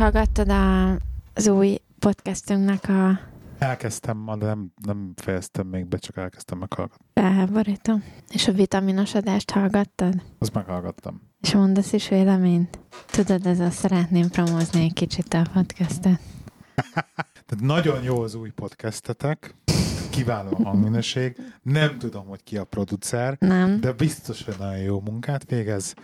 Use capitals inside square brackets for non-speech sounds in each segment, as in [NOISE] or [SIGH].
Meghallgattad a, az új podcastünknek a Elkezdtem ma, de nem, nem fejeztem még be, csak elkezdtem meghallgatni. felháborító. És a vitaminos adást hallgattad? Azt meghallgattam. És mondasz is véleményt? Tudod, ez a szeretném promózni egy kicsit a podcastet. [LAUGHS] Tehát nagyon jó az új podcastetek, kiváló a hangminőség. Nem tudom, hogy ki a producer, Nem? de biztos, hogy nagyon jó munkát végez.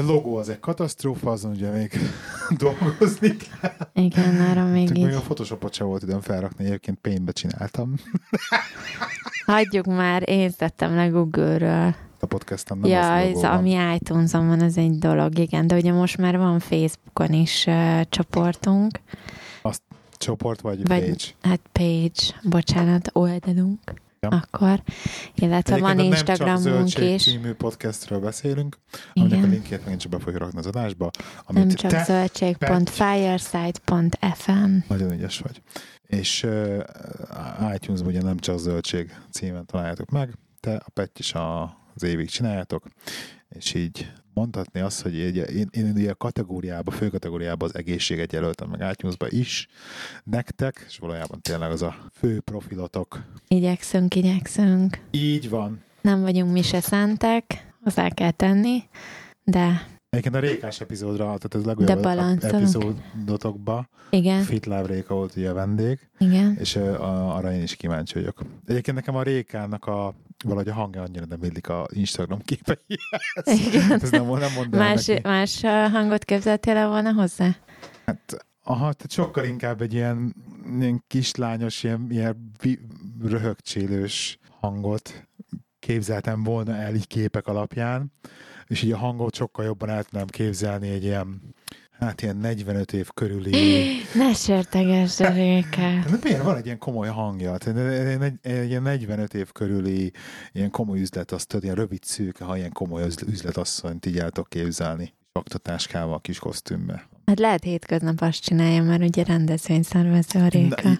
A logó az egy katasztrófa, azon ugye még [LAUGHS] dolgozni kell. Igen, arra még Csak még így. a Photoshopot sem volt időm felrakni, egyébként pénzbe csináltam [LAUGHS] Hagyjuk már, én tettem le Google-ről. a podcastem. Nem Ja, az ez, van. ami iTunes-on van, ez egy dolog, igen. De ugye most már van Facebookon is uh, csoportunk, Csoport vagy, Vagy- page. hát page, bocsánat, oldalunk. Ja. Akkor, illetve van Egyébként csak Instagramunk is. című podcastről beszélünk, aminek a Igen. linkjét megint csak be fogjuk rakni az adásba. Amit Nem csak zöldség.fireside.fm. nagyon ügyes vagy. És uh, iTunes-ban ugye nem csak zöldség címen találjátok meg, te a Petty is a, az évig csináljátok, és így mondhatni azt, hogy így, én, én ugye a kategóriába, fő kategóriába az egészséget jelöltem meg iTunes-ba is, nektek, és valójában tényleg az a fő profilotok. Igyekszünk, igyekszünk. Így van. Nem vagyunk mi se szentek, hozzá kell tenni, de Egyébként a Rékás epizódra, tehát az De legújabb epizódotokba igen, Fit Love Réka volt ugye a vendég, igen. és a, arra én is kíváncsi vagyok. Egyébként nekem a Rékának a valahogy a hangja annyira nem illik a Instagram képeihez. Igen. Ez nem, nem mondd el Más, neki. más hangot képzeltél el volna hozzá? Hát, aha, tehát sokkal inkább egy ilyen, ilyen kislányos, ilyen, ilyen röhögcsélős hangot képzeltem volna el így képek alapján, és így a hangot sokkal jobban el tudnám képzelni egy ilyen, hát ilyen 45 év körüli Ne sértegesd a. De miért van egy ilyen komoly hangja? Tehát egy, egy, ilyen 45 év körüli ilyen komoly üzlet, azt tudod, ilyen rövid szűke, ha ilyen komoly üzl- üzletasszonyt így el tudok képzelni. Aktatáskával, kis kosztümbe. Hát lehet hétköznap azt csinálja, mert ugye rendezvényszervező a Réka. Na,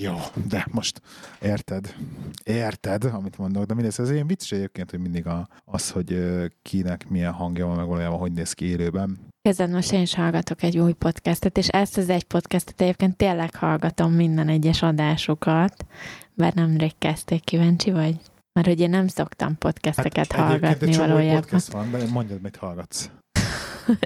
jó, de most érted, érted, amit mondok, de mindez ez ilyen vicces egyébként, hogy mindig a, az, hogy kinek milyen hangja van, meg valójában hogy néz ki élőben. Kezdem, most én is hallgatok egy új podcastet, és ezt az egy podcastet egyébként tényleg hallgatom minden egyes adásukat, bár nemrég kezdték, kíváncsi vagy? Mert hogy én nem szoktam podcasteket egyébként hallgatni valójában. podcast van, de mondjad, mit hallgatsz.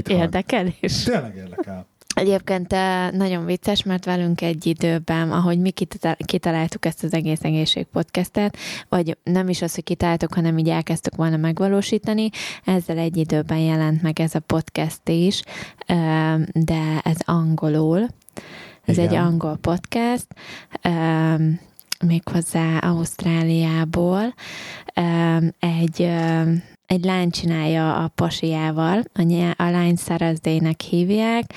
Érdekel is. Tényleg érdekel. Egyébként nagyon vicces, mert velünk egy időben, ahogy mi kital- kitaláltuk ezt az egész egészség podcastet, vagy nem is az, hogy kitaláltuk, hanem így elkezdtük volna megvalósítani, ezzel egy időben jelent meg ez a podcast is, de ez angolul. Ez Igen. egy angol podcast, méghozzá Ausztráliából. Egy egy lány csinálja a pasiával, a, nyá- a lány Sarah hívják,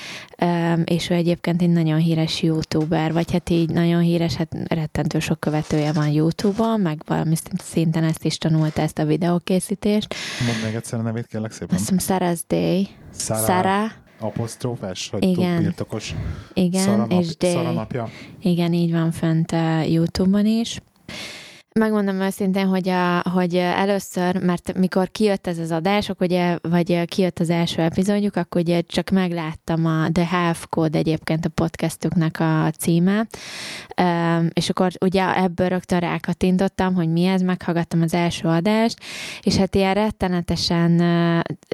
és ő egyébként egy nagyon híres youtuber, vagy hát így nagyon híres, hát rettentő sok követője van YouTube-on, meg valami szint- szinten ezt is tanulta, ezt a videókészítést. Mondd meg egyszer a nevét, kérlek szépen. Azt hiszem Sarah's Day. Sarah, Sarah, apostrófás, hogy Igen. birtokos igen, Szara, nap, és Day. Igen, így van fönt uh, YouTube-on is. Megmondom őszintén, hogy, a, hogy először, mert mikor kijött ez az adások, ugye, vagy kijött az első epizódjuk, akkor ugye csak megláttam a The Half Code egyébként a podcastüknek a címe, és akkor ugye ebből rögtön rákattintottam, hogy mi ez, meghallgattam az első adást, és hát ilyen rettenetesen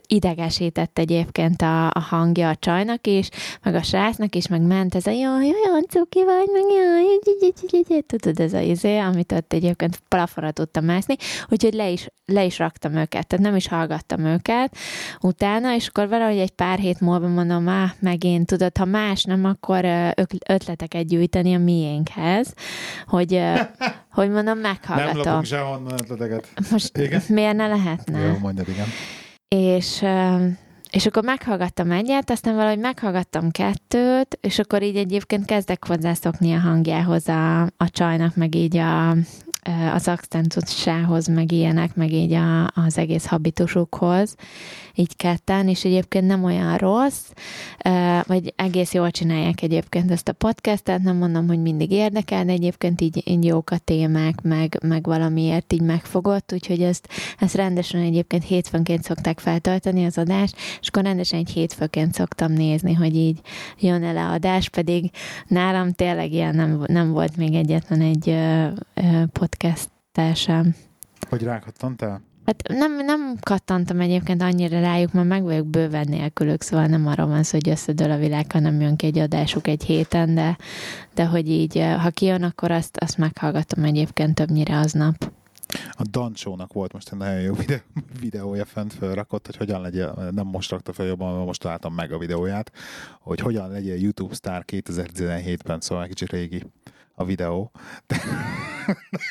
idegesített egyébként a, a hangja a csajnak is, meg a srácnak is, meg ment ez a jaj, olyan cuki vagy, meg jaj, tudod, ez a izé, amit ott egyébként plafonra tudtam mászni, úgyhogy le is, le is raktam őket, tehát nem is hallgattam őket utána, és akkor valahogy egy pár hét múlva mondom, ah, megint, tudod, ha más nem, akkor ötleteket gyűjteni a miénkhez, hogy, [LAUGHS] hogy mondom, Nem meghallgatom. lopunk sehonnan ötleteket. Most Igen? miért ne lehetne? Jó, mondjad, igen. És, és akkor meghallgattam egyet, aztán valahogy meghallgattam kettőt, és akkor így egyébként kezdek hozzászokni a hangjához a, a csajnak, meg így a, az akcentusához, meg ilyenek, meg így a, az egész habitusukhoz, így ketten, és egyébként nem olyan rossz, vagy egész jól csinálják egyébként ezt a podcastet, nem mondom, hogy mindig érdekel, de egyébként így, így jók a témák, meg, meg valamiért így megfogott, úgyhogy ezt, ezt rendesen egyébként hétfőnként szokták feltölteni az adást, és akkor rendesen egy hétfőként szoktam nézni, hogy így jön el a adás, pedig nálam tényleg ilyen nem, nem volt még egyetlen egy podcast sem. Hogy rákattantál? Hát nem, nem kattantam egyébként annyira rájuk, mert meg vagyok bőven nélkülük, szóval nem arról van szó, hogy összedől a világ, hanem jön ki egy adásuk egy héten, de, de hogy így, ha kijön, akkor azt, azt meghallgatom egyébként többnyire aznap. A Dancsónak volt most egy nagyon jó videó, videója fent felrakott, hogy hogyan legyen, nem most rakta fel jobban, most láttam meg a videóját, hogy hogyan legyen YouTube sztár 2017-ben, szóval egy kicsit régi a videó. De...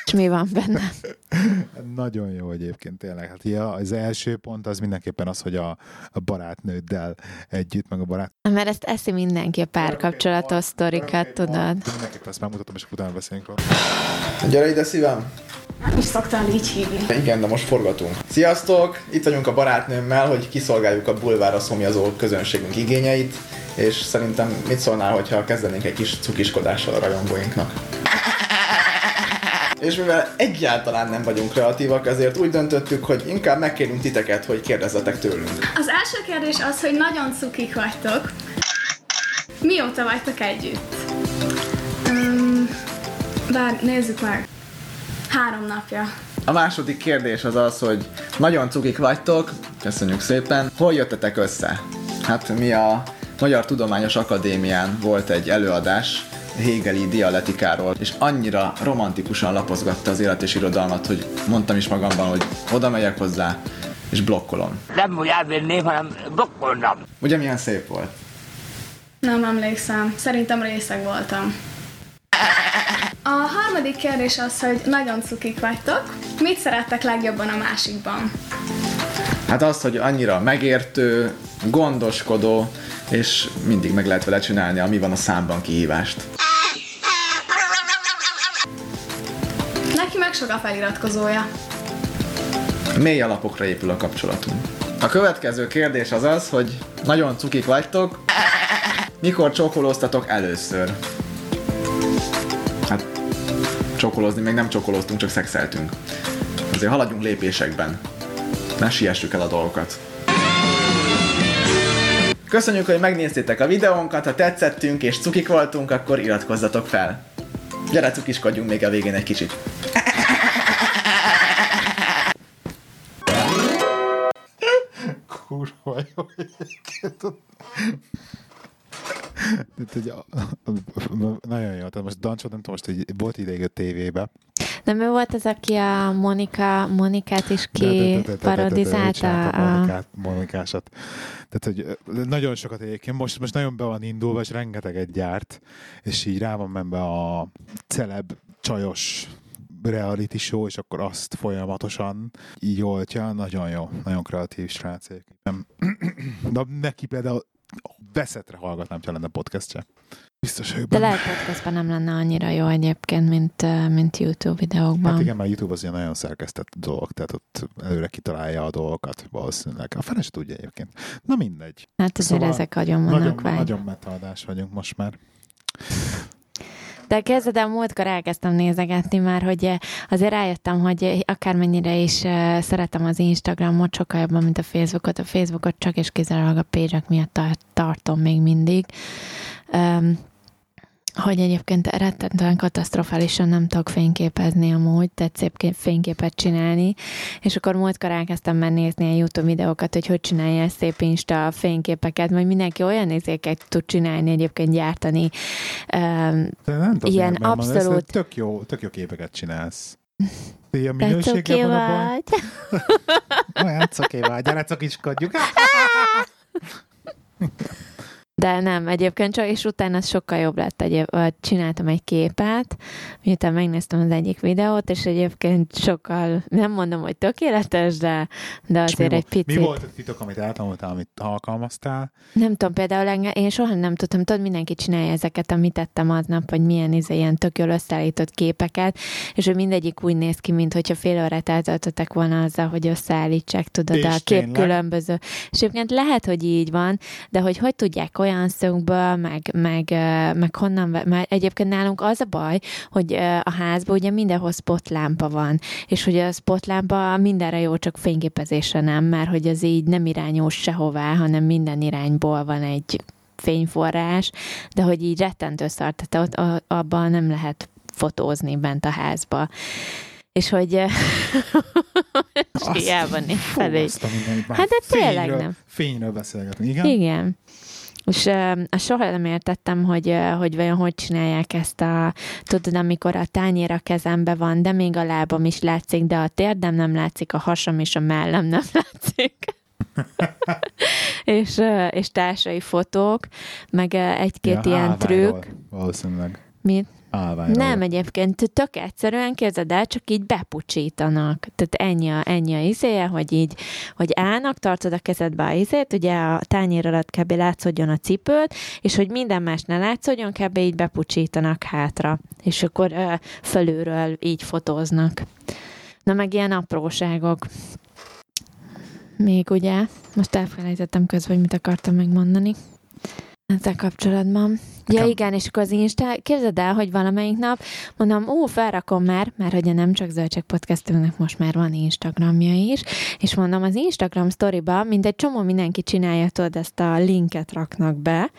És mi van benne? Nagyon jó egyébként tényleg. Hát ja, az első pont az mindenképpen az, hogy a, a barátnőddel együtt, meg a barát... Mert ezt eszi mindenki a párkapcsolatos sztorikat, tudod? Mindenképpen ezt megmutatom, és utána beszélünk róla. Gyere ide szívem! Is szoktál így hívni. Igen, de most forgatunk. Sziasztok! Itt vagyunk a barátnőmmel, hogy kiszolgáljuk a bulvára szomjazó közönségünk igényeit, és szerintem mit szólnál, hogyha kezdenénk egy kis cukiskodással a rajongóinknak? És mivel egyáltalán nem vagyunk kreatívak, ezért úgy döntöttük, hogy inkább megkérünk titeket, hogy kérdezzetek tőlünk. Az első kérdés az, hogy nagyon cukik vagytok. Mióta vagytok együtt? Um, bár nézzük meg. Három napja. A második kérdés az az, hogy nagyon cukik vagytok, köszönjük szépen. Hol jöttetek össze? Hát mi a Magyar Tudományos Akadémián volt egy előadás, Hegeli dialetikáról, és annyira romantikusan lapozgatta az élet és irodalmat, hogy mondtam is magamban, hogy oda megyek hozzá, és blokkolom. Nem hogy elvenném, hanem blokkolnám. Ugye milyen szép volt? Nem emlékszem. Szerintem részeg voltam. A harmadik kérdés az, hogy nagyon cukik vagytok. Mit szerettek legjobban a másikban? Hát az, hogy annyira megértő, gondoskodó, és mindig meg lehet vele csinálni, ami van a számban kihívást. Neki meg sok a feliratkozója. Mély alapokra épül a kapcsolatunk. A következő kérdés az az, hogy nagyon cukik vagytok, mikor csokolóztatok először? Csokolozni még nem csokolóztunk, csak szexeltünk. Azért haladjunk lépésekben. Ne siessük el a dolgokat. Köszönjük, hogy megnéztétek a videónkat, ha tetszettünk és cukik voltunk, akkor iratkozzatok fel. Gyere cukiskodjunk még a végén egy kicsit. Kurva jó egyébként. Nagyon jó, tehát most Dancsot nem tudom, most hogy volt ideig a tévébe. Nem ő volt az, aki a Monika, Monikát is ki parodizálta? A... Monikásat. Tehát, hogy nagyon sokat egyébként, most, most nagyon be van indulva, és rengeteget gyárt, és így rá van menve a celeb csajos reality show, és akkor azt folyamatosan így oltja. Nagyon jó, nagyon kreatív srác. De neki például veszetre hallgatnám, ha lenne podcastja. Biztos, hogy De lehet podcastban nem lenne annyira jó egyébként, mint, mint YouTube videókban. Hát igen, mert YouTube az ilyen nagyon szerkesztett dolog, tehát ott előre kitalálja a dolgokat valószínűleg. A fene tudja egyébként. Na mindegy. Hát azért szóval ezek nagyon vannak Nagyon, nagyon metaadás vagyunk most már. De kezded múltkor elkezdtem nézegetni már, hogy azért rájöttem, hogy akármennyire is szeretem az Instagramot sokkal jobban, mint a Facebookot. A Facebookot csak és kizárólag a page miatt tartom még mindig hogy egyébként rettentően katasztrofálisan nem tudok fényképezni amúgy, tehát szép fényképet csinálni, és akkor múltkor elkezdtem már nézni a YouTube videókat, hogy hogy csinálja szép Insta fényképeket, majd mindenki olyan nézéket tud csinálni, egyébként gyártani. Um, nem tudom, ilyen mert abszolút... Ez, tök jó, tök jó képeket csinálsz. Szia, minőséggel van a baj. Olyan coké vagy, [LAUGHS] gyere cokiskodjuk. [LAUGHS] [LAUGHS] De nem, egyébként csak, és utána ez sokkal jobb lett. Egyéb, csináltam egy képet, miután megnéztem az egyik videót, és egyébként sokkal, nem mondom, hogy tökéletes, de, de azért mi, egy picit. Mi volt a titok, amit eltanultál, amit alkalmaztál? Nem tudom, például engem, én soha nem tudtam, tudod, mindenki csinálja ezeket, amit tettem aznap, hogy milyen izé, ilyen tök jól összeállított képeket, és hogy mindegyik úgy néz ki, mint hogyha fél órát eltöltöttek volna azzal, hogy összeállítsák, tudod, És a kép tényleg? különböző. És egyébként lehet, hogy így van, de hogy hogy tudják olyan szögből, meg, meg, meg honnan, mert egyébként nálunk az a baj, hogy a házban ugye mindenhol spotlámpa van, és hogy a spotlámpa mindenre jó, csak fényképezésre nem, mert hogy az így nem irányul sehová, hanem minden irányból van egy fényforrás, de hogy így rettentő szar, tehát ott, abban nem lehet fotózni bent a házba. És hogy [LAUGHS] hiába Fú, felé. Hát de tényleg fényről, nem. Fényről beszélgetünk, igen? Igen. És uh, soha nem értettem, hogy, uh, hogy vajon hogy csinálják ezt a, tudod, amikor a tányér a kezembe van, de még a lábam is látszik, de a térdem nem látszik, a hasam és a mellem nem [LAUGHS] látszik. és, uh, és társai fotók, meg uh, egy-két Ja, ilyen állványról trükk. Valószínűleg. Mit? Állványról. Nem, egyébként tök egyszerűen képzeld el, csak így bepucsítanak. Tehát ennyi a, ennyi a izéje, hogy így, hogy állnak, tartod a kezedbe a izét, ugye a tányér alatt kb. látszódjon a cipőd, és hogy minden más ne látszódjon, kb. így bepucsítanak hátra. És akkor ö, fölülről így fotóznak. Na meg ilyen apróságok. Még ugye, most elfelejtettem közben, hogy mit akartam megmondani ezzel kapcsolatban. Ja igen, és akkor az Insta, képzeld el, hogy valamelyik nap mondom, ó, felrakom már, mert hogy a Nem Csak Zöldség podcastünknek most már van Instagramja is, és mondom, az Instagram sztoriba, mint egy csomó mindenki csinálja, tudod, ezt a linket raknak be,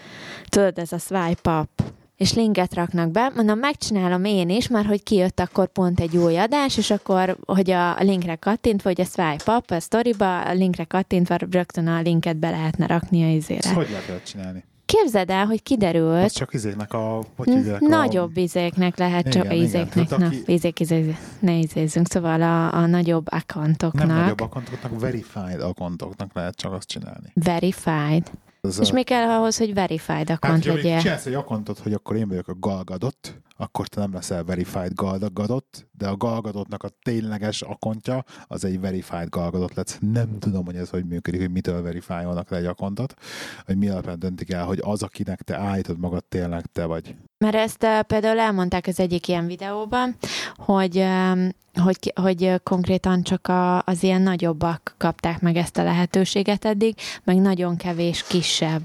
tudod, ez a swipe up, és linket raknak be, mondom, megcsinálom én is, mert hogy kijött akkor pont egy új adás, és akkor, hogy a linkre kattintva, hogy a swipe up a sztoriba, a linkre kattintva rögtön a linket be lehetne rakni a Ezt izére. hogy lehet csinálni? Képzeld el, hogy kiderült, Az csak izéknek a... Hogy N- hívják? Nagyobb izéknek lehet Igen, csak igen. izéknek. Na, aki- izék, izék, ne izézzünk. Szóval a, a nagyobb Nem accountoknak nagyobb akkontoknak, verified akkontoknak lehet csak azt csinálni. verified. Ez És mi kell ahhoz, hogy verified Hát, hogyha még legyél? csinálsz egy akkontot, hogy akkor én vagyok a Galgadot, akkor te nem leszel verified Galgadot, de a Galgadotnak a tényleges akontja az egy verified Galgadot lesz. Nem tudom, hogy ez hogy működik, hogy mitől verifiolnak le egy akontot, hogy mi alapján döntik el, hogy az, akinek te állítod magad, tényleg te vagy. Mert ezt uh, például elmondták az egyik ilyen videóban, hogy, um, hogy, hogy uh, konkrétan csak a, az ilyen nagyobbak kapták meg ezt a lehetőséget eddig, meg nagyon kevés kisebb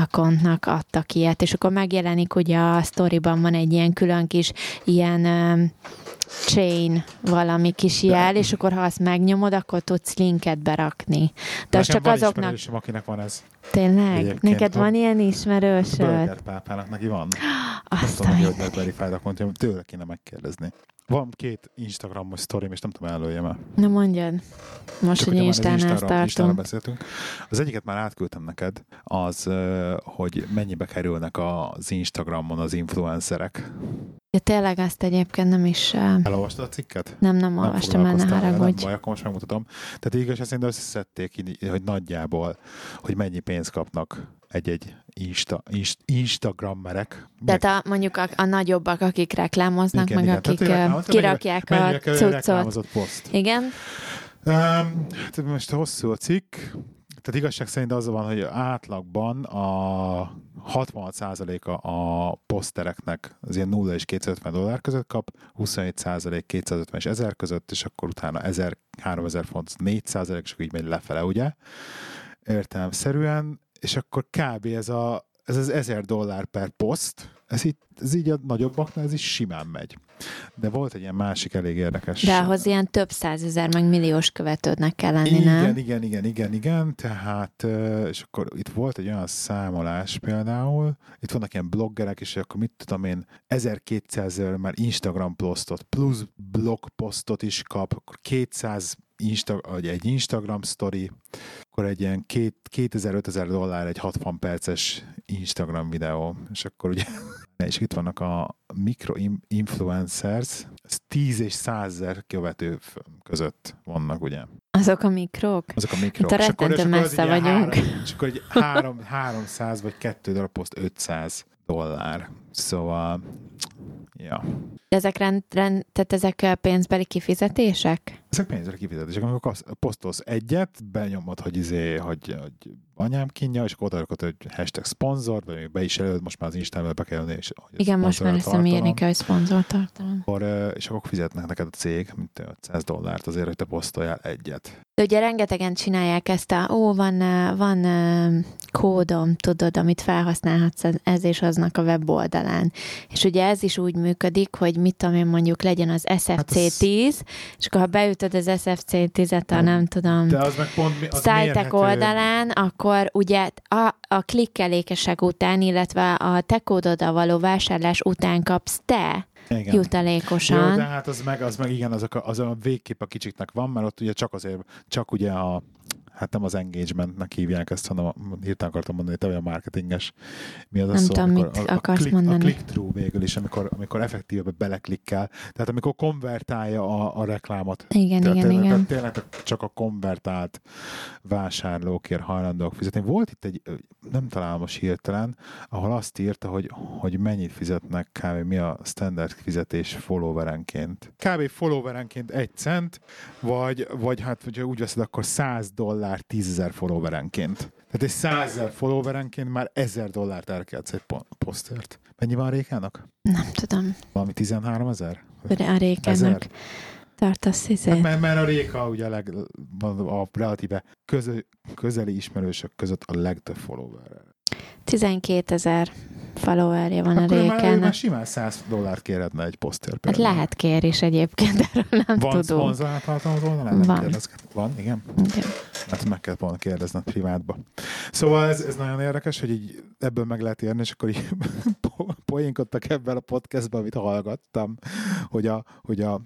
akontnak adtak ilyet, és akkor megjelenik ugye a sztoriban van egy ilyen külön kis ilyen um, chain valami kis jel, és akkor ha azt megnyomod, akkor tudsz linket berakni. De az csak azoknak... akinek van ez. Tényleg? Egyébként Neked a- van ilyen ismerősöd? Burger pápának neki van. Nem Azt tudom, a hogy hogy lehet verified akontja, tőle kéne megkérdezni. Van két Instagramos sztorim, és nem tudom, előjem el. Na mondjad. Most, Csak hogy hogyha már az Instán ezt Instáról- Instáról tartunk. beszéltünk. Az egyiket már átküldtem neked, az, hogy mennyibe kerülnek az Instagramon az influencerek. De tényleg azt egyébként nem is... Elolvastad a cikket? Nem, nem olvastam, el, ne haragudj. Nem baj, akkor most megmutatom. Tehát igaz, szerint összeszedték, hogy nagyjából, hogy mennyi pénzt kapnak egy-egy Insta, Inst, Instagrammerek. Tehát a, mondjuk a, a nagyobbak, akik reklámoznak, meg Tehát, akik reklámozott, kirakják mennyibe- a cuccot. poszt. Igen? Um, most hosszú a cikk. Tehát igazság szerint az van, hogy átlagban a 66%-a a posztereknek az ilyen 0 és 250 dollár között kap, 27% 250 és 1000 között, és akkor utána 1000, 3000 font, 4 és akkor így megy lefele, ugye? Értelemszerűen, és akkor kb. ez, a, ez az 1000 dollár per poszt, ez, itt, ez így a nagyobbaknál, ez is simán megy. De volt egy ilyen másik elég érdekes. De ahhoz ilyen több százezer, meg milliós követődnek kell lenni, Igen, nem? igen, igen, igen, igen, tehát, és akkor itt volt egy olyan számolás például, itt vannak ilyen bloggerek, és akkor mit tudom én, 1200 már Instagram posztot, plusz blog posztot is kap, akkor 200 Insta, vagy egy Instagram story, akkor egy ilyen két- 2000-5000 dollár egy 60 perces Instagram videó, és akkor ugye [LAUGHS] és itt vannak a mikro-influencers, ez 10 és 100 ezer követő között vannak, ugye? Azok a mikrók? Azok a mikrok. Itt a rettentő messze vagyunk. Három, és akkor egy három, 300 vagy kettő darab poszt 500 dollár. Szóval, ja. Ezek, rend, rend, tehát ezek pénzbeli kifizetések? Ezek pénzbeli kifizetések. Amikor posztolsz egyet, benyomod, hogy, izé, hogy, hogy anyám kínja, és akkor odarakod, hogy hashtag szponzor, vagy még be is előd, most már az Instagrambe be kell jönni, és hogy Igen, most már ezt írni kell, hogy szponzor tartalom. Akkor, és akkor fizetnek neked a cég, mint 500 dollárt azért, hogy te posztoljál egyet. De ugye rengetegen csinálják ezt a, ó, van, van kódom, tudod, amit felhasználhatsz ez és aznak a weboldalán. És ugye ez is úgy működik, hogy mit tudom én mondjuk legyen az SFC10, hát az... és akkor ha beütöd az SFC10-et a nem tudom, de az meg pont mi, az szájtek oldalán, akkor ugye a, a klikkelékesek után, illetve a te kódoddal való vásárlás után kapsz te igen. jutalékosan. Jó, de hát az meg, az meg igen, azok a, az a végkép a kicsiknek van, mert ott ugye csak azért, csak ugye a hát nem az engagementnek hívják ezt, hanem hirtelen akartam mondani, te vagy a marketinges. Mi az nem a szó, tudom, mit a, akarsz a click, mondani. A click-through végül is, amikor, amikor effektíve beleklikkel. Tehát amikor konvertálja a, a reklámot. Igen, tehát, igen, tehát, igen. Tényleg csak a konvertált vásárlókért hajlandók fizetni. Volt itt egy, nem találom most hirtelen, ahol azt írta, hogy, hogy mennyit fizetnek kb. mi a standard fizetés followerenként. Kb. followerenként egy cent, vagy, vagy hát, hogyha úgy veszed, akkor 100 dollár dollár 10 ezer followerenként. Tehát egy 100 ezer followerenként már 1000 dollárt elkeltsz egy posztért. Mennyi van a Rékának? Nem tudom. Valami 13 ezer? A Rékának tartasz izé. Hát mert, mert a Réka ugye a, leg, a relatíve közö, közeli ismerősök között a legtöbb follower. 12 ezer followerje van Akkor a réken. Már, már simán 100 dollárt kérhetne egy poszter Hát lehet kér is egyébként, [LAUGHS] erről nem van tudunk. Van szponzorálhatalmat volna? Van. Van, igen? igen. Hát meg kell volna kérdezned privátba. Szóval ez, ez nagyon érdekes, hogy így ebből meg lehet érni, és akkor így [LAUGHS] poénkodtak ebben a podcastban, amit hallgattam, hogy a, hogy a,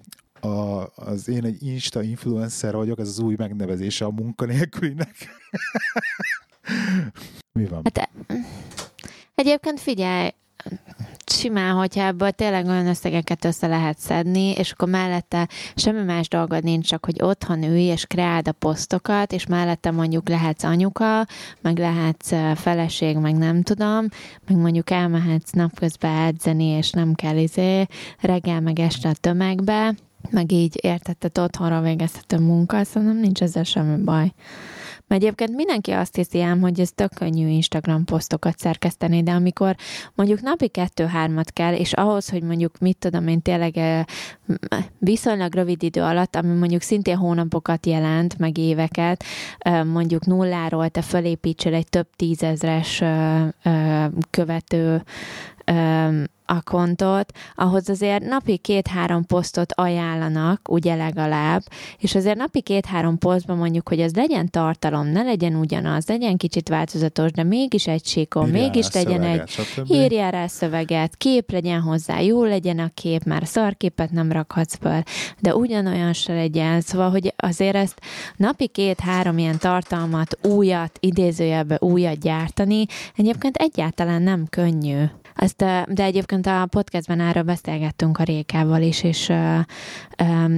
a, az én egy Insta influencer vagyok, ez az új megnevezése a munkanélkülinek. [LAUGHS] Mi van? Hát, egyébként figyelj, simán, hogyha ebből tényleg olyan összegeket össze lehet szedni, és akkor mellette semmi más dolgod nincs, csak hogy otthon ülj és kreáld a posztokat, és mellette mondjuk lehetsz anyuka, meg lehetsz feleség, meg nem tudom, meg mondjuk elmehetsz napközben edzeni, és nem kell izé reggel meg este a tömegbe, meg így értetted otthonra végezhető munka, szerintem nincs ezzel semmi baj. Mert egyébként mindenki azt hiszi ám, hogy ez tök könnyű Instagram posztokat szerkeszteni, de amikor mondjuk napi kettő-hármat kell, és ahhoz, hogy mondjuk mit tudom én tényleg viszonylag rövid idő alatt, ami mondjuk szintén hónapokat jelent, meg éveket, mondjuk nulláról te fölépítsél egy több tízezres követő a kontot, ahhoz azért napi két-három posztot ajánlanak, ugye legalább, és azért napi két-három posztban mondjuk, hogy ez legyen tartalom, ne legyen ugyanaz, legyen kicsit változatos, de mégis egy síkon, mégis legyen szöveget, egy, stb. írjál rá szöveget, kép legyen hozzá, jó legyen a kép, már szarképet nem rakhatsz föl, de ugyanolyan se legyen, szóval, hogy azért ezt napi két-három ilyen tartalmat, újat, idézőjelbe újat gyártani, egyébként egyáltalán nem könnyű. Ezt, de egyébként a podcastben erről beszélgettünk a Rékával is, és,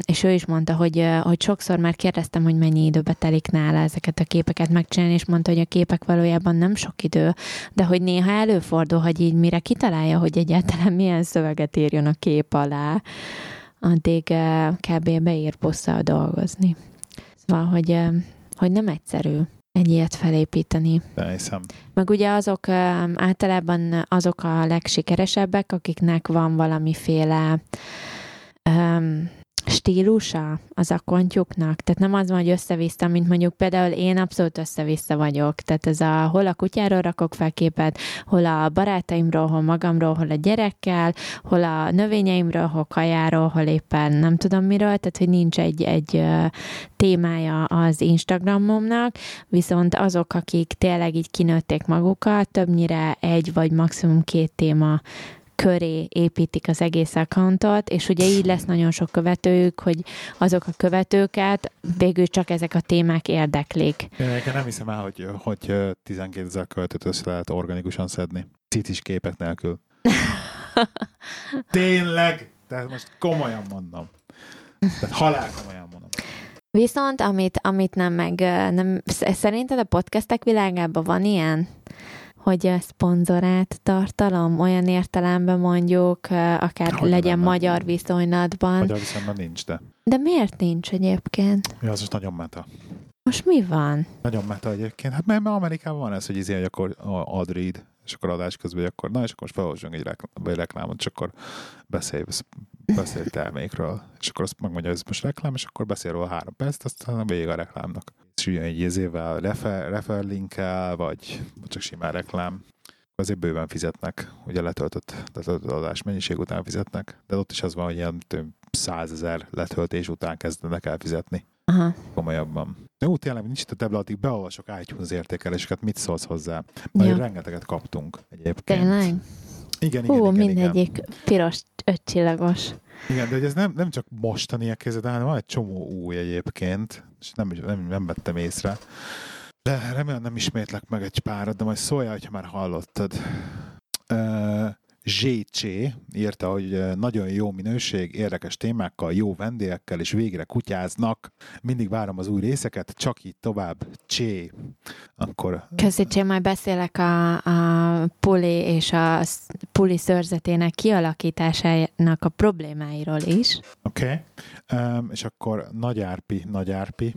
és ő is mondta, hogy, hogy sokszor már kérdeztem, hogy mennyi időbe telik nála ezeket a képeket megcsinálni, és mondta, hogy a képek valójában nem sok idő, de hogy néha előfordul, hogy így mire kitalálja, hogy egyáltalán milyen szöveget írjon a kép alá, addig kb. beír busszal dolgozni. Szóval, hogy, hogy nem egyszerű egy ilyet felépíteni. Behiszem. Meg ugye azok általában azok a legsikeresebbek, akiknek van valamiféle um, stílusa az akontjuknak. Tehát nem az van, hogy össze-vissza, mint mondjuk például én abszolút össze-vissza vagyok. Tehát ez a hol a kutyáról rakok fel képet, hol a barátaimról, hol magamról, hol a gyerekkel, hol a növényeimről, hol kajáról, hol éppen nem tudom miről, tehát hogy nincs egy, egy témája az Instagramomnak, viszont azok, akik tényleg így kinőtték magukat, többnyire egy vagy maximum két téma köré építik az egész accountot, és ugye így lesz nagyon sok követőjük, hogy azok a követőket végül csak ezek a témák érdeklik. Én nem hiszem el, hogy, hogy 12 ezer követőt össze lehet organikusan szedni. Cicis képek nélkül. [LAUGHS] Tényleg! Tehát most komolyan mondom. Tehát halál komolyan mondom. Viszont, amit, amit nem meg, nem, sz- szerinted a podcastek világában van ilyen? Hogy szponzorált tartalom, olyan értelemben mondjuk, akár Hogy legyen nem, nem. magyar viszonylatban. Magyar viszonyban nincs, de De miért nincs egyébként? ja, az most nagyon meta. Most mi van? Nagyon meta egyébként. Hát mert, Amerikában van ez, hogy izé, hogy akkor ad read, és akkor adás közben, hogy akkor, na és akkor most felolvasunk egy, reklám, egy reklámot, és akkor beszélj, beszélj termékről, és akkor azt megmondja, hogy ez most reklám, és akkor beszél róla három percet, aztán a vége a reklámnak. Ugye egy izével refer, vagy csak simán reklám, azért bőven fizetnek, ugye letöltött, letöltött adás mennyiség után fizetnek, de ott is az van, hogy ilyen százezer letöltés után kezdenek el fizetni Aha. komolyabban. Jó, tényleg nincs itt a tabla, addig beolvasok iTunes értékeléseket, mit szólsz hozzá? Mert Ja. rengeteget kaptunk egyébként. Tényleg? Igen, igen, Hú, igen, igen. mindegyik piros, ötcsillagos. Igen, de hogy ez nem, nem csak mostaniak kezdett, hanem van egy csomó új egyébként, és nem, nem, nem vettem észre. De remélem nem ismétlek meg egy párat, de majd szóljál, hogyha már hallottad. Uh, ZC írta, hogy nagyon jó minőség, érdekes témákkal, jó vendégekkel, és végre kutyáznak. Mindig várom az új részeket, csak így tovább. Csé. Akkor Köszi, Csé, majd beszélek a, a puli és a puli szörzetének kialakításának a problémáiról is. Oké, okay. um, és akkor Nagy Árpi, Nagy Árpi.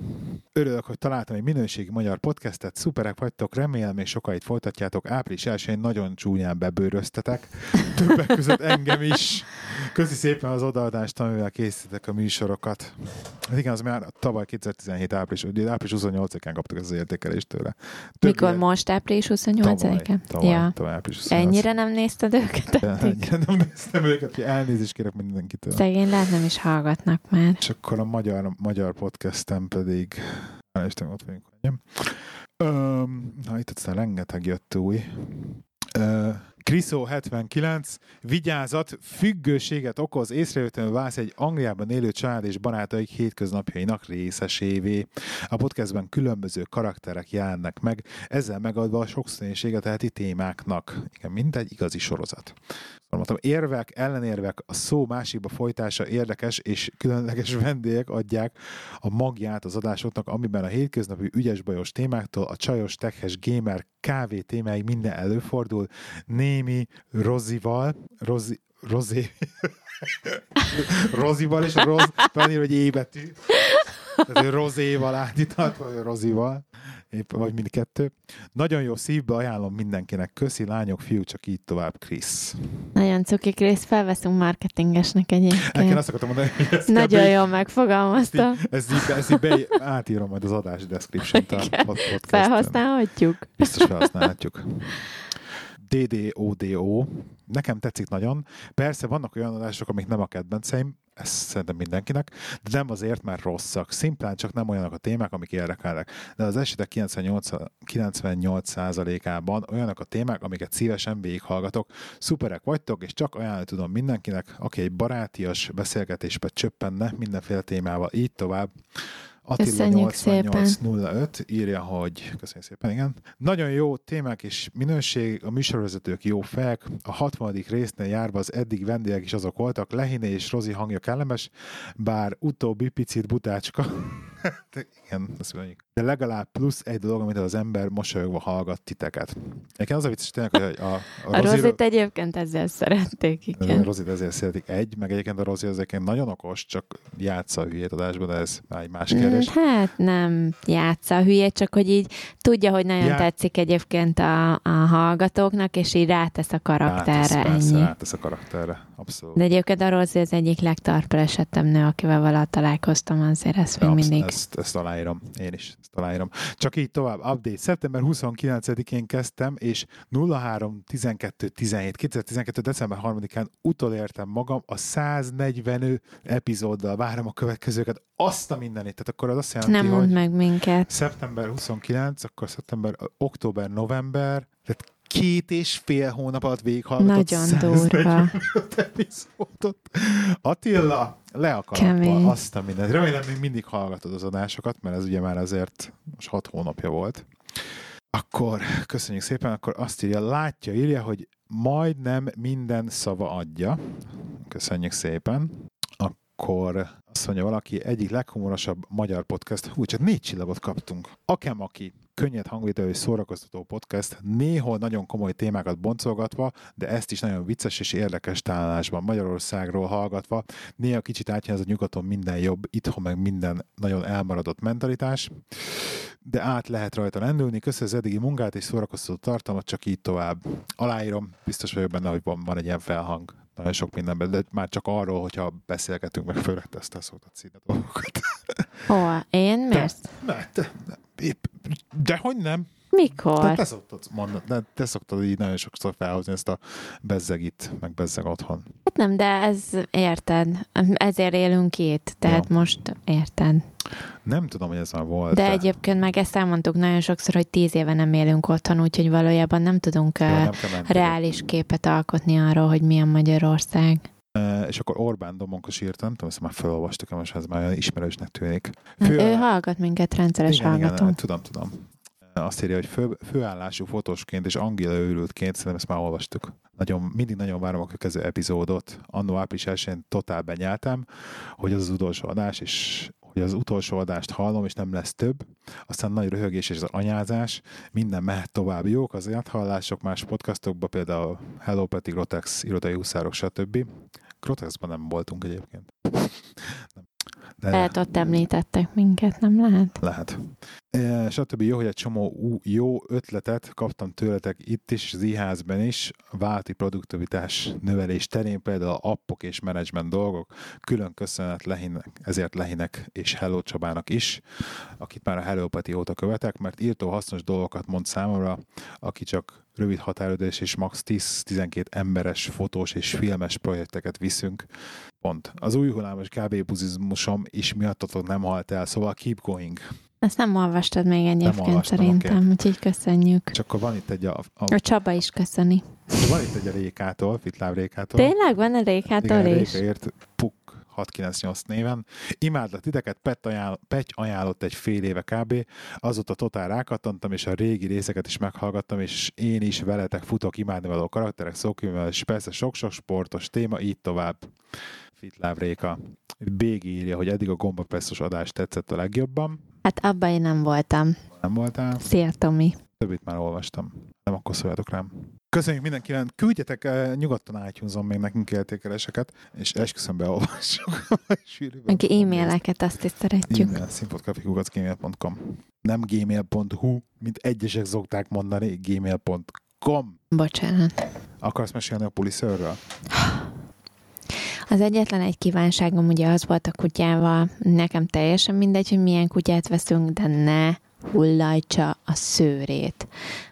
Örülök, hogy találtam egy minőségi magyar podcastet, szuperek vagytok, remélem még sokáig folytatjátok. Április 1 nagyon csúnyán bebőröztetek, többek között engem is. Köszi szépen az odaadást, amivel készítettek a műsorokat. Hát igen, az már tavaly 2017 április, április 28-án kaptuk ezt az értékelést tőle. Több Mikor ilyen- most április Tavaly, 28-án? tavaly, Ja. tavaly április 28. Ennyire nem nézted őket? Ennyire nem néztem őket, hogy elnézést kérek mindenkitől. Szegény lehet nem is hallgatnak már. És akkor a magyar, magyar podcastem pedig... Isten, ott vagyunk. Öm, na, itt aztán rengeteg jött új. Ö, Kriszó 79, vigyázat, függőséget okoz, észrevétlenül válsz egy Angliában élő család és barátaik hétköznapjainak részesévé. A podcastben különböző karakterek jelennek meg, ezzel megadva a sokszínűséget a témáknak. Igen, mindegy igazi sorozat. Mondtam, érvek, ellenérvek, a szó másikba folytása érdekes és különleges vendégek adják a magját az adásoknak, amiben a hétköznapi ügyes-bajos témáktól a csajos, tekhes, gamer, kávé témáig minden előfordul. Némi Rozival, Rozi, Rozé, [LAUGHS] Rozival és Roz, felír, hogy ébetű. Hogy rozéval átítat, vagy rozival, épp, vagy mindkettő. Nagyon jó szívbe ajánlom mindenkinek. Köszi, lányok, fiúk, csak így tovább, Krisz. Nagyon cuki, Krisz, felveszünk marketingesnek Nekem egyébként. azt akartam mondani, hogy ezt Nagyon kb. jól ezt megfogalmazta. így, ezt így, ezt így be, átírom majd az adás description-t a podcasten. Felhasználhatjuk. Biztos felhasználhatjuk. DDODO. Nekem tetszik nagyon. Persze vannak olyan adások, amik nem a kedvenceim, ez szerintem mindenkinek, de nem azért, mert rosszak. Szimplán csak nem olyanok a témák, amik érdekelnek. De az esetek 98, 98%-ában olyanok a témák, amiket szívesen végighallgatok. Szuperek vagytok, és csak ajánlani tudom mindenkinek, aki egy barátias beszélgetésbe csöppenne mindenféle témával. Így tovább. Attila Köszönjük szépen. 8805 írja, hogy köszönjük szépen, igen. Nagyon jó témák és minőség, a műsorvezetők jó fejek, a 60. résznél járva az eddig vendégek is azok voltak, Lehiné és Rozi hangja kellemes, bár utóbbi picit butácska. De [LAUGHS] igen, azt mondjuk. De legalább plusz egy dolog, amit az ember mosolyogva hallgat titeket. Egyébként az a vicces tényleg, hogy a, a, A Rozit egyébként ezzel szerették, a igen. Rozit ezért szeretik egy, meg egyébként a Rozi egyébként nagyon okos, csak játsza a hülyét adásban, de ez már egy más Mm, kérdés. Hát nem játsza a hülyét, csak hogy így tudja, hogy nagyon Já- tetszik egyébként a, a hallgatóknak, és így rátesz a karakterre, Rátesz, persze, ennyi. rátesz a karakterre, abszolút. De egyébként a Rozi az egyik legtarpelesettebb nő, akivel valaha találkoztam, azért ezt még Absz- mindig. Ezt, ezt aláírom, én is ezt aláírom. Csak így tovább, update. Szeptember 29-én kezdtem, és 03 12 17 2012. december 3-án utolértem magam a 140 epizóddal. Várom a következőket. Azt a mindenit. Tehát akkor az azt jelenti, Nem mondd hogy meg minket. szeptember 29, akkor szeptember, október, november, tehát két és fél hónap alatt végighallgatott Nagyon 145 durva. epizódot. Attila, le a kalappal, azt a mindent. Remélem, még mindig hallgatod az adásokat, mert ez ugye már azért most hat hónapja volt. Akkor köszönjük szépen, akkor azt írja, látja, írja, hogy majdnem minden szava adja. Köszönjük szépen. Akkor azt mondja valaki, egyik leghumorosabb magyar podcast. Hú, csak négy csillagot kaptunk. Akem, aki könnyed hangvételű és szórakoztató podcast, néhol nagyon komoly témákat boncolgatva, de ezt is nagyon vicces és érdekes találásban Magyarországról hallgatva. Néha kicsit átjön ez a nyugaton minden jobb, itthon meg minden nagyon elmaradott mentalitás, de át lehet rajta lendülni. Köszönöm az eddigi munkát és szórakoztató tartalmat, csak így tovább. Aláírom, biztos vagyok benne, hogy van, van egy ilyen felhang nagyon sok mindenben, de már csak arról, hogyha beszélgetünk, meg főleg ezt szoktad színe dolgokat. Ó, én? Miért? De, de, de, hogy nem? Mikor? Te, te szoktad mondani, de te szoktad így nagyon sokszor felhozni ezt a bezzegit, meg bezzeg otthon. Hát nem, de ez érted. Ezért élünk itt, tehát Ja. most érted. Nem tudom, hogy ez már volt. De egyébként meg ezt elmondtuk nagyon sokszor, hogy tíz éve nem élünk otthon, úgyhogy valójában nem tudunk Jó, nem reális képet alkotni arról, hogy milyen Magyarország. És akkor Orbán Domonkos írt, nem tudom, ezt már felolvastuk, most ez már ismerősnek tűnik. Ő Fő- hallgat minket, rendszeres igen, hallgató. igen, tudom, tudom. Azt írja, hogy fő, főállású fotósként és Angéla őrültként, szerintem ezt már olvastuk. Nagyon, mindig nagyon várom a következő epizódot. Annó április 1 totál benyeltem, hogy az az utolsó adás, és hogy az utolsó adást hallom, és nem lesz több. Aztán nagy röhögés és az anyázás, minden mehet tovább. Jók az áthallások más podcastokban, például Hello Peti, Grotex, Irodai Huszárok, stb. Grotexban nem voltunk egyébként. Nem. De Lehet ott említettek minket, nem lehet? lehet. E, stb. Jó, hogy egy csomó jó ötletet kaptam tőletek itt is, az IHZ-ben is, a válti produktivitás növelés terén, például appok és menedzsment dolgok. Külön köszönet Lehinek, ezért Lehinek és Hello Csabának is, akit már a Hello Peti óta követek, mert írtó hasznos dolgokat mond számomra, aki csak rövid határidős és max. 10-12 emberes fotós és filmes projekteket viszünk. Pont. Az új hullámos kb. buzizmusom is miattatok nem halt el, szóval keep going. Ezt nem olvastad még egyébként szerintem, oké. úgyhogy köszönjük. És akkor van itt egy a, a, A Csaba is köszöni. van itt egy a Rékától, Fitláv Rékától. Tényleg van a Rékától Igen, is? Réka ért Puk 698 néven. Imádlak titeket, Pet ajánl, Petty ajánlott egy fél éve kb. Azóta totál rákattantam, és a régi részeket is meghallgattam, és én is veletek futok imádni való karakterek, szókővel, és persze sok-sok sportos téma, így tovább. Fitláv Réka. Bégi írja, hogy eddig a gombapresszos adás tetszett a legjobban. Hát abban én nem voltam. Nem voltál? Szia, Tomi. Többit már olvastam. Nem, akkor szóljatok rám. Köszönjük mindenkinek, küldjetek uh, nyugodtan itunes még nekünk értékeléseket, és esküszöm beolvassuk. [LAUGHS] Meg e-maileket, azt is szeretjük. E-mail, Nem gmail.hu, mint egyesek szokták mondani, gmail.com. Bocsánat. Akarsz mesélni a puliszörről? [SIGHS] Az egyetlen egy kívánságom ugye az volt a kutyával, nekem teljesen mindegy, hogy milyen kutyát veszünk, de ne hullajtsa a szőrét,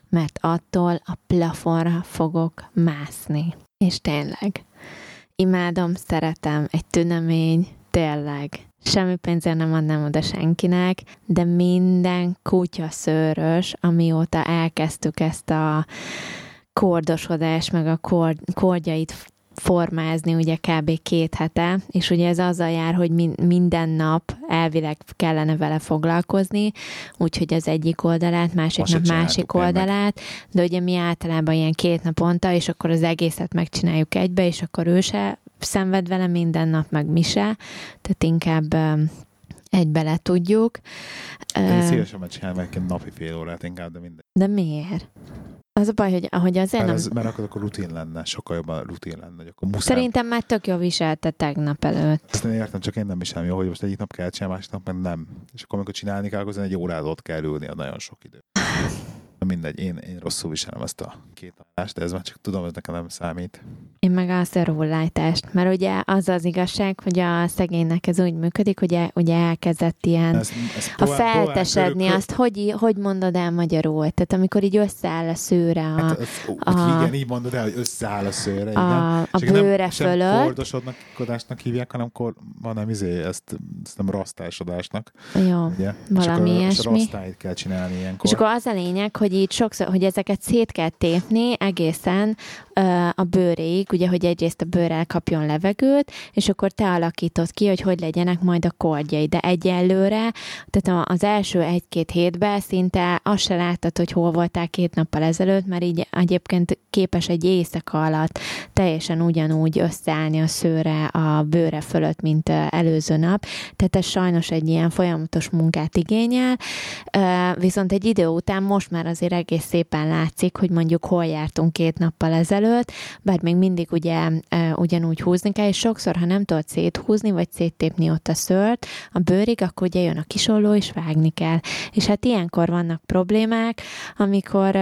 mert attól a plafonra fogok mászni. És tényleg, imádom, szeretem, egy tünemény, tényleg. Semmi pénzért nem adnám oda senkinek, de minden kutya szőrös, amióta elkezdtük ezt a kordosodást, meg a kord, kordjait formázni ugye kb. két hete, és ugye ez azzal jár, hogy min- minden nap elvileg kellene vele foglalkozni, úgyhogy az egyik oldalát, másik nap másik még meg. oldalát, de ugye mi általában ilyen két naponta, és akkor az egészet megcsináljuk egybe, és akkor ő se szenved vele minden nap, meg mi se, tehát inkább egybe le tudjuk. Én szívesen megcsinálom egy napi fél órát inkább, de mindegy. De miért? Az a baj, hogy, hogy azért Mert, nem... ez, mert akkor, akkor rutin lenne, sokkal jobban rutin lenne, hogy akkor muszáj. Szerintem már tök jó viselte tegnap előtt. Ezt én értem, csak én nem is sem jó, hogy most egyik nap kell csinálni, másik nap meg nem. És akkor, amikor csinálni kell, akkor egy órát ott kell ülni, a nagyon sok idő. Na Mindegy, én, én rosszul viselem ezt a két adást, de ez már csak tudom, hogy nekem nem számít. Én meg a róllájtást, mert ugye az az igazság, hogy a szegénynek ez úgy működik, hogy e- ugye elkezdett ilyen Ez, ez a feltesedni, azt hogy, hogy mondod el magyarul? Tehát amikor így összeáll a szőre a, Hát, ez, a- a, igen, így mondod el, hogy összeáll a szőre, igen. a, a És bőre nem, fölött. kordosodnak, kodásnak hívják, hanem kor, hanem izé, ezt, ezt nem rasztásodásnak, Jó. ugye? Valami és akkor ilyesmi. rasztáit kell csinálni ilyenkor. És akkor az a lényeg, hogy így sokszor, hogy ezeket szét kell tépni egészen a bőréig, ugye, hogy egyrészt a bőrrel kapjon levegőt, és akkor te alakítod ki, hogy hogy legyenek majd a kordjai. De egyelőre, tehát az első egy-két hétben szinte azt se láttad, hogy hol voltál két nappal ezelőtt, mert így egyébként képes egy éjszaka alatt teljesen ugyanúgy összeállni a szőre a bőre fölött, mint előző nap. Tehát ez sajnos egy ilyen folyamatos munkát igényel, viszont egy idő után most már azért egész szépen látszik, hogy mondjuk hol jártunk két nappal ezelőtt, bár még mindig ugye ugyanúgy húzni kell, és sokszor, ha nem tudod széthúzni, vagy széttépni ott a szőrt a bőrig, akkor ugye jön a kisolló, és vágni kell. És hát ilyenkor vannak problémák, amikor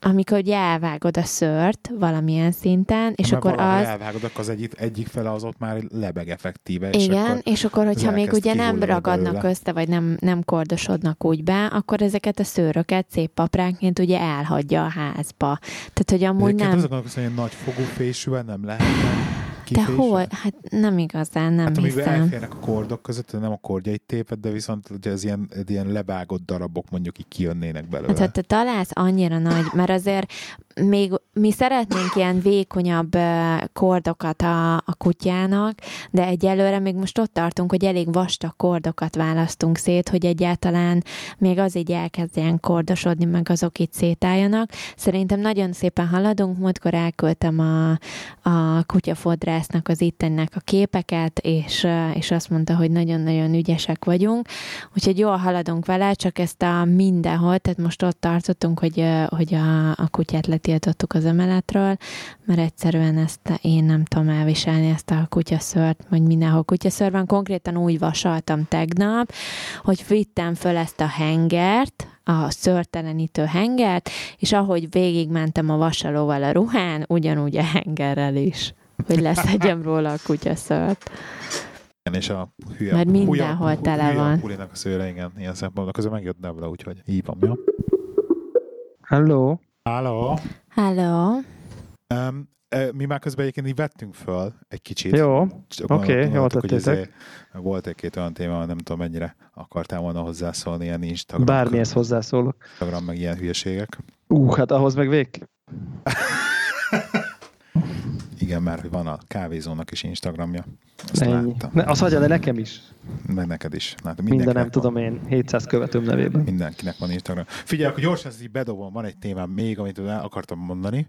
amikor ugye elvágod a szört valamilyen szinten, és Mert akkor az... elvágod, akkor az egyik, egyik fele az ott már lebeg effektíve. És Igen, akkor és akkor, hogyha még ugye nem ragadnak belőle. össze, vagy nem, nem kordosodnak úgy be, akkor ezeket a szőröket szép papránként ugye elhagyja a házba. Tehát, hogy amúgy Egyébként nem... azok gondolkozom, hogy nagy fogú fésűvel nem lehetne De hol? Hát nem igazán, nem Hát hiszem. elférnek a kordok között, nem a kordjait téped, de viszont ugye ez ilyen, ilyen levágott darabok mondjuk így kijönnének belőle. Hát, ha te találsz annyira nagy, mert azért még mi szeretnénk ilyen vékonyabb kordokat a, a kutyának, de egyelőre még most ott tartunk, hogy elég vastag kordokat választunk szét, hogy egyáltalán még az így elkezdjen kordosodni, meg azok itt szétálljanak. Szerintem nagyon szépen haladunk, múltkor elküldtem a, a kutyafodrásznak az ittennek a képeket, és, és azt mondta, hogy nagyon-nagyon ügyesek vagyunk, úgyhogy jól haladunk vele, csak ezt a mindenhol, tehát most ott tartottunk, hogy, hogy a, a kutyát letiltottuk az emeletről, mert egyszerűen ezt én nem tudom elviselni, ezt a kutyaszört, vagy mindenhol kutyaször van. Konkrétan úgy vasaltam tegnap, hogy vittem föl ezt a hengert, a szörtelenítő hengert, és ahogy végigmentem a vasalóval a ruhán, ugyanúgy a hengerrel is hogy leszedjem róla a kutyaszört. Igen, és a hülye, Mert hülye- mindenhol hülye tele van. Pulinak a szőre, igen, ilyen szempontból. Közben megjött Debla, úgyhogy így van, jó? Hello. Háló! Hello! Um, mi már közben egyébként így vettünk föl egy kicsit. Jó, oké, gondoltuk, jól tettétek. izé Volt egy-két olyan téma, nem tudom mennyire akartál volna hozzászólni, ilyen Instagram, bármihez hozzászólok. Instagram meg ilyen hülyeségek. Ú, hát ahhoz meg vég. Igen, mert hogy van a kávézónak is Instagramja. Azt Ennyi. láttam. Ne, azt hagyja le nekem is. Meg neked is. Látom, Minden nem mindenkinek tudom én, 700 követőm nevében. Mindenkinek van Instagram. Figyelj, akkor gyorsan ezt így bedobom, van egy témám még, amit el akartam mondani,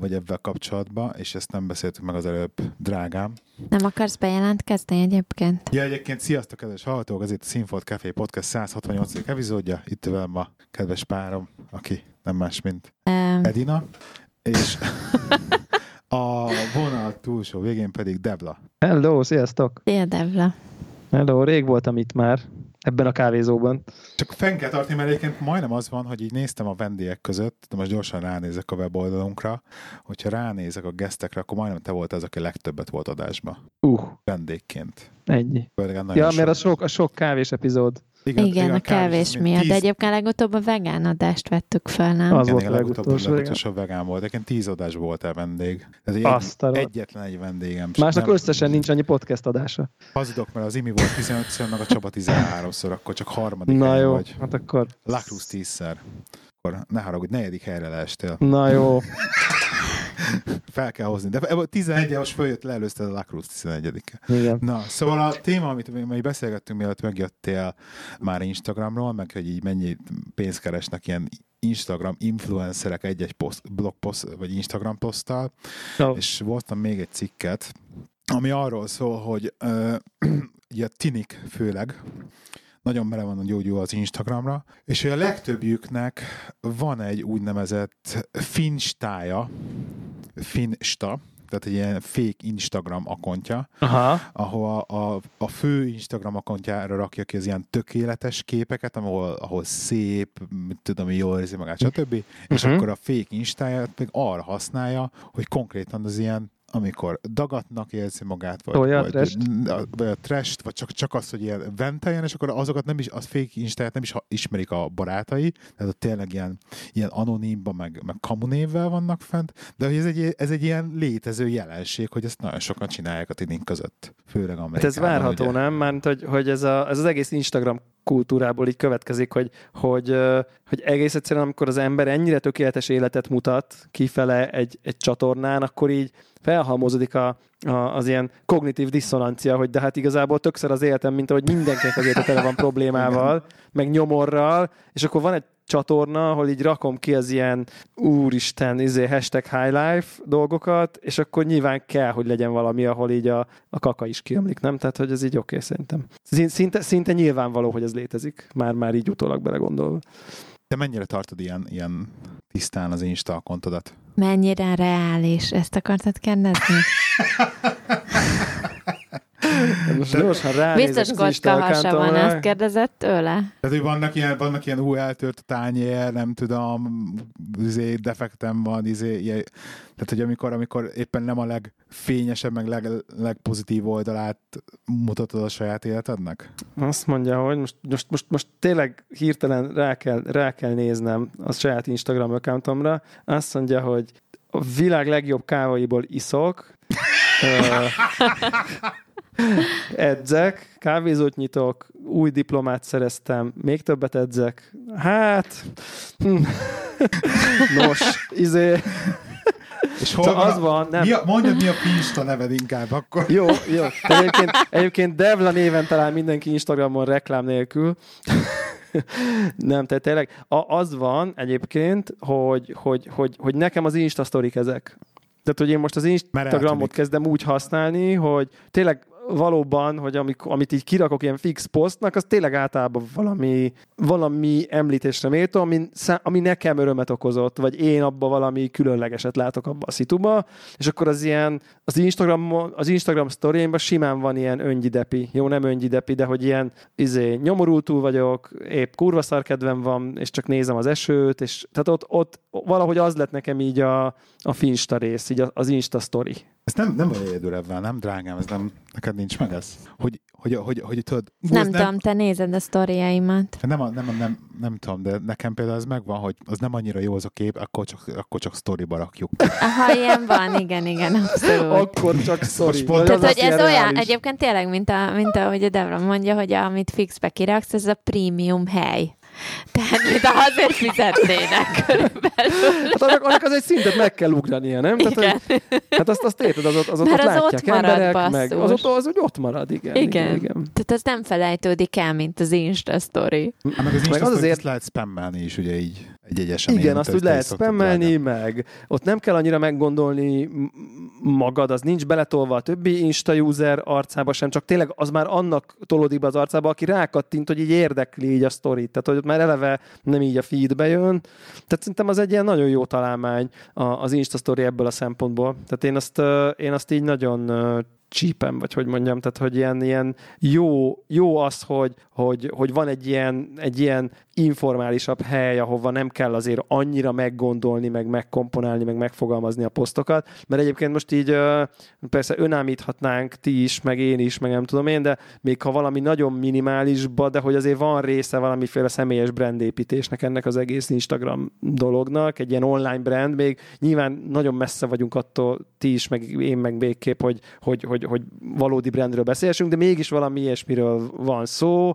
vagy ebben kapcsolatban, és ezt nem beszéltük meg az előbb, drágám. Nem akarsz bejelentkezni egyébként? Ja, egyébként sziasztok, kedves hallgatók, ez itt a Színfolt Café Podcast 168. epizódja. Itt velem a kedves párom, aki nem más, mint Um, Edina, és [LAUGHS] túlsó végén pedig Debla. Hello, sziasztok! Szia, Devla. Hello, rég voltam itt már, ebben a kávézóban. Csak fenn kell tartani, mert egyébként majdnem az van, hogy így néztem a vendégek között, de most gyorsan ránézek a weboldalunkra, hogyha ránézek a gesztekre, akkor majdnem te volt az, aki legtöbbet volt adásba. Uh, Vendégként. ennyi. Ja, mert a sok, a sok kávés epizód. Igen, a kávés miatt. tíz- De egyébként legutóbb a vegán adást vettük fel, nem? Az Igen, volt igen, legutolsó, igen. legutolsó vegán volt. Egyébként tíz adás volt el vendég. Ez egy, egyetlen egy vendégem. Másnak Nem- összesen nincs annyi podcast adása. Hazudok, mert az Imi volt 15-ször, meg a Csaba 13-szor, akkor csak harmadik Na jó, vagy. hát akkor... Lacruz 10-szer. Akkor ne haragudj, negyedik helyre leestél. Na jó, [LAUGHS] Fel kell hozni. De ebből 11 most följött, leelőzted a Lacruz 11 igen. Na, szóval a téma, amit mi beszélgettünk, mielőtt megjöttél már Instagramról, meg hogy így mennyi pénzt keresnek ilyen Instagram influencerek egy-egy poszt, blogpost, vagy Instagram poszttal, No. és voltam még egy cikket, ami arról szól, hogy ö, [CLEARS THROAT] ugye a tinik főleg nagyon bele van gyógyulva az Instagramra, és hogy a legtöbbjüknek van egy úgynevezett finstája, finsta, tehát egy ilyen fake Instagram akontja, Aha, ahol a, a, a fő Instagram akontjára rakja ki az ilyen tökéletes képeket, ahol, ahol szép, tudom, jól érzi magát, stb. És Mhm. akkor a fake instáját még arra használja, hogy konkrétan az ilyen amikor dagatnak érzi magát, vagy, Tolja vagy, vagy a trash vagy csak, csak az, hogy ilyen venteljen, és akkor azokat nem is, az fake instáját nem is ismerik a barátai, tehát ott tényleg ilyen, ilyen anonimban, meg, meg kamunévvel vannak fent, de hogy ez egy, ez egy ilyen létező jelenség, hogy ezt nagyon sokan csinálják a tinink között, főleg hát Amerikában. ez várható, ugye. nem? Mert hogy, hogy ez, a, ez az egész Instagram kultúrából így következik, hogy, hogy, hogy egész egyszerűen, amikor az ember ennyire tökéletes életet mutat kifele egy, egy csatornán, akkor így felhalmozódik a, a, az ilyen kognitív diszonancia, hogy de hát igazából többször az életem, mint ahogy mindenkinek az élete tele van [LAUGHS] problémával, meg nyomorral, és akkor van egy csatorna, ahol így rakom ki az ilyen úristen, izé, hashtag high life dolgokat, és akkor nyilván kell, hogy legyen valami, ahol így a, a kaka is kiamlik, nem? Tehát, hogy ez így oké okay, szerintem. Szinte, szinte nyilvánvaló, hogy ez létezik, már-már így utólag belegondolva. Te mennyire tartod ilyen, ilyen tisztán az Insta kontodat? Mennyire reális? Ezt akartad kérdezni? [LAUGHS] [LAUGHS] Most gyorsan Biztos kocka hasa van, ezt kérdezett tőle? Tehát, hogy vannak ilyen, vannak ilyen új eltört a tányér, nem tudom, izé, defektem van, izé, ilyen, tehát, hogy amikor, amikor éppen nem a legfényesebb, meg leg, legpozitív oldalát mutatod a saját életednek? Azt mondja, hogy most, most, most, most tényleg hirtelen rá kell, rá kell néznem a saját Instagram accountomra. Azt mondja, hogy a világ legjobb kávaiból iszok, [LAUGHS] edzek, kávézót nyitok, új diplomát szereztem, még többet edzek. Hát, hm. nos, izé, és hol van, az van, nem. Mi a, mondjad, mi a Insta neved inkább akkor. Jó, jó. Egyébként, egyébként Devla néven talál mindenki Instagramon reklám nélkül. nem, tehát tényleg az van egyébként, hogy, hogy, hogy, hogy nekem az Insta sztorik ezek. Tehát, hogy én most az Instagramot kezdem úgy használni, hogy tényleg valóban, hogy amik, amit így kirakok ilyen fix posztnak, az tényleg általában valami, valami említésre méltó, ami, ami nekem örömet okozott, vagy én abba valami különlegeset látok abba a szituba, és akkor az ilyen, az Instagram, az Instagram sztoriaimban simán van ilyen öngyidepi, jó, nem öngyidepi, de hogy ilyen izé, nyomorultul vagyok, épp kurva szar kedvem van, és csak nézem az esőt, és tehát ott, ott valahogy az lett nekem így a, a Finsta rész, így az Insta story. Ez nem, nem vagy egyedül ebben, nem, drágám? Ez nem, neked nincs meg ez? Hogy, hogy, hogy, hogy, hogy tudod... Nem, nem tudom, te nézed a sztoriaimat. Nem, nem, nem, nem, nem tudom, de nekem például ez megvan, hogy az nem annyira jó az a kép, akkor csak, akkor csak sztoriba rakjuk. Ha ilyen van, igen, igen, abszolút. akkor csak sztori. Tehát, hogy ez olyan, reális. egyébként tényleg, mint, a, mint ahogy a Devra mondja, hogy amit fixbe kiraksz, ez a prémium hely. Tehát, mint azért fizetnének [LAUGHS] körülbelül. Hát annak, annak az egy szintet meg kell ugrania, nem? Tehát, igen. Hogy, hát azt, azt érted, az ott, az ott, Mert ott az látják ott marad, emberek, basszus. meg az ott, az úgy ott marad, igen. Igen. igen, igen. Tehát az nem felejtődik el, mint az Insta story. Hát meg az Insta meg az azért lehet spammelni is, ugye így egy-egy esemény. Igen, azt úgy lehet spammelni, meg ott nem kell annyira meggondolni magad, az nincs beletolva a többi Insta user arcába sem, csak tényleg az már annak tolódik be az arcába, aki rákattint, hogy így érdekli így a sztorit. Tehát, hogy ott már eleve nem így a feedbe jön. Tehát szerintem az egy ilyen nagyon jó találmány az Insta story ebből a szempontból. Tehát én azt, én azt így nagyon csípem, vagy hogy mondjam, tehát hogy ilyen, ilyen jó, jó az, hogy, hogy, hogy van egy ilyen, egy ilyen informálisabb hely, ahova nem kell azért annyira meggondolni, meg megkomponálni, meg megfogalmazni a posztokat, mert egyébként most így persze önámíthatnánk ti is, meg én is, meg nem tudom én, de még ha valami nagyon minimálisba, de hogy azért van része valamiféle személyes brandépítésnek ennek az egész Instagram dolognak, egy ilyen online brand, még nyilván nagyon messze vagyunk attól ti is, meg én, meg végképp, hogy, hogy, hogy, hogy valódi brandről beszélsünk, de mégis valami ilyesmiről van szó,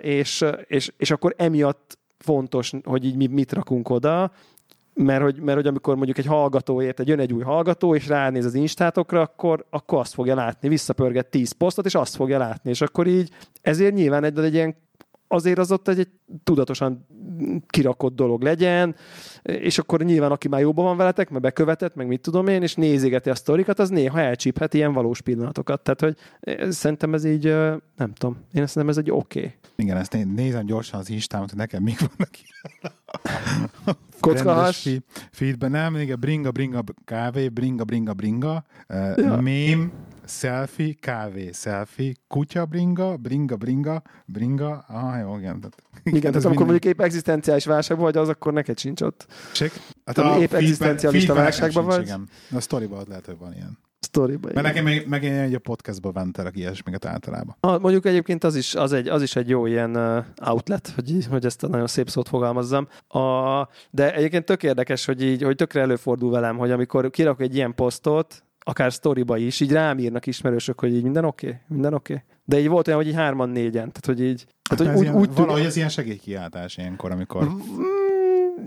és, és, és akkor emiatt fontos, hogy így mi mit rakunk oda, mert hogy, mert hogy amikor mondjuk egy hallgató érte, jön egy új hallgató, és ránéz az instátokra, akkor, akkor azt fogja látni, visszapörget 10 posztot, és azt fogja látni, és akkor így ezért nyilván egy, egy ilyen azért az ott egy, egy tudatosan kirakott dolog legyen, és akkor nyilván aki már jóban van veletek, meg bekövetett, meg mit tudom én, és nézégeti a sztorikat, az néha elcsíphet ilyen valós pillanatokat. Tehát, hogy szerintem ez így, nem tudom, én szerintem ez egy oké. Okay. Igen, ezt nézem gyorsan az Instámot, hogy nekem még vannak Kockahas. Feedben nem, igen, bringa, bringa, kávé, bringa, bringa, bringa, uh, ja. mém, selfie, kávé, selfie, kutya bringa, bringa, bringa, bringa, ah, jó, igen. Tehát, igen, tehát amikor mondjuk épp egzisztenciális válságban vagy, az akkor neked sincs ott. Csek? Hát a épp egzisztencialista válságban vagy. Igen. A sztoriban lehet, hogy van ilyen. Sztoriban. Mert nekem meg, meg egy a podcastban ventelek ilyesmiket általában. Ah, mondjuk egyébként az is, az, egy, az is egy jó ilyen uh, outlet, hogy, hogy ezt a nagyon szép szót fogalmazzam. A, de egyébként tök érdekes, hogy így, hogy tökre előfordul velem, hogy amikor kirak egy ilyen posztot, akár sztoriba is, így rám írnak ismerősök, hogy így minden oké, okay, minden oké. Okay. De így volt olyan, hogy így hárman, négyen. Tehát, hogy így... Tehát, Hát hogy ez úgy, ilyen, úgy valahogy ez ilyen segélykiáltás ilyenkor, amikor... Mm,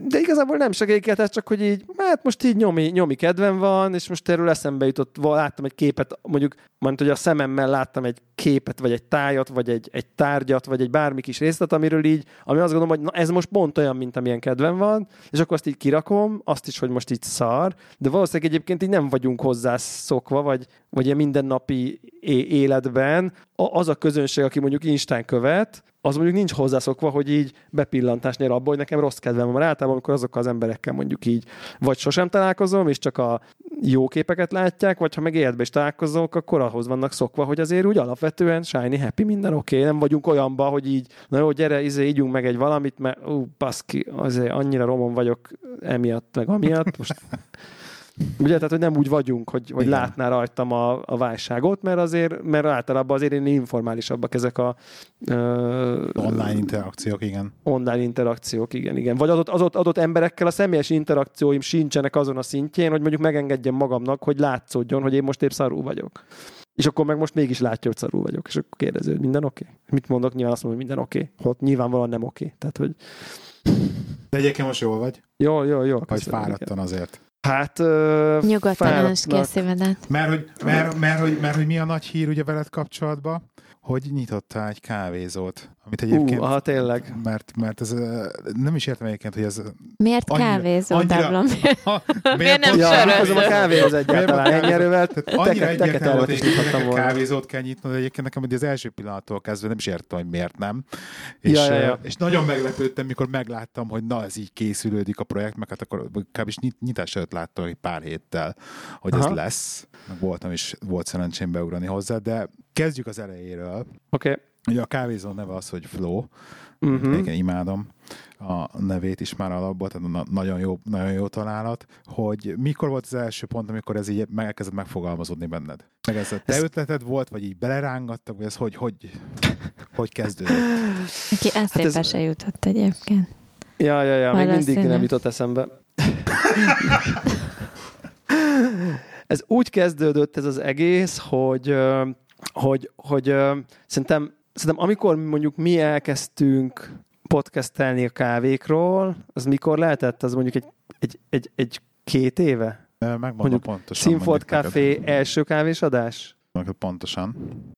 de igazából nem segélykeltés, csak hogy így, hát most így nyomi, nyomi kedvem van, és most erről eszembe jutott, láttam egy képet, mondjuk, mondjuk, hogy a szememmel láttam egy képet, vagy egy tájat, vagy egy, egy tárgyat, vagy egy bármi kis részlet, amiről így, ami azt gondolom, hogy na, ez most pont olyan, mint amilyen kedvem van, és akkor azt így kirakom, azt is, hogy most így szar, de valószínűleg egyébként így nem vagyunk hozzá szokva, vagy, vagy ilyen mindennapi é- életben. Az a közönség, aki mondjuk Instán követ, az mondjuk nincs hozzászokva, hogy így bepillantás nyer abba, hogy nekem rossz kedvem van. Mert általában, amikor azokkal az emberekkel mondjuk így vagy sosem találkozom, és csak a jó képeket látják, vagy ha meg életben is találkozok, akkor ahhoz vannak szokva, hogy azért úgy alapvetően shiny, happy, minden oké. Okay. Nem vagyunk olyanba, hogy így, na jó, gyere, izé, ígyunk meg egy valamit, mert ú, baszki, azért annyira romon vagyok emiatt, meg amiatt. Most Ugye, tehát, hogy nem úgy vagyunk, hogy, hogy Igen. látná rajtam a, a válságot, mert azért, mert általában azért én informálisabbak ezek a ö, Online interakciók, igen. online interakciók, igen, igen. Vagy adott, adott, adott emberekkel a személyes interakcióim sincsenek azon a szintjén, hogy mondjuk megengedjem magamnak, hogy látszódjon, hogy én most épp szarú vagyok. És akkor meg most mégis látja, hogy szarú vagyok. És akkor kérdező, hogy minden oké? Okay? Mit mondok? Nyilván azt mondom, hogy minden oké. Okay. Ott nyilvánvalóan nem oké. Okay. Tehát, hogy De egyébként most jól vagy? jó, jó, jó. Vagy fáradtan azért? Hát, ö, Nyugodtan önts ki a szívedet. Mert hogy, mert, mert, hogy, mert hogy mi a nagy hír ugye veled kapcsolatban, hogy nyitottál egy kávézót, amit egyébként... Ú, aha, tényleg. Mert, mert ez nem is értem egyébként, hogy ez... Miért Annyira- kávézó, annyira- Dáblom? Ha, [LAUGHS] Miért nem Ja, söröző? nem hozom a kávéhoz Miért egyáltalán. Ennyi erővel annyira egyértelmű volt, hogy nyithattam neked volna. kávézót kell nyitnod, egyébként nekem az első pillanattól kezdve nem is értem, hogy miért nem. És, Ja, ja, ja. és nagyon meglepődtem, mikor megláttam, hogy na, ez így készülődik a projekt, meg hát akkor kb. nyitás előtt láttam egy pár héttel, hogy ez Aha. lesz. Meg voltam is, volt szerencsém beugrani hozzá, de kezdjük az elejéről. Oké. Okay. Ugye a kávézó neve az, hogy Flow. Uh-huh. Igen, imádom a nevét is már alapból, tehát na- nagyon jó, nagyon jó találat, hogy mikor volt az első pont, amikor ez így elkezdett megfogalmazódni benned? Meg ez a te Ez- ötleted volt, vagy így belerángattak, vagy ez hogy, hogy, hogy kezdődött? Ki eszébe ez- se jutott egyébként. Ja, ja, ja, még mindig Valószínű. nem jutott eszembe. [LAUGHS] ez úgy kezdődött ez az egész, hogy, hogy, hogy ö, szerintem, szerintem amikor mondjuk mi elkezdtünk podcastelni a kávékról, az mikor lehetett? Az mondjuk egy, egy, egy, egy két éve? Megmondom Mondjuk pontosan. Színfolt Café neked- első kávésadás? neked Pontosan.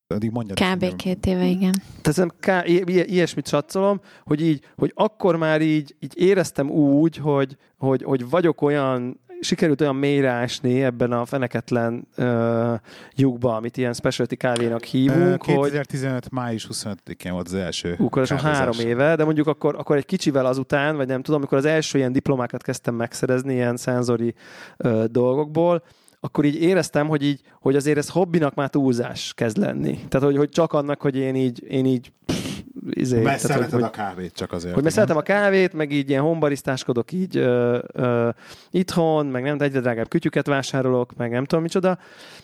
Addig mondjad. Kb. két éve, igen. Tehát ká- i- ilyesmit satszolom, hogy így, hogy akkor már így, így éreztem úgy, hogy, hogy, hogy vagyok olyan, sikerült olyan mélyre ásni ebben a feneketlen uh, lyukba, amit ilyen specialty kávénak Ö, hívunk, hogy 2015. május 25-én volt az első Ú, akkor kávézás. három éve, de mondjuk akkor, akkor egy kicsivel azután, vagy nem tudom, amikor az első ilyen diplomákat kezdtem megszerezni, ilyen szenzori ö, dolgokból, akkor így éreztem, hogy így, hogy azért ez hobbinak már túlzás kezd lenni. Tehát, hogy, hogy csak annak, hogy én így, én így pff, izé, Mert tehát, szereted hogy, a kávét csak azért. hogy mert szeretem a kávét, meg így ilyen hombarisztáskodok így ö, ö, itthon, meg nem, egyre drágább kütyüket vásárolok, meg nem tudom micsoda.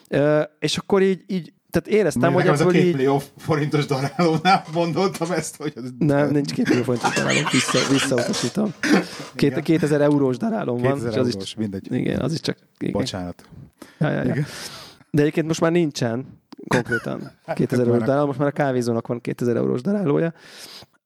Ö, és akkor így, így tehát éreztem, Nekem hogy az a két millió forintos darálónál [LAUGHS] mondottam ezt, hogy az Nem, nincs két millió forintos darálom, vissza, visszautasítom. Két, Igen. 2000 eurós darálom van. 2000 és az eurós, is, mindegy. igen, az is csak... Igen. Bocsánat. Ja, ja, ja. Igen. De egyébként most már nincsen konkrétan [LAUGHS] 2000 eurós daráló, most már a kávézónak van 2000 eurós darálója.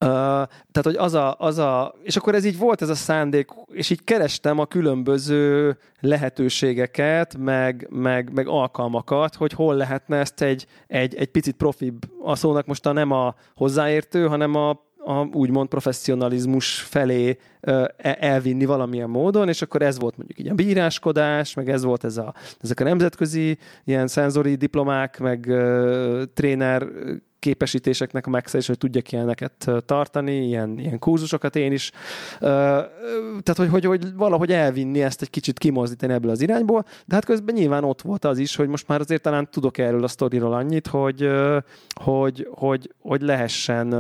Uh, tehát, hogy az a, az a, és akkor ez így volt ez a szándék, és így kerestem a különböző lehetőségeket, meg, meg, meg alkalmakat, hogy hol lehetne ezt egy, egy, egy picit profibb, a szónak most a nem a hozzáértő, hanem a, a úgymond professzionalizmus felé e- elvinni valamilyen módon, és akkor ez volt mondjuk így a bíráskodás, meg ez volt ez a, ezek a nemzetközi ilyen szenzori diplomák, meg tréner képesítéseknek a megszerzés, hogy tudjak ilyeneket tartani, ilyen, ilyen kurzusokat én is. Tehát, hogy, hogy, hogy valahogy elvinni ezt egy kicsit kimozdítani ebből az irányból, de hát közben nyilván ott volt az is, hogy most már azért talán tudok erről a sztoriról annyit, hogy, hogy, hogy, hogy lehessen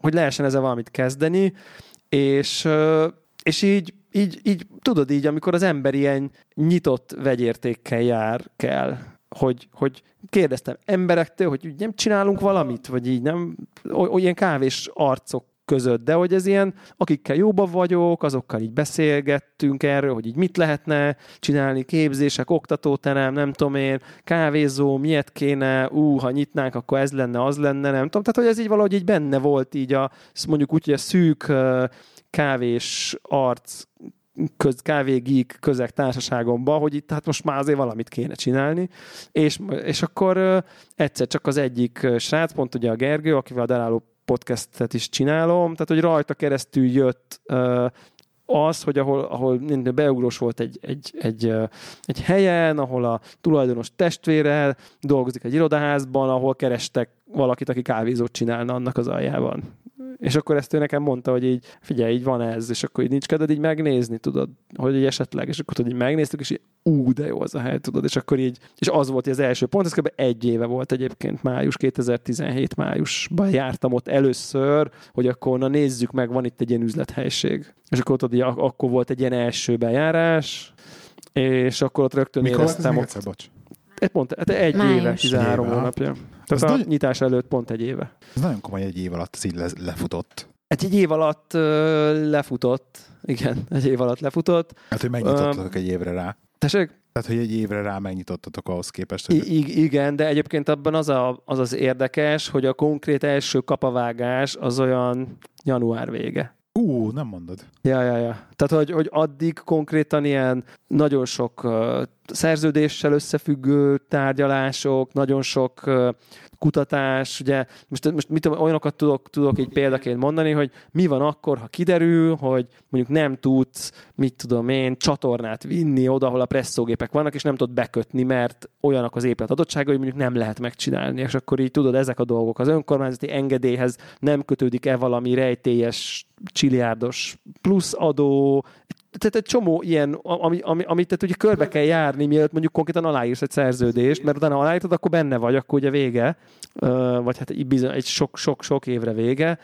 hogy lehessen ezzel valamit kezdeni, és, és így, így, így, tudod így, amikor az ember ilyen nyitott vegyértékkel jár kell, hogy, hogy kérdeztem emberektől, hogy nem csinálunk valamit, vagy így nem, olyan kávés arcok között, de hogy ez ilyen, akikkel jóba vagyok, azokkal így beszélgettünk erről, hogy így mit lehetne csinálni, képzések, oktatóterem, nem tudom én, kávézó, miért kéne, ú, ha nyitnánk, akkor ez lenne, az lenne, nem tudom. Tehát, hogy ez így valahogy így benne volt így a, mondjuk úgy, hogy a szűk kávés arc köz, kávégík közeg társaságomba, hogy itt hát most már azért valamit kéne csinálni, és, és akkor egyszer csak az egyik srác, pont ugye a Gergő, akivel a Daráló podcastet is csinálom, tehát hogy rajta keresztül jött az, hogy ahol, ahol beugrós volt egy, egy, egy, egy helyen, ahol a tulajdonos testvére dolgozik egy irodaházban, ahol kerestek valakit, aki kávézót csinálna annak az aljában. És akkor ezt ő nekem mondta, hogy így, figyelj, így van ez, és akkor így nincs kedved így megnézni, tudod, hogy így esetleg, és akkor tudod, így megnéztük, és így, ú, de jó az a hely, tudod, és akkor így, és az volt az első pont, ez kb. egy éve volt egyébként, május, 2017 májusban jártam ott először, hogy akkor na nézzük meg, van itt egy ilyen üzlethelység. És akkor tudod, így, akkor volt egy ilyen első bejárás, és akkor ott rögtön Mikor éreztem ez, bocs? Egy pont, hát egy Május. éve, 13 Éve, hónapja. Tehát a nagy- nyitás előtt pont egy éve. Ez nagyon komoly egy év alatt ez így le, lefutott. Hát egy év alatt ö, lefutott, igen, egy év alatt lefutott. Hát, hogy megnyitottatok egy évre rá. Tessék? Tehát, hogy egy évre rá megnyitottatok ahhoz képest, hogy I- ig- igen, de egyébként abban az, a, az az érdekes, hogy a konkrét első kapavágás az olyan január vége. Ú, nem mondod. Ja, ja, ja. Tehát, hogy, hogy addig konkrétan ilyen nagyon sok uh, szerződéssel összefüggő tárgyalások, nagyon sok uh, kutatás, ugye most, most mit, olyanokat tudok, tudok így példaként mondani, hogy mi van akkor, ha kiderül, hogy mondjuk nem tudsz, mit tudom én, csatornát vinni oda, ahol a presszógépek vannak, és nem tudod bekötni, mert olyanak az épület adottsága, hogy mondjuk nem lehet megcsinálni, és akkor így tudod, ezek a dolgok. Az önkormányzati engedélyhez nem kötődik-e valami rejtélyes csiliárdos plusz adó, tehát egy csomó ilyen, ami, ami, amit tehát ugye körbe kell járni, mielőtt mondjuk konkrétan aláírsz egy szerződést, mert utána aláírtad, akkor benne vagy, akkor ugye vége, vagy hát bizony, egy sok-sok-sok évre vége.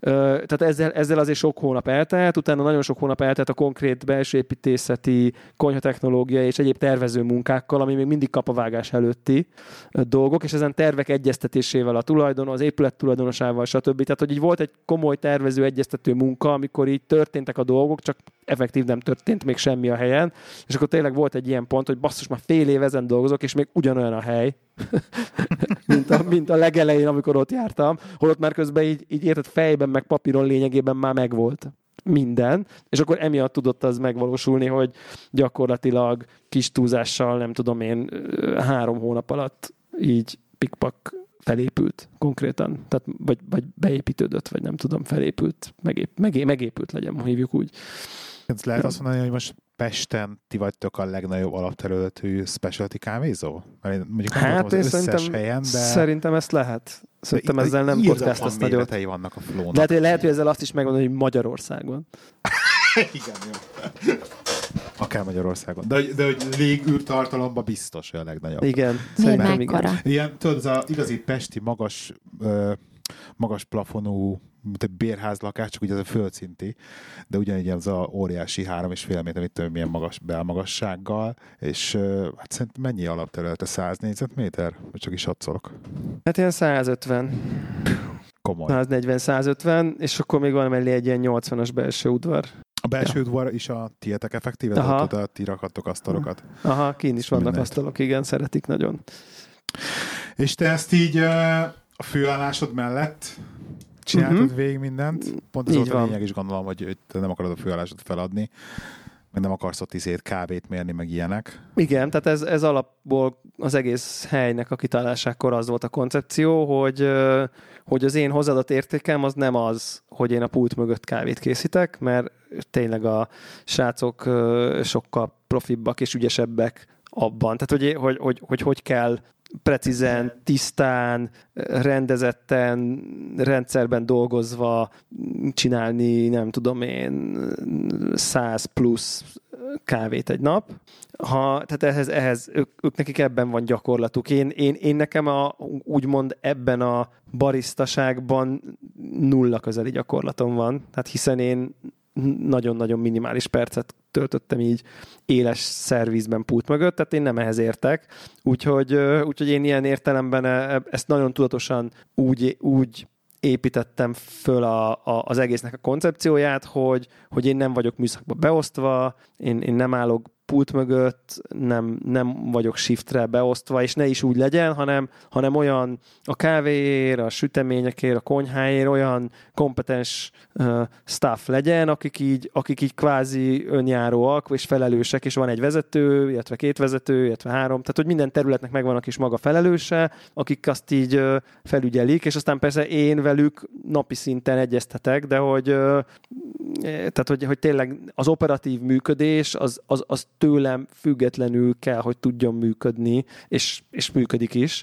Tehát ezzel, ezzel azért sok hónap eltelt, utána nagyon sok hónap eltelt a konkrét belső építészeti, konyhatechnológia és egyéb tervező munkákkal, ami még mindig kapavágás előtti dolgok, és ezen tervek egyeztetésével a tulajdon, az épület tulajdonosával, stb. Tehát, hogy így volt egy komoly tervező egyeztető munka, amikor így történtek a dolgok, csak effektív nem történt még semmi a helyen, és akkor tényleg volt egy ilyen pont, hogy basszus, már fél év ezen dolgozok, és még ugyanolyan a hely, [LAUGHS] mint, a, mint a legelején, amikor ott jártam, holott már közben így, így érted fejben, meg papíron lényegében már megvolt minden, és akkor emiatt tudott az megvalósulni, hogy gyakorlatilag kis túlzással, nem tudom én, három hónap alatt így pikpak felépült konkrétan, tehát vagy, vagy beépítődött, vagy nem tudom, felépült, megép, megé, megépült legyen, hívjuk úgy. Ez lehet azt mondani, hogy most Pesten ti vagytok a legnagyobb alapterületű specialty kávézó? Mondjuk nem Hát én az összes szerintem, helyen, de... szerintem ezt lehet. Szerintem de ezzel nem nagyot. méretei vannak a flónak. De hát lehet, hogy ezzel azt is megmondani, hogy Magyarországon. [LAUGHS] Igen, jó. Akár Magyarországon. De, hogy- de hogy légűrtartalomban biztos, hogy a legnagyobb. Igen, szerintem igen. Ilyen, tudod, az a igazi pesti magas, ö, magas plafonú egy bérház lakás, csak ugye az a földszinti, de ugyanígy az a óriási három és fél méter, mit tudom, milyen magas belmagassággal, és hát szerintem mennyi alapterülete? 100 négyzetméter? Vagy csak is adszolok? Hát ilyen 150, Komoly. 140-150, és akkor még van mellé egy ilyen 80-as belső udvar. A belső udvar is a tietek effektíve, Aha. tehát ott ti rakhattok asztalokat. Aha, kint is vannak Mindent. asztalok, igen, szeretik nagyon. És te ezt így a főállásod mellett csináltad uh-huh. végig mindent? Pont ez volt a lényeg is gondolom, hogy, hogy te nem akarod a főállásod feladni, meg nem akarsz ott izét kávét mérni, meg ilyenek. Igen, tehát ez, ez alapból az egész helynek a kitalálásakor az volt a koncepció, hogy, hogy az én hozzáadott értékem az nem az, hogy én a pult mögött kávét készítek, mert tényleg a srácok sokkal profibbak és ügyesebbek abban. Tehát, hogy hogy, hogy, hogy, hogy kell precízen, tisztán, rendezetten, rendszerben dolgozva csinálni, nem tudom én, 100 plusz kávét egy nap. Ha, tehát ehhez, ehhez ők, ők, nekik ebben van gyakorlatuk. Én, én, én nekem a, úgymond ebben a barisztaságban nulla közeli gyakorlatom van. Tehát hiszen én nagyon-nagyon minimális percet töltöttem így éles szervizben pult mögött, tehát én nem ehhez értek. Úgyhogy, úgyhogy én ilyen értelemben ezt nagyon tudatosan úgy, úgy építettem föl a, a, az egésznek a koncepcióját, hogy, hogy én nem vagyok műszakba beosztva, én, én nem állok pult mögött, nem, nem vagyok shiftre beosztva, és ne is úgy legyen, hanem, hanem olyan a kávéért, a süteményekért, a konyháért olyan kompetens uh, staff legyen, akik így, akik így kvázi önjáróak és felelősek, és van egy vezető, illetve két vezető, illetve három, tehát hogy minden területnek megvan a kis maga felelőse, akik azt így uh, felügyelik, és aztán persze én velük napi szinten egyeztetek, de hogy uh, tehát hogy, hogy tényleg az operatív működés az, az, az tőlem függetlenül kell, hogy tudjon működni, és, és működik is.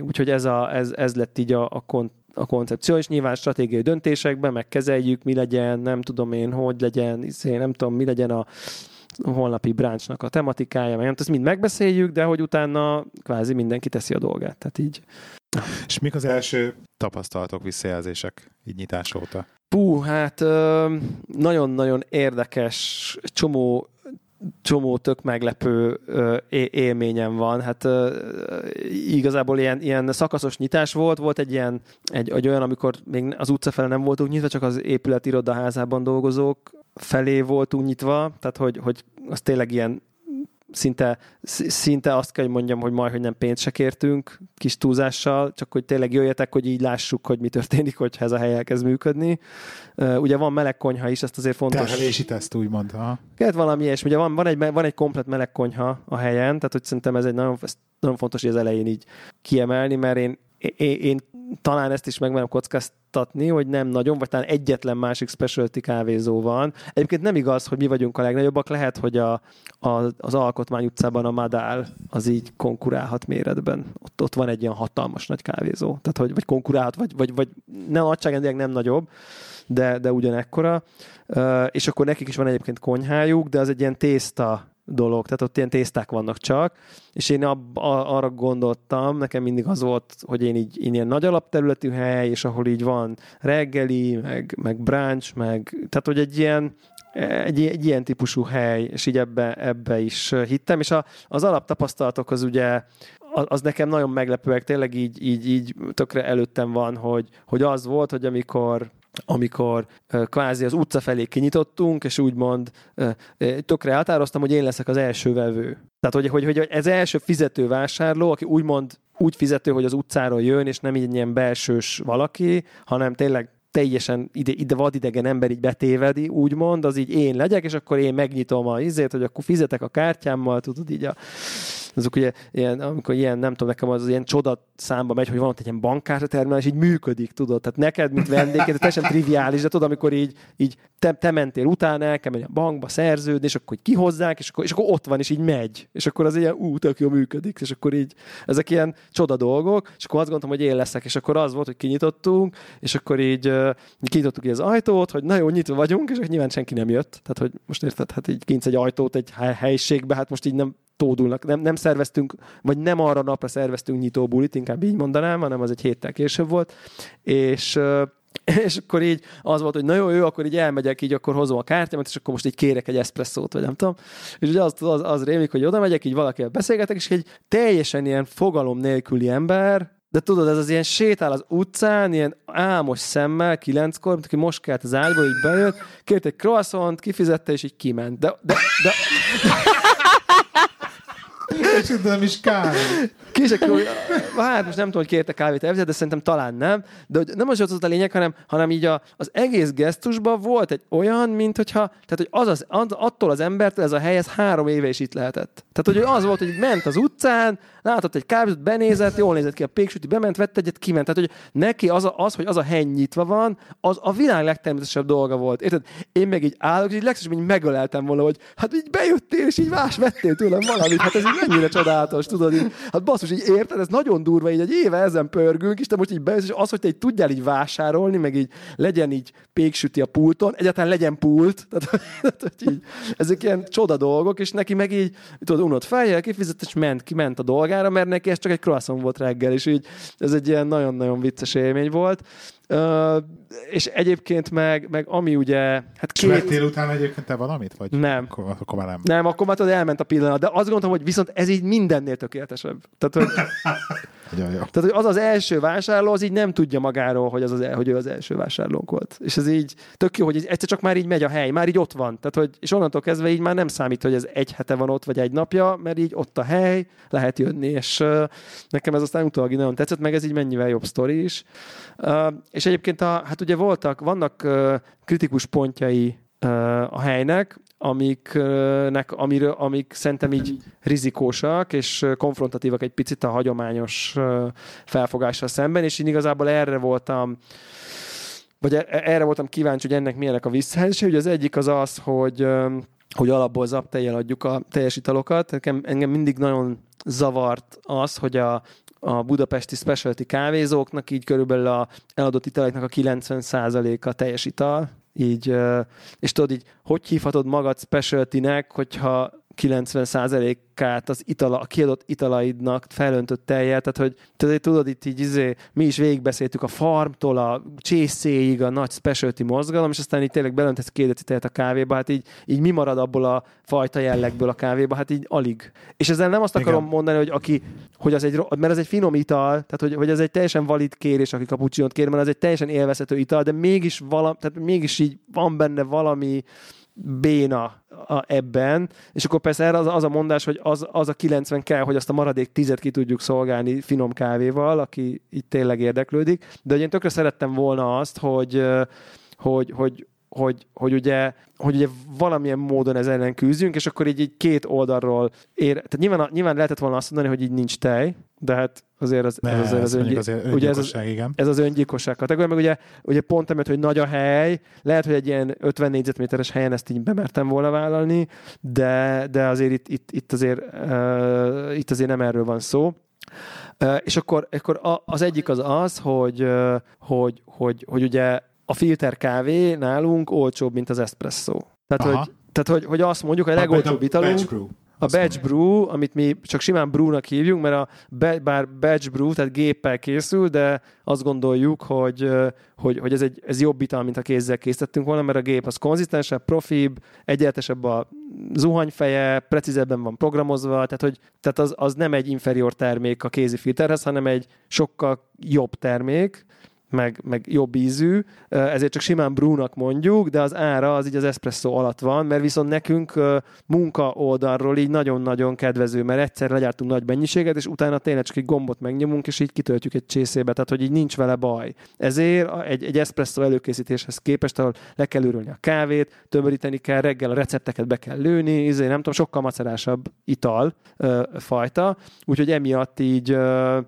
Úgyhogy ez, a, ez, ez lett így a, a kont a koncepció, és nyilván stratégiai döntésekben megkezeljük, mi legyen, nem tudom én, hogy legyen, izé, nem tudom, mi legyen a holnapi branchnak a tematikája, meg nem ezt mind megbeszéljük, de hogy utána kvázi mindenki teszi a dolgát. Tehát így. És mik az első tapasztalatok, visszajelzések így nyitás óta? Pú, hát nagyon-nagyon érdekes, csomó csomó tök meglepő élményem van. Hát igazából ilyen, ilyen szakaszos nyitás volt, volt egy ilyen, egy, egy olyan, amikor még az utca fele nem voltunk nyitva, csak az épület irodaházában dolgozók felé voltunk nyitva, tehát hogy, hogy az tényleg ilyen szinte, szinte azt kell, hogy mondjam, hogy majd, hogy nem pénzt se kértünk, kis túlzással, csak hogy tényleg jöjjetek, hogy így lássuk, hogy mi történik, hogyha ez a hely elkezd működni. Ugye van meleg konyha is, ezt azért fontos. Terhelési teszt, úgymond. Ha? Lehet valami ilyesmi. Ugye van, van, egy, van egy komplet meleg konyha a helyen, tehát hogy szerintem ez egy nagyon, nagyon fontos, hogy az elején így kiemelni, mert én, én talán ezt is megmerem kockáztatni, hogy nem nagyon, vagy talán egyetlen másik specialty kávézó van. Egyébként nem igaz, hogy mi vagyunk a legnagyobbak, lehet, hogy a, a, az Alkotmány utcában a Madál az így konkurálhat méretben. Ott, ott van egy ilyen hatalmas nagy kávézó. Tehát, hogy, vagy konkurálhat, vagy, vagy, vagy nem nagyságrendileg nem nagyobb, de, de ugyanekkora. Uh, és akkor nekik is van egyébként konyhájuk, de az egy ilyen tészta dolog, tehát ott ilyen tészták vannak csak, és én ab, a, arra gondoltam, nekem mindig az volt, hogy én így én ilyen nagy alapterületű hely, és ahol így van reggeli, meg, meg brunch, meg, tehát hogy egy ilyen, egy, egy ilyen típusú hely, és így ebbe, ebbe is hittem, és a, az alaptapasztalatok az ugye az nekem nagyon meglepőek, tényleg így, így, így tökre előttem van, hogy, hogy az volt, hogy amikor amikor kvázi az utca felé kinyitottunk, és úgymond tökre eltároztam, hogy én leszek az első vevő. Tehát, hogy, hogy, hogy ez első fizető vásárló, aki úgymond úgy fizető, hogy az utcáról jön, és nem így ilyen belsős valaki, hanem tényleg teljesen ide, ide vadidegen ember így betévedi, úgymond, az így én legyek, és akkor én megnyitom a izét, hogy akkor fizetek a kártyámmal, tudod, így a azok ugye ilyen, amikor ilyen, nem tudom, nekem az ilyen csoda számba megy, hogy van ott egy ilyen bankkártya terminál, és így működik, tudod. Tehát neked, mint ez teljesen triviális, de tudod, amikor így, így te, te mentél utána, el kell menni a bankba szerződni, és akkor így kihozzák, és akkor, és akkor ott van, és így megy. És akkor az ilyen, ú, tök jó működik, és akkor így, ezek ilyen csoda dolgok, és akkor azt gondoltam, hogy én leszek, és akkor az volt, hogy kinyitottunk, és akkor így uh, kinyitottuk így az ajtót, hogy nagyon nyitva vagyunk, és akkor nyilván senki nem jött. Tehát, hogy most érted, hát így kincs egy ajtót egy helységbe, hát most így nem tódulnak. Nem, nem szerveztünk, vagy nem arra napra szerveztünk nyitóbulit, inkább így mondanám, hanem az egy héttel később volt, és [LAUGHS] és akkor így az volt, hogy na jó, jó, akkor így elmegyek, így akkor hozom a kártyámat, és akkor most így kérek egy eszpresszót, vagy nem tudom. És ugye az, az, az rémik, hogy oda megyek, így valakivel beszélgetek, és egy teljesen ilyen fogalom nélküli ember, de tudod, ez az ilyen sétál az utcán, ilyen álmos szemmel, kilenckor, mint aki most kelt az ágyból, így bejött, kért egy croissant, kifizette, és így kiment. De, de, de, [LAUGHS] És nem is kár. Kések, hát most nem tudom, hogy kérte kávét de szerintem talán nem. De hogy nem az volt a lényeg, hanem, hanem így a, az egész gesztusban volt egy olyan, mint hogyha, tehát hogy az, az, attól az embertől ez a hely, ez három éve is itt lehetett. Tehát, hogy az volt, hogy ment az utcán, látott egy kávét, benézett, jól nézett ki a péksüti, bement, vett egyet, kiment. Tehát, hogy neki az, a, az, hogy az a hely nyitva van, az a világ legtermészetesebb dolga volt. Érted? Én meg így állok, és így legszívesebben megöleltem volna, hogy hát így bejöttél, és így más vettél tőlem valamit. Hát ez így mennyire csodálatos, tudod? Így, hát basszus, így érted, ez nagyon durva, így egy éve ezen pörgünk, és te most így bejössz, és az, hogy te így tudjál így vásárolni, meg így legyen így péksüti a pulton, egyáltalán legyen pult, [LAUGHS] tehát, hogy így, ezek ilyen csoda dolgok, és neki meg így, tudod, unott fejjel, kifizet, és ment, kiment a dolgára, mert neki ez csak egy croissant volt reggel, és így ez egy ilyen nagyon-nagyon vicces élmény volt. Uh, és egyébként meg, meg ami ugye... Hát két... Vettél utána egyébként te valamit? Vagy nem. Akkor, akkor már nem. Nem, akkor már tudod, elment a pillanat. De azt gondoltam, hogy viszont ez így mindennél tökéletesebb. Tehát, hogy [LAUGHS] Nagyon jó. Tehát, hogy az az első vásárló, az így nem tudja magáról, hogy, az az, el- hogy ő az első vásárlónk volt. És ez így tök jó, hogy egyszer csak már így megy a hely, már így ott van. Tehát, hogy, és onnantól kezdve így már nem számít, hogy ez egy hete van ott, vagy egy napja, mert így ott a hely, lehet jönni, és uh, nekem ez aztán utólag így nagyon tetszett, meg ez így mennyivel jobb sztori is. Uh, és egyébként a, hát ugye voltak, vannak uh, kritikus pontjai a helynek, amiknek, amiről, amik szerintem így rizikósak és konfrontatívak egy picit a hagyományos felfogással szemben, és én igazából erre voltam vagy e- erre voltam kíváncsi, hogy ennek milyenek a visszajelzése. Ugye az egyik az az, hogy hogy alapból zaptejjel adjuk a teljes italokat. Engem, engem mindig nagyon zavart az, hogy a, a budapesti specialty kávézóknak így körülbelül a eladott italoknak a 90%-a teljes ital, így, és tudod így, hogy hívhatod magad specialtynek, hogyha 90%-át az itala, a kiadott italaidnak felöntött teljel, tehát hogy tehát, tudod, itt így izé, mi is végigbeszéltük a farmtól a csészéig a nagy specialty mozgalom, és aztán így tényleg belöntesz két deci tejet a kávéba, hát így, így mi marad abból a fajta jellegből a kávéba, hát így alig. És ezzel nem azt Igen. akarom mondani, hogy aki, hogy az egy, mert ez egy finom ital, tehát hogy, hogy ez egy teljesen valid kérés, aki kapucsinót kér, mert ez egy teljesen élvezhető ital, de mégis, vala, tehát mégis így van benne valami béna a, ebben, és akkor persze erre az, az a mondás, hogy az, az a 90 kell, hogy azt a maradék tizet ki tudjuk szolgálni finom kávéval, aki itt tényleg érdeklődik, de én tökre szerettem volna azt, hogy, hogy, hogy, hogy, hogy, ugye, hogy ugye valamilyen módon ez ellen küzdjünk, és akkor így, így két oldalról ér, tehát nyilván, nyilván lehetett volna azt mondani, hogy így nincs tej, de hát azért az, Ne, ez azért az, öngy, azért ugye ez az, igen. ez az öngyilkosság kategória, meg ugye, ugye pont emiatt, hogy nagy a hely, lehet, hogy egy ilyen 50 négyzetméteres helyen ezt így bemertem volna vállalni, de, de azért itt, itt, itt, azért, uh, itt azért nem erről van szó. Uh, és akkor, akkor az egyik az az, hogy, uh, hogy, hogy, hogy ugye a filter kávé nálunk olcsóbb, mint az espresso. Tehát, Aha. hogy, tehát hogy, hogy azt mondjuk, hogy a legolcsóbb italunk, a batch brew, amit mi csak simán brewnak hívjuk, mert a be, bár batch brew, tehát géppel készül, de azt gondoljuk, hogy, hogy, hogy ez, egy, ez jobb ital, mint a kézzel készítettünk volna, mert a gép az konzisztensebb, profibb, egyenletesebb a zuhanyfeje, precízebben van programozva, tehát, hogy, tehát az, az nem egy inferior termék a kézi filterhez, hanem egy sokkal jobb termék, meg, meg jobb ízű, ezért csak simán brúnak mondjuk, de az ára az így az espresso alatt van, mert viszont nekünk munka oldalról így nagyon-nagyon kedvező, mert egyszer legyártunk nagy mennyiséget, és utána tényleg csak egy gombot megnyomunk, és így kitöltjük egy csészébe, tehát hogy így nincs vele baj. Ezért egy, egy espresso előkészítéshez képest, ahol le kell ürülni a kávét, tömöríteni kell, reggel a recepteket be kell lőni, izé, nem tudom, sokkal macerásabb ital ö, fajta, úgyhogy emiatt így ö,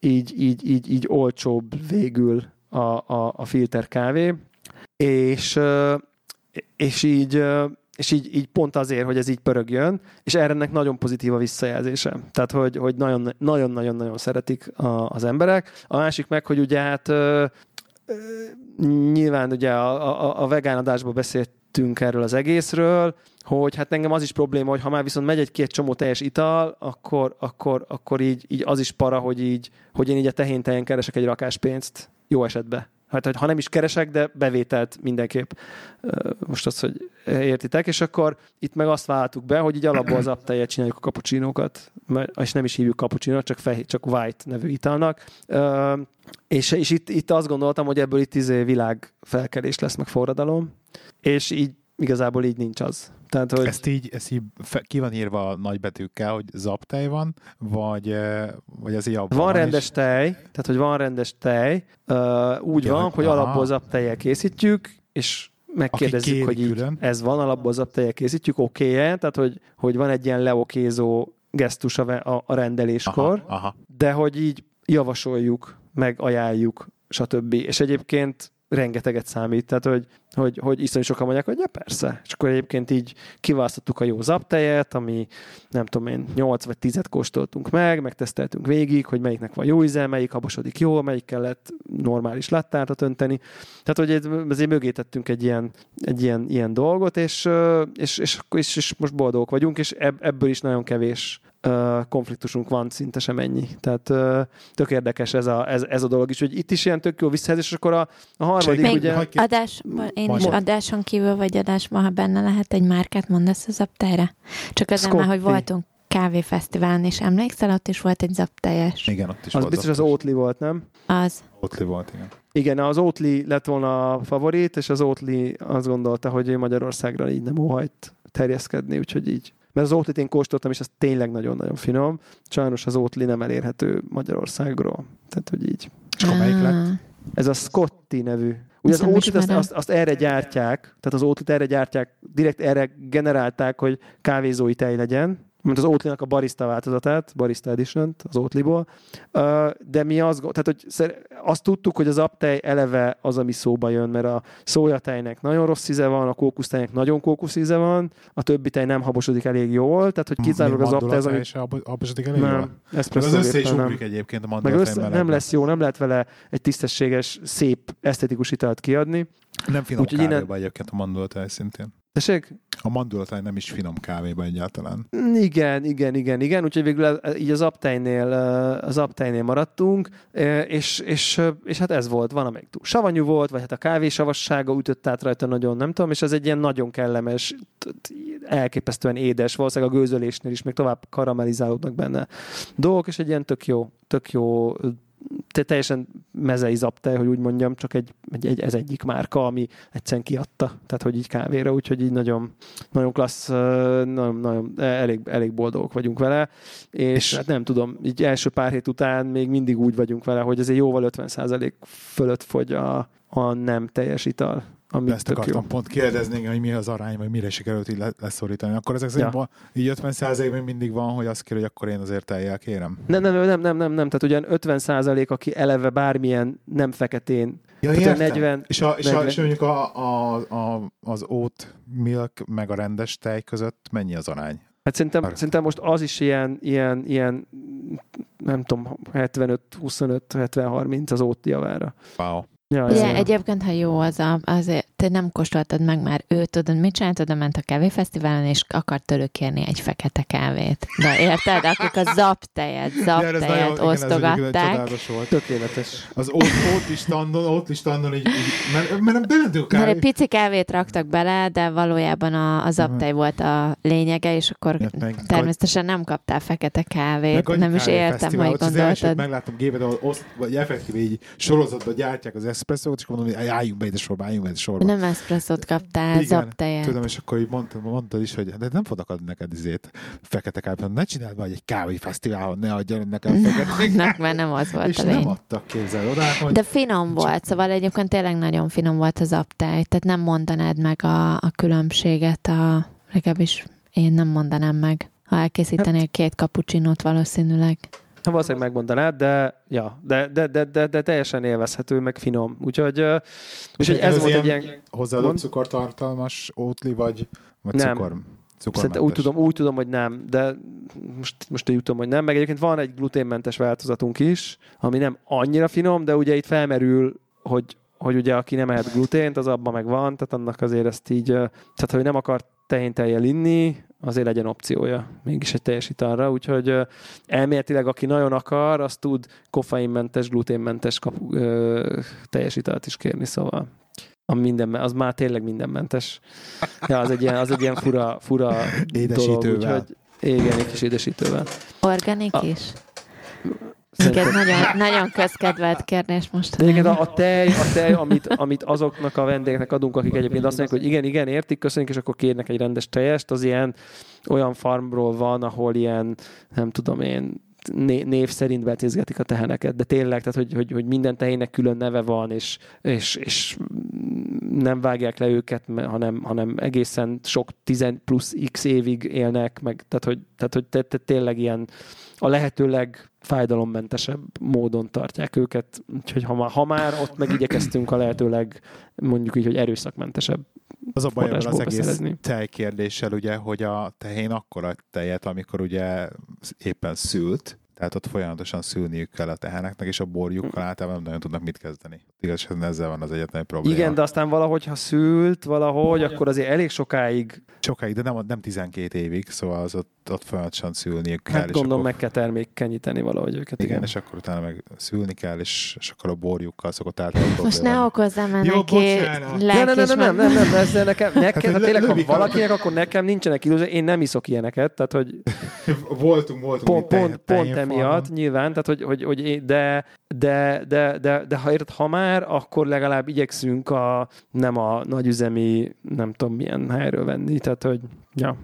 így, így, így, így olcsóbb végül a, a, a filter kávé, és, és így és így, így pont azért, hogy ez így pörögjön, és erre ennek nagyon pozitív a visszajelzése. Tehát, hogy, hogy nagyon, nagyon, szeretik a, az emberek. A másik meg, hogy ugye hát ö, ö, nyilván ugye a, a, a vegán adásban beszéltünk erről az egészről, hogy hát engem az is probléma, hogy ha már viszont megy egy-két csomó teljes ital, akkor, akkor, akkor így, így az is para, hogy így, hogy én így a tehén tejen keresek egy rakás pénzt, jó esetben. Hát, hogy ha nem is keresek, de bevételt mindenképp. Most az, hogy értitek, és akkor itt meg azt váltuk be, hogy így alapból az aptejet csináljuk a kapucsinókat, és nem is hívjuk kapucsinót, csak, fehér, csak white nevű italnak. És, és itt, itt azt gondoltam, hogy ebből itt izé világ felkelés lesz, meg forradalom, és így igazából így nincs az. Tehát, hogy Ezt így, ezt így fe, ki van írva nagybetűkkel, hogy zaptej van, vagy, vagy az így abban Van is? rendes tej, tehát hogy van rendes tej, uh, úgy Ja, van, hogy- hogy alapból zaptejjel készítjük, és megkérdezzük, kéri hogy így, külön. ez van, alapból zaptejjel készítjük, oké-e, tehát hogy, hogy van egy ilyen leokézó gesztus a, a, a rendeléskor, Aha, aha. de hogy így javasoljuk, meg ajánljuk, stb. És egyébként rengeteget számít, tehát hogy, hogy, hogy iszonyú sokan mondják, hogy ja persze. És akkor egyébként így kiválasztottuk a jó zaptejet, ami nem tudom én, 8 vagy 10 kóstoltunk meg, megteszteltünk végig, hogy melyiknek van jó íze, melyik habosodik jó, melyik kellett normális lattártat önteni. Tehát, hogy ezért mögé tettünk egy ilyen, egy ilyen, ilyen dolgot, és, és, és, és, és most boldogok vagyunk, és ebb, ebből is nagyon kevés konfliktusunk van, szinte sem ennyi. Tehát tök érdekes ez a, ez, ez a dolog is, hogy itt is ilyen tök jó visszajelzés, és akkor a, a harmadik Még ugye... ki- Adás, én is Majd. adáson kívül vagy adásban, ha benne lehet, egy márkát mondasz az aptára? Csak azért már, hogy voltunk. kávéfesztiválon is emlékszel, ott is volt egy zapteljes. Igen, ott is Az volt biztos az zaktos. Oatly volt, nem? Az. Oatly volt, igen. Igen, az Oatly lett volna a favorit, és az Oatly azt gondolta, hogy ő Magyarországra így nem óhajt terjeszkedni, úgyhogy így. Mert az Oatly-t én kóstoltam, és az tényleg nagyon-nagyon finom. Sajnos az Oatly nem elérhető Magyarországról. Tehát, hogy így. És akkor melyik lett? Ah. Ez a Scotty nevű. Ugye az Oatly-t azt, azt, azt, erre gyártják, tehát az Oatly-t erre gyártják, direkt erre generálták, hogy kávézói tej legyen, mint az Oatly-nak a barista változatát, barista edition az Oatly-ból. De mi azt, go- tehát, hogy azt tudtuk, hogy az aptej eleve az, ami szóba jön, mert a szójatejnek nagyon rossz íze van, a kókusztejnek nagyon kókusz íze van, a többi tej nem habosodik elég jól, tehát hogy kizárólag az aptej az, ami... És abasodik elég jól? Nem, Meg az össze is ugrik egyébként a Meg mandulatáj össze, nem lesz jó, nem lehet vele egy tisztességes, szép, esztetikus italt kiadni. Nem finom Úgyhogy innen- egyébként a mandulatáj szintén. Tessék? A mandulatáj nem is finom kávéba egyáltalán. Igen, igen, igen, igen. Úgyhogy végül így az aptejnél, az aptejnél maradtunk, és, és, és hát ez volt, van amelyik túl savanyú volt, vagy hát a kávésavassága ütött át rajta nagyon, nem tudom, és ez egy ilyen nagyon kellemes, elképesztően édes, valószínűleg a gőzölésnél is még tovább karamellizálódnak benne dolgok, és egy ilyen tök jó, tök jó te teljesen mezei zaptej, hogy úgy mondjam, csak egy, egy, egy, ez egyik márka, ami egyszerűen kiadta, tehát hogy így kávéra, úgyhogy így nagyon, nagyon klassz, nagyon, nagyon elég, elég boldogok vagyunk vele, És- és hát nem tudom, így első pár hét után még mindig úgy vagyunk vele, hogy azért jóval 50% fölött fogy a, a nem teljes ital, ami ezt tök jó. akartam pont kérdezni, hogy mi az arány, vagy mire sikerült így le- leszorítani. Akkor ezek szerint van, így 50 még mindig van, hogy azt kér, hogy akkor én azért teljel kérem. Nem, nem, nem, nem, nem, nem, tehát ugyan 50 aki eleve bármilyen nem feketén, Ja, Tehát a értem. 40 és, a, és, a, 40 és mondjuk a, a, a, az oat milk meg a rendes tej között mennyi az arány? Hát szerintem, Arra. szerintem most az is ilyen, ilyen, ilyen nem tudom, 75, 25, 70, 30 az ót javára. Wow. Ja, Ugye egyébként, ha jó az a, azért te nem kóstoltad meg már őt, tudod, mit csinált, oda ment a kávéfesztiválon, és akart tőlük kérni egy fekete kávét. De érted, akik a zaptejet, zaptejet osztogatták. csodálatos volt. Tökéletes. Az oat, oat standon, oat standon így, így mert, mert nem bementünk a Mert kávé. egy pici kávét raktak bele, de valójában a, a zaptej volt a lényege, és akkor Ja, meg- természetesen nem kaptál fekete kávét. Meg Nem is értem, hogy ott gondoltad. megláttam gépet, ahol oszt, vagy effektíve így sorozatban gyártják az eszpresszót, és akkor mondom, hogy álljunk be ide sorba, álljunk be ide sorba. Nem eszpresszót kaptál, Igen, zaptejet. Tudom, és akkor így mondtad, mondtad is, hogy de nem fognak adni neked izét, fekete kávét, ne csináld már egy kávéfesztiválon, ne adjanak nekem fekete mert nem az volt És a nem lény. adtak, képzel oda, hogy De finom volt, szóval egyébként tényleg nagyon finom volt az aptály, tehát nem mondanád meg a, a különbséget, a, legalábbis én nem mondanám meg, ha elkészítenél két kapucsinót valószínűleg. Ha valószínűleg megmondanád, de, ja, de, de, de, de, de teljesen élvezhető, meg finom. Úgyhogy, úgyhogy ez, volt egy ilyen hozzáadott cukortartalmas ótli, vagy, vagy Nem. cukor? Szerintem úgy tudom, úgy tudom, hogy nem, de most, most tudom, hogy nem. Meg egyébként van egy gluténmentes változatunk is, ami nem annyira finom, de ugye itt felmerül, hogy, hogy ugye aki nem ehet glutént, az abban meg van, tehát annak azért ezt így, tehát hogy nem akar tehéntejjel inni, azért legyen opciója mégis egy teljes italra, úgyhogy elméletileg aki nagyon akar, az tud koffeinmentes, gluténmentes kapu, ö, teljes italt is kérni, szóval a minden, az már tényleg mindenmentes. Ja, az egy ilyen, az egy ilyen fura, fura Édesítővel. dolog, úgyhogy igen, egy kis édesítővel. Organik A- is? Igen, nagyon, nagyon közkedvelt kérdés most. De egyébként a, a tej, a tej amit, amit azoknak a vendégeknek adunk, akik egyébként azt mondják, hogy igen, igen, értik, köszönjük, és akkor kérnek egy rendes tejest, az ilyen olyan farmról van, ahol ilyen, nem tudom én, né- név szerint betézgetik a teheneket, de tényleg, tehát hogy, hogy, hogy minden tehének külön neve van, és, és, és nem vágják le őket, hanem, hanem egészen sok 10 plusz x évig élnek, meg, tehát hogy, tehát, hogy te, te, tényleg ilyen a lehetőleg fájdalommentesebb módon tartják őket, úgyhogy ha már, ha már ott meg igyekeztünk a lehetőleg mondjuk így, hogy erőszakmentesebb. Az a baj az egész beszerezni. tejkérdéssel, ugye, hogy a tehén akkor ad tejet, amikor ugye éppen szült, tehát ott folyamatosan szülniük kell a teheneknek, és a borjukkal általában nem nagyon tudnak mit kezdeni. Igazán ezzel van az egyetlen probléma. Igen, de aztán valahogy, ha szült valahogy, akkor azért elég sokáig, Sokáig, de nem, nem 12 évig, szóval az ott, ott folyamatosan szülniük kell. hát és gondolom akkor, meg kell termékenyíteni valahogy őket. igen, és akkor utána meg szülni kell, és, és akkor a borjukkal szokott általában Most ne okozzam el Jó, neki. Nem, nem, nem, nem, nem, nem, nem, ezzel nekem, nekem Hát, tényleg, ha valakinek, akkor nekem nincsenek illúzió, én nem iszok ilyeneket, tehát hogy Voltunk, voltunk. pont, pont, pont. Emiatt nyilván, tehát hogy, hogy, hogy de, de, de, de, de, ha érted, ha már, akkor legalább igyekszünk a, nem a nagyüzemi, nem tudom milyen helyről venni, tehát hogy, ja.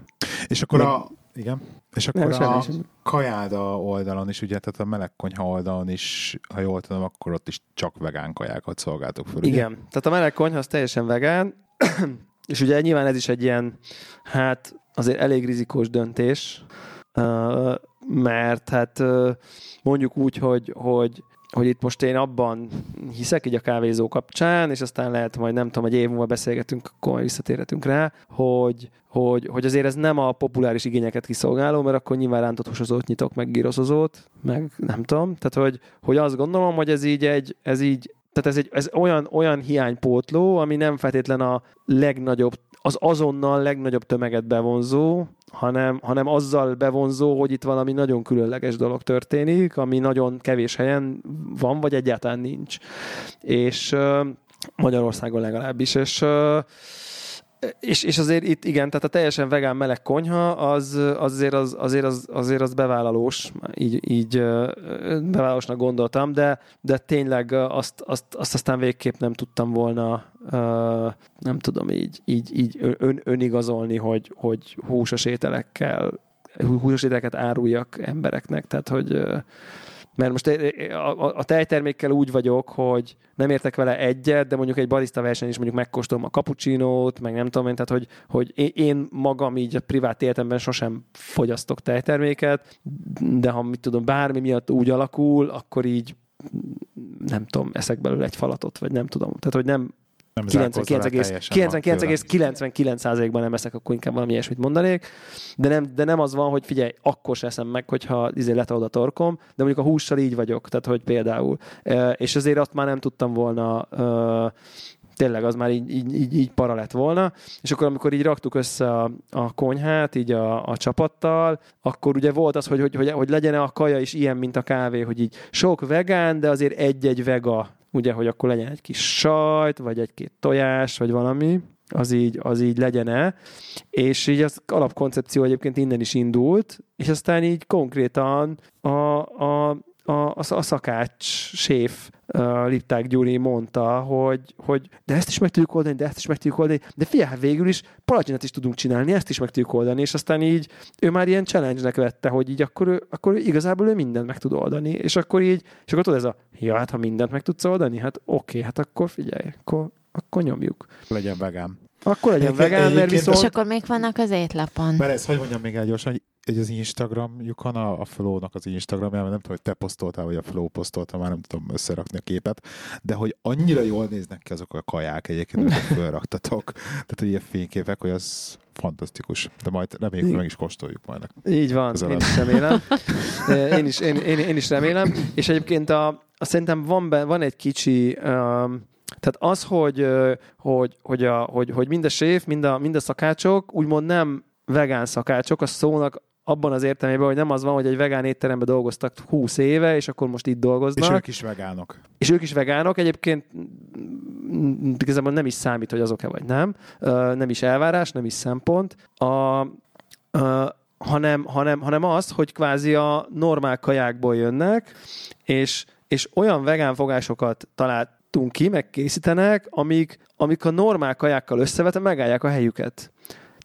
És akkor Meg- a... Igen. És akkor Nem, a semmi, kajáda oldalon is, ugye, tehát a melegkonyha oldalon is, ha jól tudom, akkor ott is csak vegán kajákat szolgáltok fel. ugye? Igen, tehát a meleg konyha az teljesen vegán, [CLEARS THROAT] és ugye nyilván ez is egy ilyen, hát azért elég rizikós döntés, mert hát mondjuk úgy, hogy, hogy hogy itt most én abban hiszek így a kávézó kapcsán, és aztán lehet majd nem tudom, egy év múlva beszélgetünk, akkor majd visszatérhetünk rá, hogy, hogy, hogy azért ez nem a populáris igényeket kiszolgáló, mert akkor nyilván rántott húsozót nyitok, meg gyroszozót, meg nem tudom. Tehát, hogy, hogy azt gondolom, hogy ez így egy, ez így, tehát ez, egy, ez olyan, olyan hiánypótló, ami nem feltétlen a legnagyobb, az azonnal legnagyobb tömeget bevonzó, hanem, hanem azzal bevonzó, hogy itt valami nagyon különleges dolog történik, ami nagyon kevés helyen van, vagy egyáltalán nincs. És Magyarországon legalábbis, és és, és azért itt igen, tehát a teljesen vegán meleg konyha az, az azért, az, azért, az, azért az bevállalós, így, így bevállalósnak gondoltam, de, de tényleg azt, azt, azt aztán végképp nem tudtam volna nem tudom így, így, így ön, önigazolni, hogy, hogy húsos ételekkel húsos ételeket áruljak embereknek, tehát hogy mert most a, a, a tejtermékkel úgy vagyok, hogy nem értek vele egyet, de mondjuk egy barista verseny is mondjuk megkóstolom a cappuccinót, meg nem tudom én, tehát hogy, hogy én- magam így a privát életemben sosem fogyasztok tejterméket, de ha mit tudom, bármi miatt úgy alakul, akkor így nem tudom, eszek belőle egy falatot, vagy nem tudom. Tehát, hogy nem Nem zárkózol rá teljesen 99,99%-ban nem eszek, akkor inkább valami ilyesmit mondanék. De nem, de nem az van, hogy figyelj, akkor se eszem meg, hogyha izé letolod a torkom, de mondjuk a hússal így vagyok, tehát hogy például. És azért azt már nem tudtam volna tényleg az már így, így, így, így para lett volna, és akkor amikor így raktuk össze a, a konyhát, így a, a csapattal, akkor ugye volt az, hogy, hogy, hogy, hogy legyen a kaja is ilyen, mint a kávé, hogy így sok vegán, de azért egy-egy vega, ugye, hogy akkor legyen egy kis sajt, vagy egy-két tojás, vagy valami, az így, az így legyen-e. És így az alapkoncepció egyébként innen is indult, és aztán így konkrétan a, a, a, a, a szakács séf Lipták Gyuri mondta, hogy, hogy de ezt is meg tudjuk oldani, de ezt is meg tudjuk oldani, de figyelj, hát végül is palacsinát is tudunk csinálni, ezt is meg tudjuk oldani, és aztán így ő már ilyen challenge-nek vette, hogy így akkor, ő, akkor ő igazából ő mindent meg tud oldani, és akkor így, és akkor tudod ez a, ja, hát ha mindent meg tudsz oldani, hát oké, hát akkor figyelj, akkor, akkor nyomjuk. Legyen vegán. Akkor legyen vegán, mert viszont... És akkor még vannak az étlapon. Mert ez, hogy mondjam még el gyorsan, hogy hogy az Instagramjukon, a, a Flow-nak az Instagramjában, nem tudom, hogy te posztoltál, vagy a Flow posztolta, már nem tudom összerakni a képet, de hogy annyira jól néznek ki azok a kaják egyébként, amiket [LAUGHS] felraktatok. Tehát, ilyen fényképek, hogy az fantasztikus. De majd reméljük, hogy meg is kóstoljuk majd. Így van, Közel én is remélem. [LAUGHS] Én is, én, én, én is remélem. És egyébként a, a szerintem van, be, van egy kicsi, um, tehát az, hogy, hogy, hogy, a, hogy, hogy mind a séf, mind a, mind a szakácsok úgymond nem vegán szakácsok, a szónak abban az értelmében, hogy nem az van, hogy egy vegán étteremben dolgoztak 20 éve, és akkor most itt dolgoznak. És ők is vegánok. És ők is vegánok, egyébként igazából nem is számít, hogy azok-e vagy nem. Nem is elvárás, nem is szempont. A, ö, hanem, hanem, hanem az, hogy kvázi a normál kajákból jönnek, és, és olyan vegán fogásokat találtunk ki, meg készítenek, amik, amik a normál kajákkal összevetve megállják a helyüket.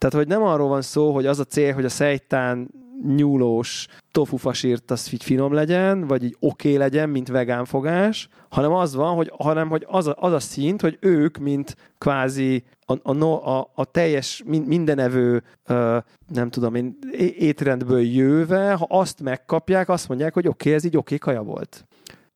Tehát, hogy nem arról van szó, hogy az a cél, hogy a szejtán nyúlós tofu fasírt az így finom legyen, vagy így oké okay legyen, mint vegán fogás, hanem az van, hogy, hanem, hogy az, a, az a szint, hogy ők, mint kvázi a, a, a, a teljes min- mindenevő, ö, nem tudom én, étrendből jöve, ha azt megkapják, azt mondják, hogy oké, okay, ez így oké okay kaja volt.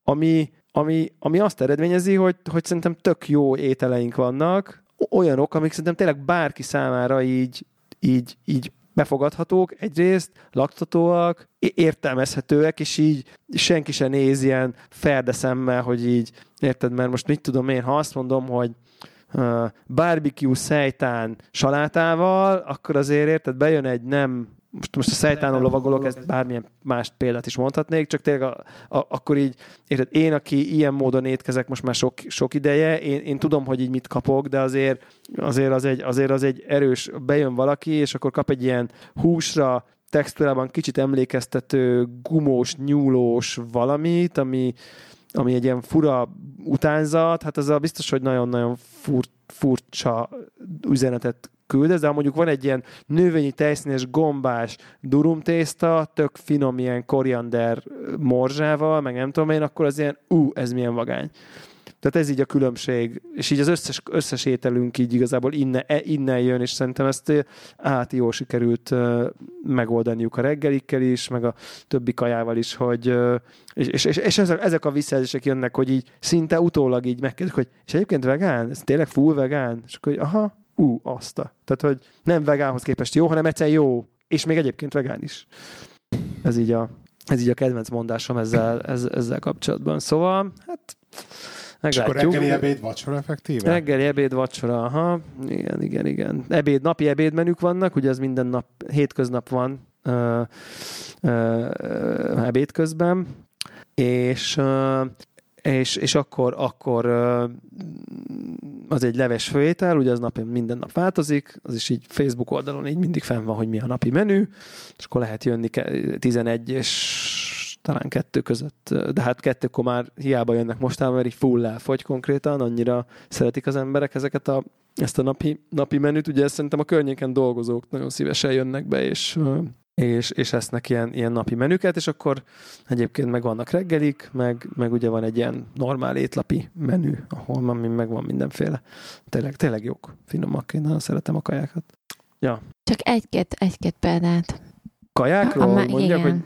Ami, ami, ami azt eredményezi, hogy, hogy szerintem tök jó ételeink vannak, olyanok, amik szerintem tényleg bárki számára így, így, így befogadhatók. Egyrészt, laktatóak, értelmezhetőek, és így senki se néz ilyen ferde szemmel, hogy így, érted, mert most mit tudom én, ha azt mondom, hogy uh, barbecue szejtán salátával, akkor azért érted, bejön egy nem most, most a szejtánon lovagolok, ezt bármilyen más példát is mondhatnék, csak tényleg a, a, akkor így, érted, én, aki ilyen módon étkezek most már sok, sok ideje, én, én tudom, hogy így mit kapok, de azért, azért, az egy, azért az egy erős, bejön valaki, és akkor kap egy ilyen húsra, textúrában kicsit emlékeztető, gumós, nyúlós valamit, ami, ami egy ilyen fura utánzat, hát az a biztos, hogy nagyon-nagyon fur, furcsa üzenetet küldesz, de mondjuk van egy ilyen növényi tejszínes gombás durumtészta, tök finom ilyen koriander morzsával, meg nem tudom én, akkor az ilyen, ú, ez milyen vagány. Tehát ez így a különbség, és így az összes, összes ételünk így igazából innen, e, innen jön, és szerintem ezt át jól sikerült megoldaniuk a reggelikkel is, meg a többi kajával is, hogy és, és, és, és ezek, ezek a visszajelzések jönnek, hogy így szinte utólag így megkérdezik, hogy és egyébként vegán? Ez tényleg full vegán? És akkor, hogy aha, ú, azt a. Tehát, hogy nem vegánhoz képest jó, hanem egyszer jó, és még egyébként vegán is. Ez így a, ez így a kedvenc mondásom ezzel, ez, ezzel kapcsolatban. Szóval, hát Meglátjuk. És akkor reggeli ebéd, vacsora effektíve? Reggeli ebéd, vacsora, aha. Igen, igen, igen. Ebéd, napi ebédmenük vannak, ugye ez minden nap, hétköznap van uh, uh, ebéd közben, és és, és akkor, akkor az egy leves főétel, ugye az nap minden nap változik, az is így Facebook oldalon így mindig fenn van, hogy mi a napi menü, és akkor lehet jönni 11 és talán kettő között, de hát kettőkor már hiába jönnek mostában, mert így full elfogy konkrétan, annyira szeretik az emberek ezeket a, ezt a napi, napi menüt. Ugye szerintem a környéken dolgozók nagyon szívesen jönnek be, és és, és esznek ilyen, ilyen napi menüket, és akkor egyébként meg vannak reggelik, meg, meg ugye van egy ilyen normál étlapi menü, ahol meg, meg van mindenféle. Tényleg, tényleg jók, finomak, én nagyon szeretem a kajákat. Ja. Csak egy-két, egy-két példát. Kajákról? A, a, mondjak, igen. hogy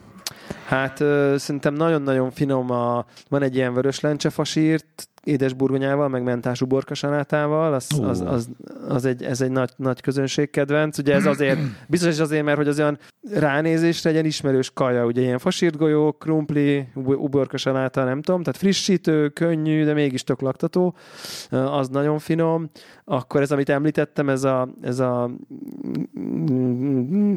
Hát ö, szerintem nagyon-nagyon finom a, van egy ilyen vörös lencsefasírt, édesburgonyával, meg mentású borkasanátával, az, az, az, az egy, ez egy nagy, nagy közönségkedvenc. Ugye ez azért, [CLEARS THROAT] biztos is azért, mert hogy az olyan ránézésre egy ilyen ismerős kaja, ugye ilyen fasírt golyó, krumpli, uborkasanáta, nem tudom, tehát frissítő, könnyű, de mégis tök laktató, az nagyon finom. Akkor ez, amit említettem, ez a, ez a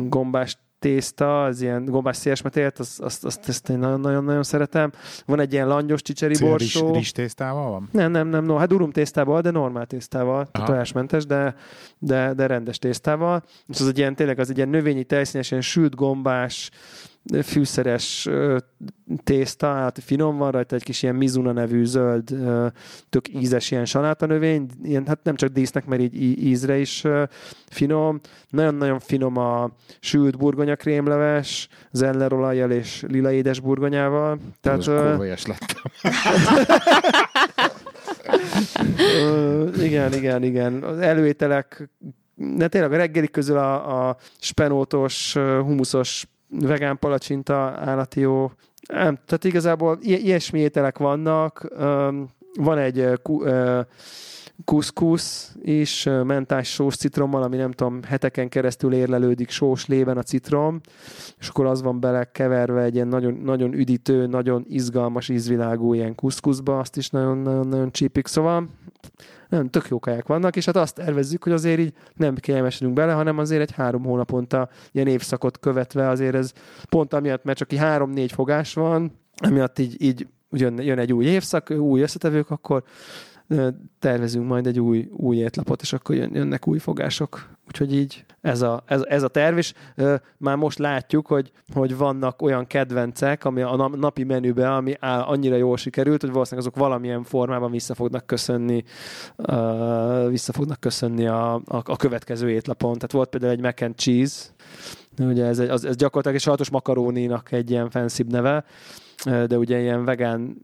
gombás tészta, az ilyen gombás szélesmetélt, azt, azt, azt, azt én nagyon-nagyon szeretem. Van egy ilyen langyos csicseri Cél borsó. Rizs, rizs tésztával van? Nem, nem, nem, no, hát durum tésztával, de normál tésztával, Aha. tojásmentes, de, de, de rendes tésztával. És az egy ilyen, tényleg az egy ilyen növényi tejszínes, ilyen sült gombás, fűszeres tészta, hát finom van rajta, egy kis ilyen Mizuna nevű zöld, tök ízes ilyen növény, ilyen, hát nem csak dísznek, mert így ízre is finom. Nagyon-nagyon finom a sült burgonya krémleves, zellerolajjal és lila édes burgonyával. Tehát, Most lettem. [LAUGHS] igen, igen, igen. Az előételek de tényleg a reggeli közül a, a spenótos, humuszos vegán palacsinta állati jó. Nem, tehát igazából ilyesmi ételek vannak. Van egy kuszkusz is, mentás sós citrommal, ami nem tudom, heteken keresztül érlelődik sós lében a citrom, és akkor az van bele keverve egy ilyen nagyon, nagyon üdítő, nagyon izgalmas ízvilágú ilyen kuszkuszba, azt is nagyon-nagyon csípik, szóval nem, tök jó kaják vannak, és hát azt tervezzük, hogy azért így nem kényelmesedünk bele, hanem azért egy három hónaponta ilyen évszakot követve azért ez pont amiatt, mert csak így három-négy fogás van, amiatt így, így jön, jön egy új évszak, új összetevők, akkor tervezünk majd egy új, új étlapot, és akkor jönnek új fogások. Úgyhogy így ez a, ez, ez a terv, és már most látjuk, hogy, hogy vannak olyan kedvencek, ami a napi menübe, ami áll, annyira jól sikerült, hogy valószínűleg azok valamilyen formában vissza fognak köszönni, vissza fognak köszönni a, a, a következő étlapon. Tehát volt például egy mac and cheese, ugye ez, egy, az, ez gyakorlatilag egy sajátos makaróninak egy ilyen fenszibb neve, de ugye ilyen vegán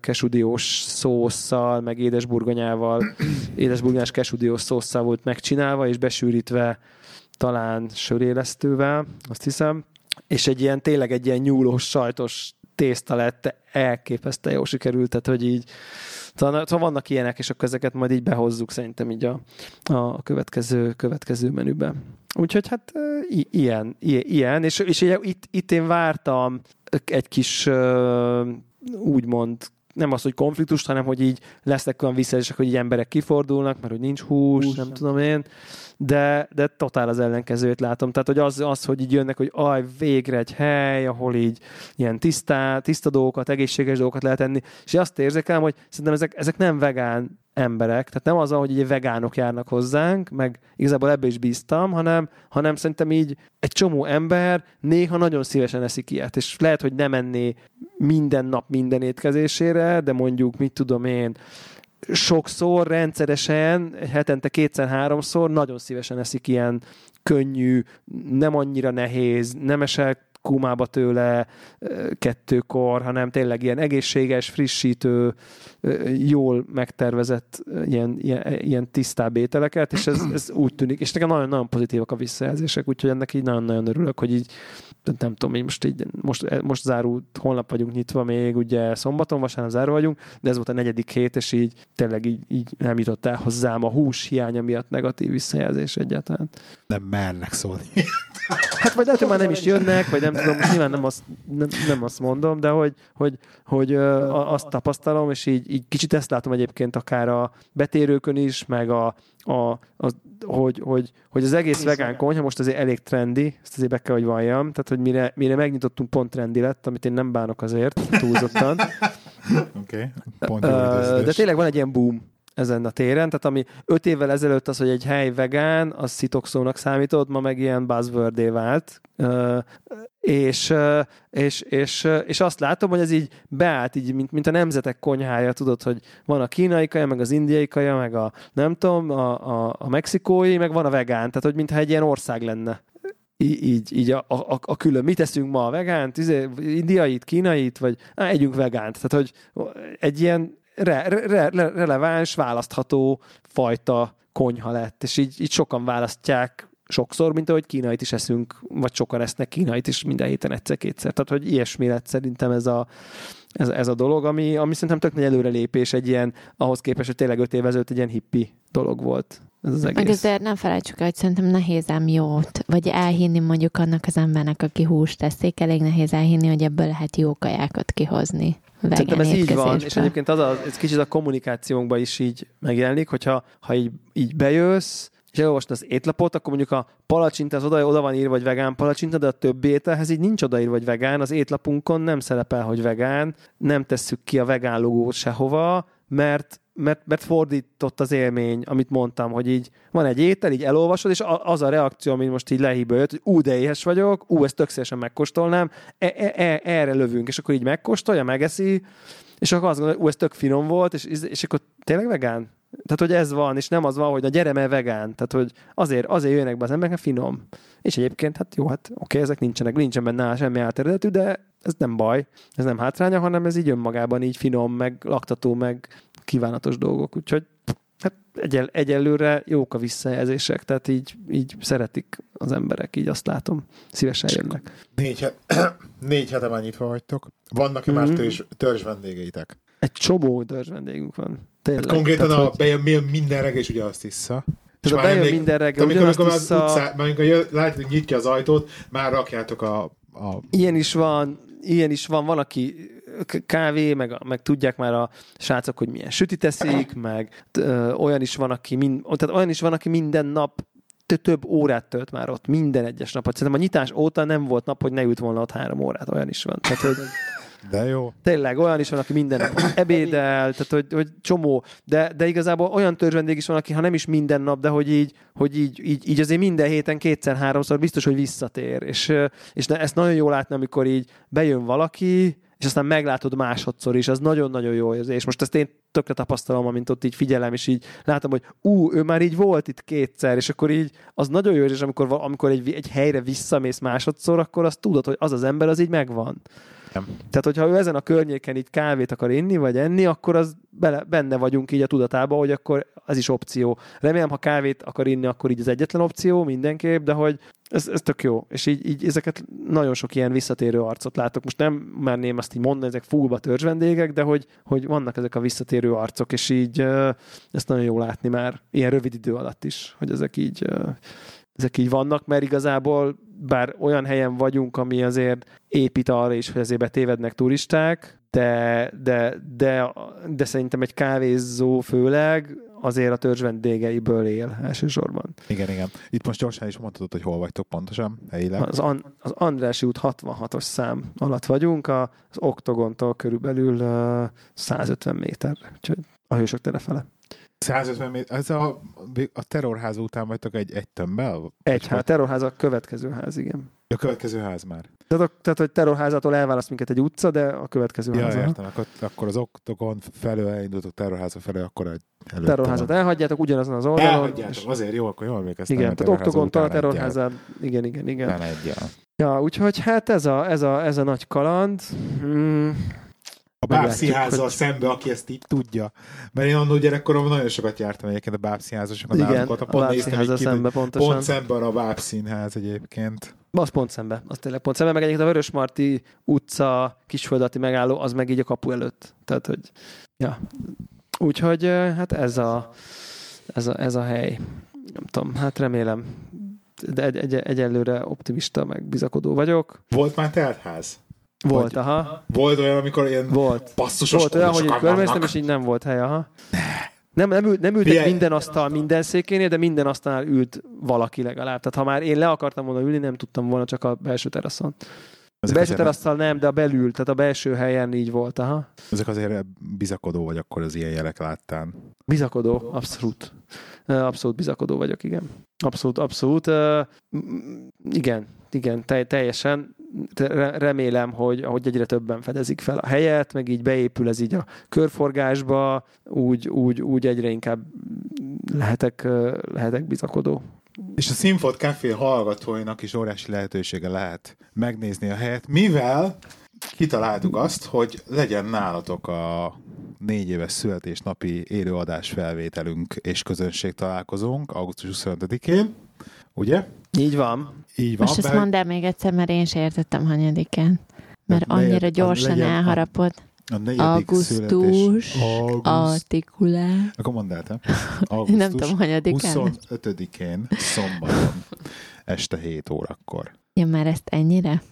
kesudiós szószal, meg édesburgonyával, [CLEARS THROAT] édesburgonyás kesudiós szószal volt megcsinálva, és besűrítve talán sörélesztővel, azt hiszem, és egy ilyen tényleg egy ilyen nyúlós, sajtos tészta lett, elképesztően jó sikerült, tehát hogy így Szóval, szóval vannak ilyenek, és akkor ezeket majd így behozzuk szerintem így a, a következő, következő menübe. Úgyhogy hát i- ilyen, i- ilyen, és, és itt, itt én vártam egy kis úgymond nem az, hogy konfliktust, hanem hogy így lesznek olyan visszajelzések, hogy így emberek kifordulnak, mert hogy nincs hús, hús nem, nem tudom én, de, de totál az ellenkezőt látom. Tehát, hogy az, az, hogy így jönnek, hogy aj, végre egy hely, ahol így ilyen tisztá, tiszta dolgokat, egészséges dolgokat lehet enni, és azt érzékelem, hogy szerintem ezek, ezek nem vegán emberek, tehát nem az, hogy így vegánok járnak hozzánk, meg igazából ebbe is bíztam, hanem, hanem szerintem így egy csomó ember néha nagyon szívesen eszik ilyet, és lehet, hogy nem enné minden nap minden étkezésére, de mondjuk, mit tudom én, sokszor, rendszeresen, hetente kétszer-háromszor nagyon szívesen eszik ilyen könnyű, nem annyira nehéz, nem esek kumába tőle kettőkor, hanem tényleg ilyen egészséges, frissítő, jól megtervezett ilyen, ilyen, ilyen tisztább ételeket, és ez, ez úgy tűnik, és nekem nagyon-nagyon pozitívak a visszajelzések, úgyhogy ennek így nagyon-nagyon örülök, hogy így nem tudom, így most, így, most, most zárult, holnap vagyunk nyitva még, ugye szombaton, vasárnap zárva vagyunk, de ez volt a negyedik hét, és így tényleg így, így nem jutott el hozzám a hús hiánya miatt negatív visszajelzés egyáltalán. Nem mernek szólni. Hát vagy lehet, hogy már nem is jönnek, vagy nem tudom, most nyilván nem azt, nem, nem azt mondom, de hogy, hogy, hogy ö, azt tapasztalom, és így, így kicsit ezt látom egyébként akár a betérőkön is, meg a, a, a hogy, hogy, hogy az egész vegán konyha most azért elég trendi, ezt azért be kell, hogy valljam, tehát hogy mire, mire megnyitottunk, pont trendi lett, amit én nem bánok azért túlzottan. [LAUGHS] Oké, okay. De tényleg van egy ilyen boom ezen a téren, tehát ami öt évvel ezelőtt az, hogy egy hely vegán, az szitokszónak számított, ma meg ilyen buzzwordé vált, és, és, és, és azt látom, hogy ez így beállt, így, mint, mint a nemzetek konyhája, tudod, hogy van a kínai kaja, meg az indiai kaja, meg a nem tudom, a, a, a mexikói, meg van a vegán, tehát hogy mintha egy ilyen ország lenne így, így, így a, a, a külön. Mit teszünk ma? A vegánt, izé, indiait, kínait, vagy á, együnk vegánt. Tehát, hogy egy ilyen re, re, re, releváns, választható fajta konyha lett, és így, így sokan választják sokszor, mint ahogy kínait is eszünk, vagy sokan esznek kínait is minden héten egyszer-kétszer. Tehát, hogy ilyesmi lett szerintem ez a, ez, ez a dolog, ami, ami szerintem tök nagy előrelépés egy ilyen, ahhoz képest, hogy tényleg öt év ezelőtt egy ilyen hippi dolog volt. Ez az egész. Meg azért nem felejtsük el, hogy szerintem nehéz ám jót, vagy elhinni mondjuk annak az embernek, aki húst teszik, elég nehéz elhinni, hogy ebből lehet jó kajákat kihozni. Szerintem ez így van, és egyébként az a, ez kicsit a kommunikációnkban is így megjelenik, hogyha ha így, így bejössz, és elolvasd az étlapot, akkor mondjuk a palacsinta az oda, oda van írva, hogy vegán palacsinta, de a többi ételhez így nincs odaírva, hogy vegán. Az étlapunkon nem szerepel, hogy vegán, nem tesszük ki a vegán logót sehova, mert mert, mert fordított az élmény, amit mondtam, hogy így van egy étel, így elolvasod, és az a reakció, ami most így lehíből jött, hogy ú, de éhes vagyok, ú, ezt tök megkóstolnám, e, e, e, erre lövünk, és akkor így megkóstolja, megeszi, és akkor azt gondolja, ú, ez tök finom volt, és, és akkor tényleg vegán? Tehát, hogy ez van, és nem az van, hogy a gyere, mert vegán. Tehát, hogy azért, azért jönnek be az emberek, finom. És egyébként, hát jó, hát oké, ezek nincsenek, nincsen benne semmi áteredetű, de ez nem baj, ez nem hátránya, hanem ez így önmagában így finom, meg laktató, meg kívánatos dolgok. Úgyhogy hát egyel, egyelőre jók a visszajelzések, tehát így, így szeretik az emberek, így azt látom, szívesen jönnek. Négy, [COUGHS] négy hete már nyitva vagytok. Vannak-e mm-hmm. más törzs, törzs vendégeitek? Egy csomó törzs vendégünk van. Tényleg. Hát konkrétan tehát, a, hogy... bejön minden reggel, és ugye azt vissza. Tehát a bejön minden reggel, amikor, amikor az utcá, amikor látjátok, hogy nyitja az ajtót, már rakjátok a, a... Ilyen is van, ilyen is van, van, aki kávé, meg, meg tudják már a srácok, hogy milyen sütit teszik, meg ö, olyan is van, aki mind, tehát olyan is van, aki minden nap több órát tölt már ott, minden egyes napot. Szerintem a nyitás óta nem volt nap, hogy ne ült volna ott három órát, olyan is van. Tehát, hogy [LAUGHS] de jó. Tényleg, olyan is van, aki minden nap ebédel, tehát hogy, hogy csomó, de, de igazából olyan törzsvendég is van, aki ha nem is minden nap, de hogy így, hogy így, így, így azért minden héten kétszer-háromszor biztos, hogy visszatér. És, és ezt nagyon jól látni, amikor így bejön valaki, és aztán meglátod másodszor is, az nagyon-nagyon jó érzés. Most ezt én tökre tapasztalom, amint ott így figyelem, és így látom, hogy ú, ő már így volt itt kétszer, és akkor így az nagyon jó érzés, amikor, amikor egy, egy helyre visszamész másodszor, akkor azt tudod, hogy az az ember az így megvan. Nem. Tehát, hogyha ő ezen a környéken így kávét akar inni, vagy enni, akkor az bele, benne vagyunk így a tudatában, hogy akkor ez is opció. Remélem, ha kávét akar inni, akkor így az egyetlen opció mindenképp, de hogy ez, ez tök jó. És így, így ezeket nagyon sok ilyen visszatérő arcot látok. Most nem merném azt így mondani, ezek fullba törzs vendégek, de hogy, hogy vannak ezek a visszatérő arcok, és így ezt nagyon jó látni már ilyen rövid idő alatt is, hogy ezek így ezek így vannak, mert igazából bár olyan helyen vagyunk, ami azért épít arra is, hogy azért betévednek turisták, de, de, de, de szerintem egy kávézó főleg azért a törzs vendégeiből él elsősorban. Igen, igen. Itt most gyorsan is mondhatod, hogy hol vagytok pontosan helyileg. Az, An- az Andrási út 66-os szám alatt vagyunk, az Oktogontól körülbelül uh, 150 méter, úgyhogy a hősök tere fele. 150 méter, ez a, a terrorház után vagytok egy, egy tömbbel? Egy ház, terrorház a következő ház, igen. A következő ház már. Tehát, a, tehát hogy terrorházától elválaszt minket egy utca, de a következő ja, ház. értem, akkor, akkor az oktogon felől elindultok terrorháza felől, akkor egy előtt Terrorházat elhagyjátok ugyanazon az oldalon. Elhagyjátok, és... azért jó, akkor jól emlékeztem. Igen, tehát oktogontól a terrorházát, igen, igen, igen. Nem egyel. Ja, úgyhogy hát ez a, ez a, ez a nagy kaland. Hmm. A bábszínházzal hogy... szembe, aki ezt így tudja. Mert én annól gyerekkoromban nagyon sokat jártam egyébként a bábszínházasokon. Igen, a bábszínházzal szembe pontosan. Pont szemben a bábszínház egyébként. Az pont szembe, az tényleg pont szembe, meg egyébként a Vörösmarty utca kisföldati megálló, az meg így a kapu előtt. Tehát, hogy, ja. Úgyhogy hát ez a, ez a, ez a hely. Nem tudom, hát remélem, de egy, egy, egyelőre optimista, meg bizakodó vagyok. Volt már teltház? Volt, Vagy aha. Volt olyan, amikor ilyen volt. passzusos Volt olyan, hogy körbenéztem, és így nem volt hely, aha. Nem, nem, ült, nem ültek minden asztal minden székénél, de minden asztalnál ült valaki legalább. Tehát ha már én le akartam volna ülni, nem tudtam volna csak a belső teraszon. Ezek a belső terasztal nem, de a belül, tehát a belső helyen így volt. Aha. Ezek azért bizakodó vagy akkor az ilyen jelek láttán. Bizakodó, abszolút. Abszolút bizakodó vagyok, igen. Abszolút, abszolút. Uh, igen, igen, teljesen remélem, hogy ahogy egyre többen fedezik fel a helyet, meg így beépül ez így a körforgásba, úgy, úgy, úgy egyre inkább lehetek, lehetek bizakodó. És a Sinfot Café hallgatóinak is óriási lehetősége lehet megnézni a helyet, mivel kitaláltuk azt, hogy legyen nálatok a négy éves születésnapi élőadás felvételünk és közönség találkozunk augusztus 25-én, ugye? Így van. Így van. Most ezt mondd el még egyszer, mert én sem értettem hanyadikán. Mert hát annyira gyorsan legyen, elharapod. A negyedik Augusztus, artikulál. Akkor mondd el, te. [LAUGHS] Augusztus Nem tudom, hanyadikán. 25-én, szombaton, este 7 órakor. Ja, már ezt ennyire?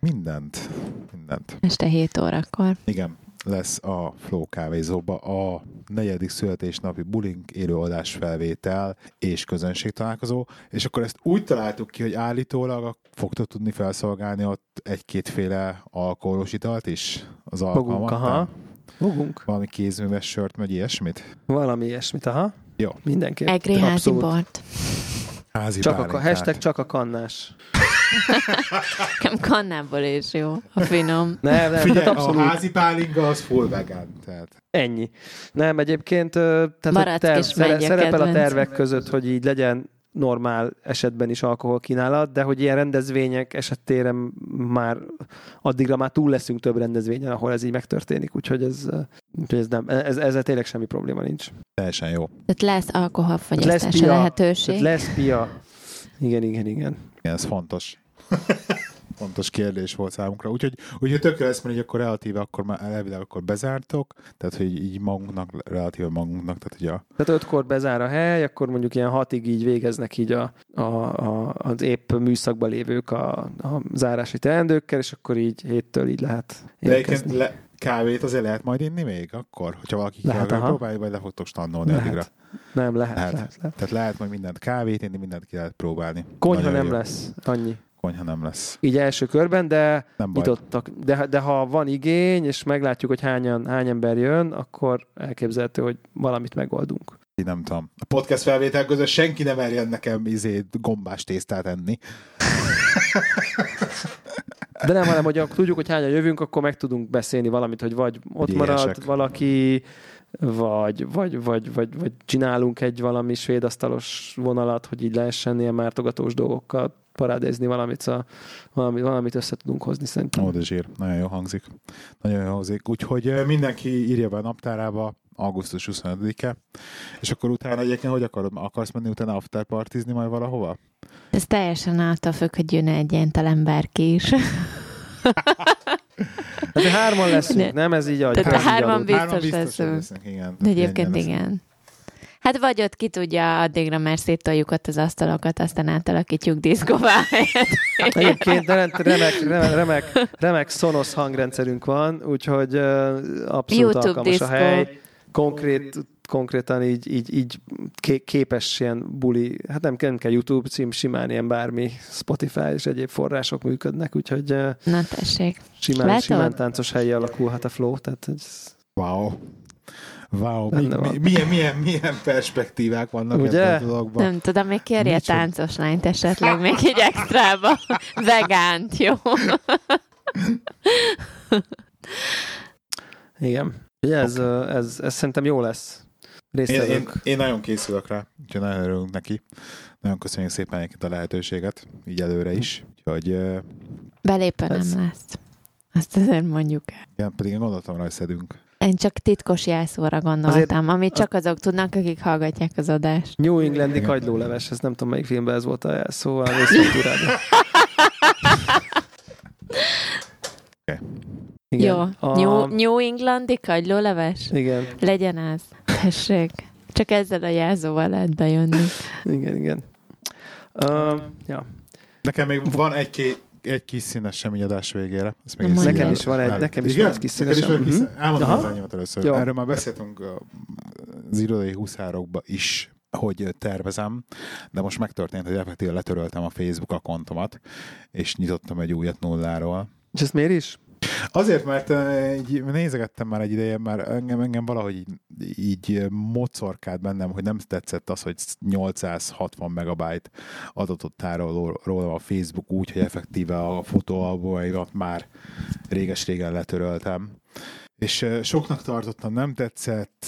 Mindent. Mindent. Este 7 órakor. Igen lesz a Flow kávézóba a negyedik születésnapi bulink élőadás felvétel és közönség találkozó, és akkor ezt úgy találtuk ki, hogy állítólag fogtok tudni felszolgálni ott egy-kétféle alkoholos italt is az alkalmat. aha. Fogunk. Valami kézműves sört, vagy ilyesmit? Valami ilyesmit, aha. Jó. Mindenképp. Egri házi bort. Házi csak a, hashtag csak a kannás. [LAUGHS] Nekem kannából is jó, a finom. Nem, nem, Figyelj, abszolút... a házi pálinka az full vegan, tehát. Ennyi. Nem, egyébként tehát terv, szerepel a tervek között, hogy így legyen normál esetben is alkohol kínálat, de hogy ilyen rendezvények esetére már addigra már túl leszünk több rendezvényen, ahol ez így megtörténik, úgyhogy ez, úgyhogy ez nem, ez, ezzel tényleg semmi probléma nincs. Teljesen jó. Tehát lesz alkoholfogyasztási lehetőség. Tehát lesz pia. Igen, igen, igen. Igen, ez fontos. [LAUGHS] fontos kérdés volt számunkra. Úgyhogy, úgyhogy tökre lesz, mert akkor relatíve akkor már elvileg akkor bezártok, tehát hogy így magunknak, relatíve magunknak, tehát hogy a... Tehát ötkor bezár a hely, akkor mondjuk ilyen hatig így végeznek így a, a, a, az épp műszakban lévők a, a zárási teendőkkel, és akkor így héttől így lehet érkezni. De le, kávét azért lehet majd inni még akkor, hogyha valaki lehet, próbálja, vagy le fogtok standolni lehet. addigra. Nem, lehet, lehet, lehet, lehet. Tehát lehet majd mindent kávét inni, mindent ki lehet próbálni. Konyha Nagyon nem jó. lesz, annyi konyha nem lesz. Így első körben, de nem nyitottak. De, de ha van igény, és meglátjuk, hogy hányan, hány ember jön, akkor elképzelhető, hogy valamit megoldunk. Én nem tudom. A podcast felvétel között senki nem erjen nekem izét, gombás tésztát enni. De nem, hanem, hogy tudjuk, hogy hányan jövünk, akkor meg tudunk beszélni valamit, hogy vagy ott marad valaki, vagy, vagy, vagy, vagy, vagy csinálunk egy valami svédasztalos vonalat, hogy így lehessen ilyen mártogatós dolgokkal parádézni valamit, szóval valamit, valamit össze tudunk hozni szerintem. Ó, de zsír. Nagyon jó hangzik. Nagyon jó hangzik. Úgyhogy mindenki írja be a naptárába augusztus 25-e, és akkor utána egyébként hogy akarod, akarsz menni utána afterpartizni majd valahova? Ez teljesen attól függ, hogy jön egy ilyen bárki is. Hát hárman leszünk, nem? Ez így adja. Tehát ez így hárman adott. biztos Hárman biztos, hogy leszünk. leszünk, igen. De egyébként igen. Hát vagy ott ki tudja, addigra már széttoljuk ott az asztalokat, aztán átalakítjuk diszková. Egyébként remek, remek, remek, remek, remek szonos hangrendszerünk van, úgyhogy abszolút YouTube alkalmas diszkó. a hely. Konkrét, konkrétan így, így, így ké- képes ilyen buli, hát nem, nem kell YouTube cím, simán ilyen bármi Spotify és egyéb források működnek, úgyhogy Na tessék. simán, Látod? simán táncos helyi alakulhat a flow, tehát ez, Wow. Wow, mi, mi, milyen, milyen, milyen perspektívák vannak Ugye? ebben a dologban. Nem tudom, még kérje Micsoda? táncos lányt esetleg még egy extrába. [LAUGHS] Vegánt, jó? igen. Ugye ez, ö, ez, ez szerintem jó lesz. Én, én, én nagyon készülök rá, úgyhogy nagyon örülünk neki. Nagyon köszönjük szépen egyébként a lehetőséget, így előre is. Úgyhogy Belépő Ez- nem lesz. Azt azért mondjuk el. igen, pedig én gondoltam rá, hogy szedünk. Én csak titkos jelszóra gondoltam, amit csak azok tudnak, akik hallgatják az adást. New Englandi kagylóleves, ez nem tudom melyik filmben ez volt a jelszó, a részletúrában. Igen. Jó. A, New, New Englandi kagylóleves? Igen, Legyen az. Tessék. Csak ezzel a jelzóval lehet bejönni. igen, igen. Uh, ja. Nekem még van egy-két egy kis színes semmi adás végére. Ezt még Na. Nekem is van egy- nekem is van egy kis Neked is van egy kis színesem. színes- Elmondom az enyémet először. Jó. Erről már beszéltünk az irodai huszárokba is, hogy tervezem, de most megtörtént, hogy effektíve letöröltem a Facebook akkontomat, és nyitottam egy újat nulláról. És ezt miért is? Azért, mert így nézegettem már egy ideje, már engem, engem valahogy így, így mocorkált bennem, hogy nem tetszett az, hogy 860 megabyte adatot tárol róla a Facebook úgy, hogy effektíve a fotóalbumaimat már réges-régen letöröltem. És soknak tartottam, nem tetszett,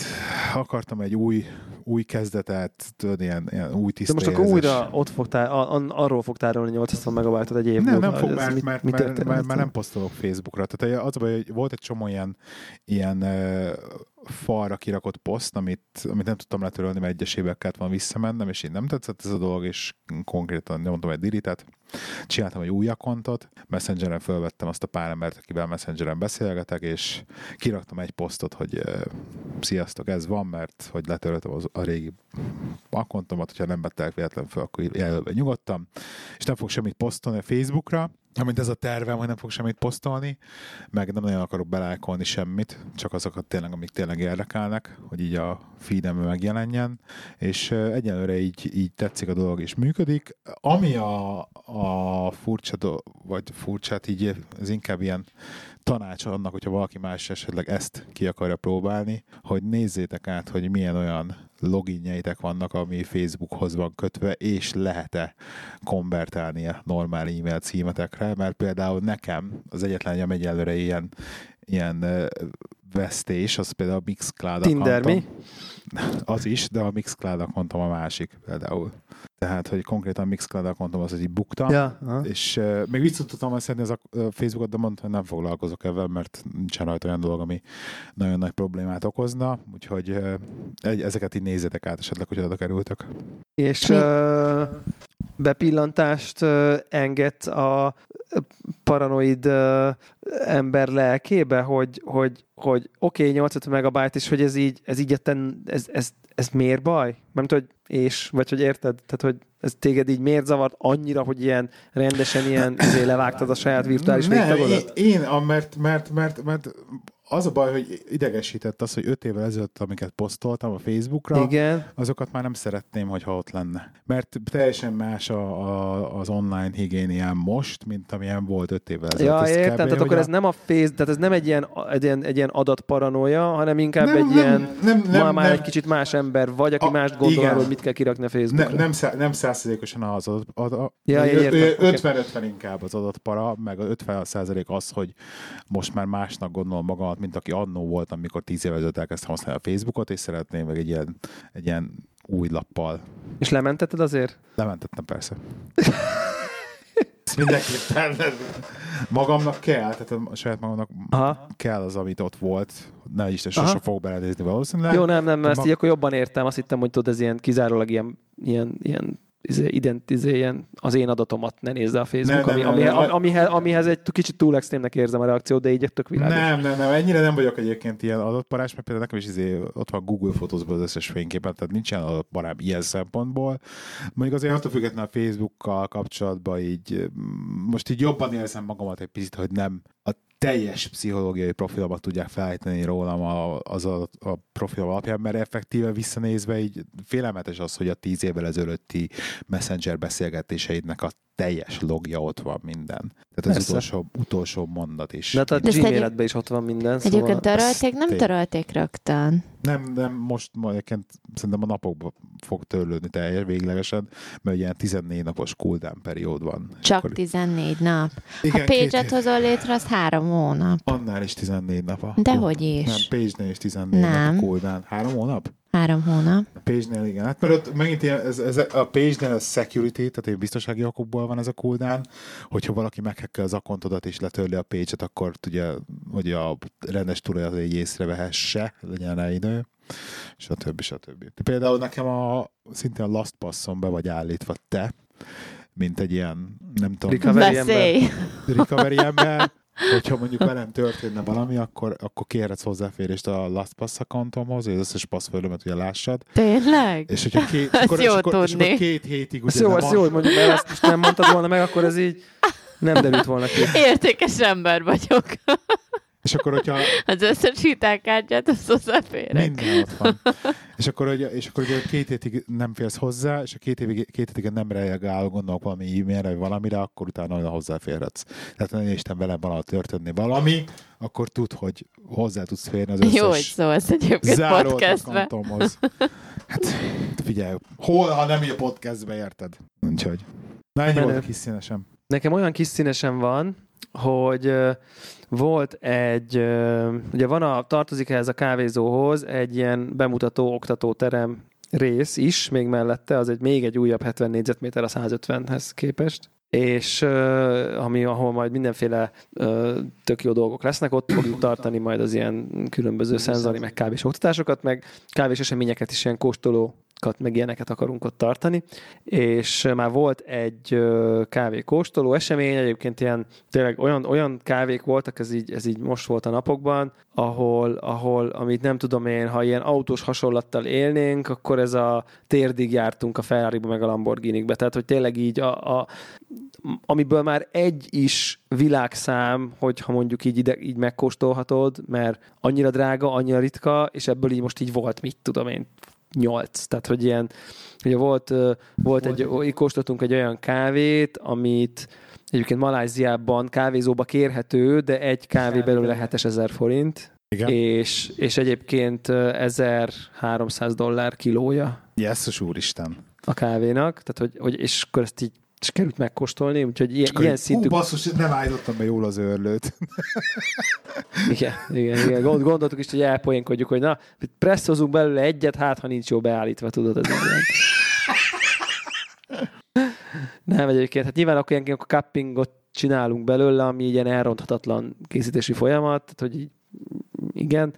akartam egy új, új kezdetet, tudod, ilyen, ilyen új De tiszta most akkor újra ott fog tár, a, arról fog tárolni 800 megabájtot egy év Nem, múlva. nem fog, mert, mit- mert, mi mert, történt? mert, mert, nem posztolok Facebookra. Tehát az a baj, hogy volt egy csomó ilyen, ilyen uh, falra kirakott poszt, amit, amit nem tudtam letörölni, mert egyesével kellett volna visszamennem, és így nem tetszett ez a dolog, és konkrétan nyomtam egy diritet, csináltam egy új akkontot, Messengeren fölvettem azt a pár embert, akivel Messengeren beszélgetek, és kiraktam egy posztot, hogy sziasztok, ez van, mert hogy letöröltem az, a régi akkontomat, hogyha nem vettek véletlen föl, akkor jelölve nyugodtam, és nem fog semmit posztolni a Facebookra, amint ez a tervem, hogy nem fog semmit posztolni, meg nem nagyon akarok belájkolni semmit, csak azokat tényleg, amik tényleg érdekelnek, hogy így a feedemben megjelenjen, és egyelőre így, így tetszik a dolog, és működik. Ami a, a furcsa, do- vagy furcsát így, ez inkább ilyen tanács annak, hogyha valaki más esetleg ezt ki akarja próbálni, hogy nézzétek át, hogy milyen olyan loginjeitek vannak, ami Facebookhoz van kötve, és lehet-e konvertálni a normál e-mail címetekre, mert például nekem az egyetlen, ami egyelőre ilyen, ilyen vesztés, az például a Mixcloud Tinder mi? Az is, de a Mixcloud accountom a másik például. Tehát, hogy konkrétan Mixcloud accountom az, hogy így buktam, Ja, és uh, még vissza tudtam azt szedni az a Facebookot, de mondtam, hogy nem foglalkozok ebben, mert nincsen rajta olyan dolog, ami nagyon nagy problémát okozna, úgyhogy uh, ezeket így nézzétek át esetleg, hogy oda kerültök. És uh, bepillantást uh, enged a paranoid uh, ember lelkébe, hogy, hogy, hogy oké, okay, 85 megabyte, és hogy ez így, ez így etten, ez, ez, ez miért baj? Nem hogy és, vagy hogy érted? Tehát, hogy ez téged így miért zavart annyira, hogy ilyen rendesen ilyen izé levágtad a saját virtuális én, végtagodat? én a, mert, mert, mert, mert az a baj, hogy idegesített az, hogy öt évvel ezelőtt, amiket posztoltam a Facebookra, Igen. azokat már nem szeretném, hogyha ott lenne. Mert teljesen más a, a, az online higiéniám most, mint amilyen volt öt évvel ezelőtt. Ja, értem, tehát akkor a- ez nem a face, tehát ez nem egy ilyen, egy ilyen, egy ilyen adatparanója, hanem inkább Nem, egy nem, ilyen, nem, nem, ma már nem. egy kicsit más ember vagy, aki A- mást gondol igen. arról, hogy mit kell kirakni a Ne, Facebookra. nem, szá, nem százszerzékosan az adat, adat, Ja, oké. 50-50 inkább az adatpara, meg a 50 százalék az, hogy most már másnak gondolom magamat, mint aki annó volt, amikor 10 évvel ezelőtt elkezdtem használni a Facebookot, és szeretném meg egy ilyen, egy ilyen új lappal. És lementetted azért? Lementettem persze. Mindenképpen. Magamnak kell, tehát a saját magamnak Aha. kell az, amit ott volt. Ne is, sose Aha. fog belenézni valószínűleg. Jó, nem, nem, ezt ma- így akkor jobban értem. Azt hittem, hogy tudod, ez ilyen kizárólag ilyen, ilyen, ilyen izé, ident, izé, ilyen, az én adatomat ne nézze a Facebook, Nem, nem, ami, nem, ami, nem. amihez, amihez egy kicsit túl extrémnek érzem a reakciót, de így tök világos. Nem, nem, nem, ennyire nem vagyok egyébként ilyen adatparás, mert például nekem is izé, ott van Google Photos-ban az összes fényképen, tehát nincsen adatparám ilyen szempontból. Mondjuk azért attól függetlenül a Facebookkal kapcsolatban így, mm, most így jobban érzem magamat egy picit, hogy nem a teljes pszichológiai profilomat tudják felállítani rólam a, az a, a profil alapján, mert effektíve visszanézve így félelmetes az, hogy a tíz évvel ezelőtti messenger beszélgetéseidnek a teljes logja ott van minden. Tehát az Persze. utolsó, utolsó mondat is. De hát a De ezt Gmailedben is ott van minden, szóval... Egyébként törölték, nem törölték rögtön. Nem, nem, most egyébként szerintem a napokban fog törlődni teljes véglegesen, mert ilyen 14 napos cooldown periód van. Csak akkor- 14 nap. Igen, ha két page-et év. hozol létre, az három hónap. Annál is 14 nap a Dehogy Nem, is. Page-nél is 14 Nem. nap a cooldown. Három hónap? Három hónap. A Page-nél igen. Hát mert ott megint ilyen, ez, ez, a Page-nél a security, tehát egy biztonsági okokból van ez a cooldown, hogyha valaki meghekkel az akontodat és letörli a Page-et, akkor ugye, hogy a rendes tulajdonos így észrevehesse, legyen rá idő, stb. stb. Például nekem a, szintén a Last Passon be vagy állítva te, mint egy ilyen, nem tudom, Recovery ember. Recovery ember, hogyha mondjuk velem történne valami, akkor, akkor kérhetsz hozzáférést a LastPass accountomhoz, hogy az összes passwordömet ugye lássad, Tényleg? és hogyha két, [LAUGHS] akkor, és akkor, és akkor két hétig Ez ugye jó, nem ez a- jó, hogy mondjuk, mert ezt most nem mondtad volna meg, akkor ez így nem derült volna ki. Értékes ember vagyok. És akkor, hogyha Az összes hitelkártyát, azt hozzáférek. minden ott van. És akkor, hogy, és akkor ugye két hétig nem férsz hozzá, és a két, évig, két hétig nem reagál, gondolok valami e-mailre, vagy valamire, akkor utána oda hozzáférhetsz. Tehát ha Isten velem valahol történni valami, akkor tud, hogy hozzá tudsz férni az összes Jó, hogy szólsz egyébként podcastbe. Hát figyelj, hol, ha nem így a podcastbe, érted? Úgyhogy. Na ennyi volt kis színesem. Nekem olyan kis színesen van, hogy volt egy, ugye van a, tartozik ehhez a kávézóhoz egy ilyen bemutató oktatóterem rész is, még mellette, az egy még egy újabb 70 négyzetméter a 150-hez képest és ami, ahol majd mindenféle tök jó dolgok lesznek, ott fogjuk tartani majd az ilyen különböző szenzori, meg kávés oktatásokat, meg kávés eseményeket is, ilyen kóstolókat, meg ilyeneket akarunk ott tartani, és már volt egy kávékóstoló esemény, egyébként ilyen tényleg olyan, olyan kávék voltak, ez így, ez így most volt a napokban, ahol, ahol, amit nem tudom én, ha ilyen autós hasonlattal élnénk, akkor ez a térdig jártunk a ferrari meg a Lamborghini-be. Tehát, hogy tényleg így a, a, amiből már egy is világszám, hogyha mondjuk így, ide, így megkóstolhatod, mert annyira drága, annyira ritka, és ebből így most így volt, mit tudom én, nyolc. Tehát, hogy ilyen, ugye volt, ö, volt egy, így kóstoltunk egy olyan kávét, amit egyébként Maláziában kávézóba kérhető, de egy kávé belőle 7000 forint, Igen. és, és egyébként ö, 1300 dollár kilója Jesszus úristen. a kávénak, tehát hogy, hogy és akkor ezt így és került megkóstolni, úgyhogy ilyen, ilyen szintű... Ú, basszus, nem állítottam be jól az őrlőt. [LAUGHS] Igen, igen, igen. Gond, gondoltuk is, hogy elpoénkodjuk, hogy na, presszozunk belőle egyet, hát ha nincs jó beállítva, tudod, ez ilyen. Nem, egyébként, hát nyilván akkor ilyenként akkor cuppingot csinálunk belőle, ami ilyen elronthatatlan készítési folyamat, tehát hogy így, igen.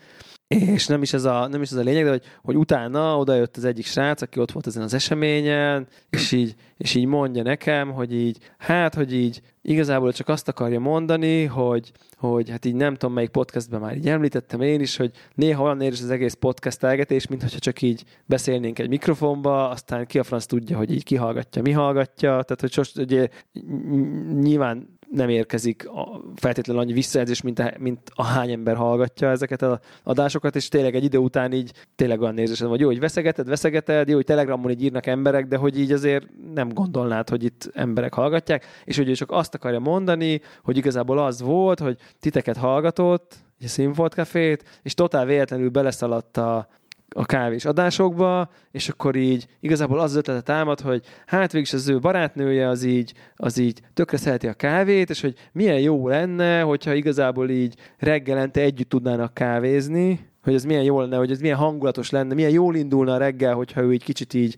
És nem is ez a, nem is ez a lényeg, de hogy, hogy utána oda jött az egyik srác, aki ott volt ezen az eseményen, és így, és így mondja nekem, hogy így, hát, hogy így igazából csak azt akarja mondani, hogy, hogy hát így nem tudom, melyik podcastben már így említettem én is, hogy néha olyan érzés az egész podcastelgetés, mint hogyha csak így beszélnénk egy mikrofonba, aztán ki a franc tudja, hogy így kihallgatja, mi hallgatja, tehát hogy sos, ugye, ny- nyilván nem érkezik a, feltétlenül annyi visszajelzés, mint a, mint a hány ember hallgatja ezeket az adásokat, és tényleg egy idő után így tényleg olyan érzésed, hogy jó, hogy veszegeted, veszegeted, jó, hogy Telegramon így írnak emberek, de hogy így azért nem gondolnád, hogy itt emberek hallgatják, és hogy ő csak azt akarja mondani, hogy igazából az volt, hogy titeket hallgatott, egy Színfolt Cafét, és totál véletlenül beleszaladt a, a kávés adásokba, és akkor így igazából az az ötlete támad, hogy hát végülis az ő barátnője az így, az így tökre szereti a kávét, és hogy milyen jó lenne, hogyha igazából így reggelente együtt tudnának kávézni, hogy ez milyen jó lenne, hogy ez milyen hangulatos lenne, milyen jól indulna a reggel, hogyha ő így kicsit így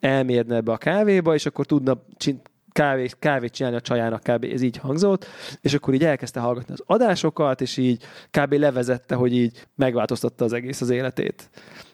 elmérne ebbe a kávéba, és akkor tudna csin- kávét, kávét csinálni a csajának, kb. ez így hangzott, és akkor így elkezdte hallgatni az adásokat, és így kb. levezette, hogy így megváltoztatta az egész az életét.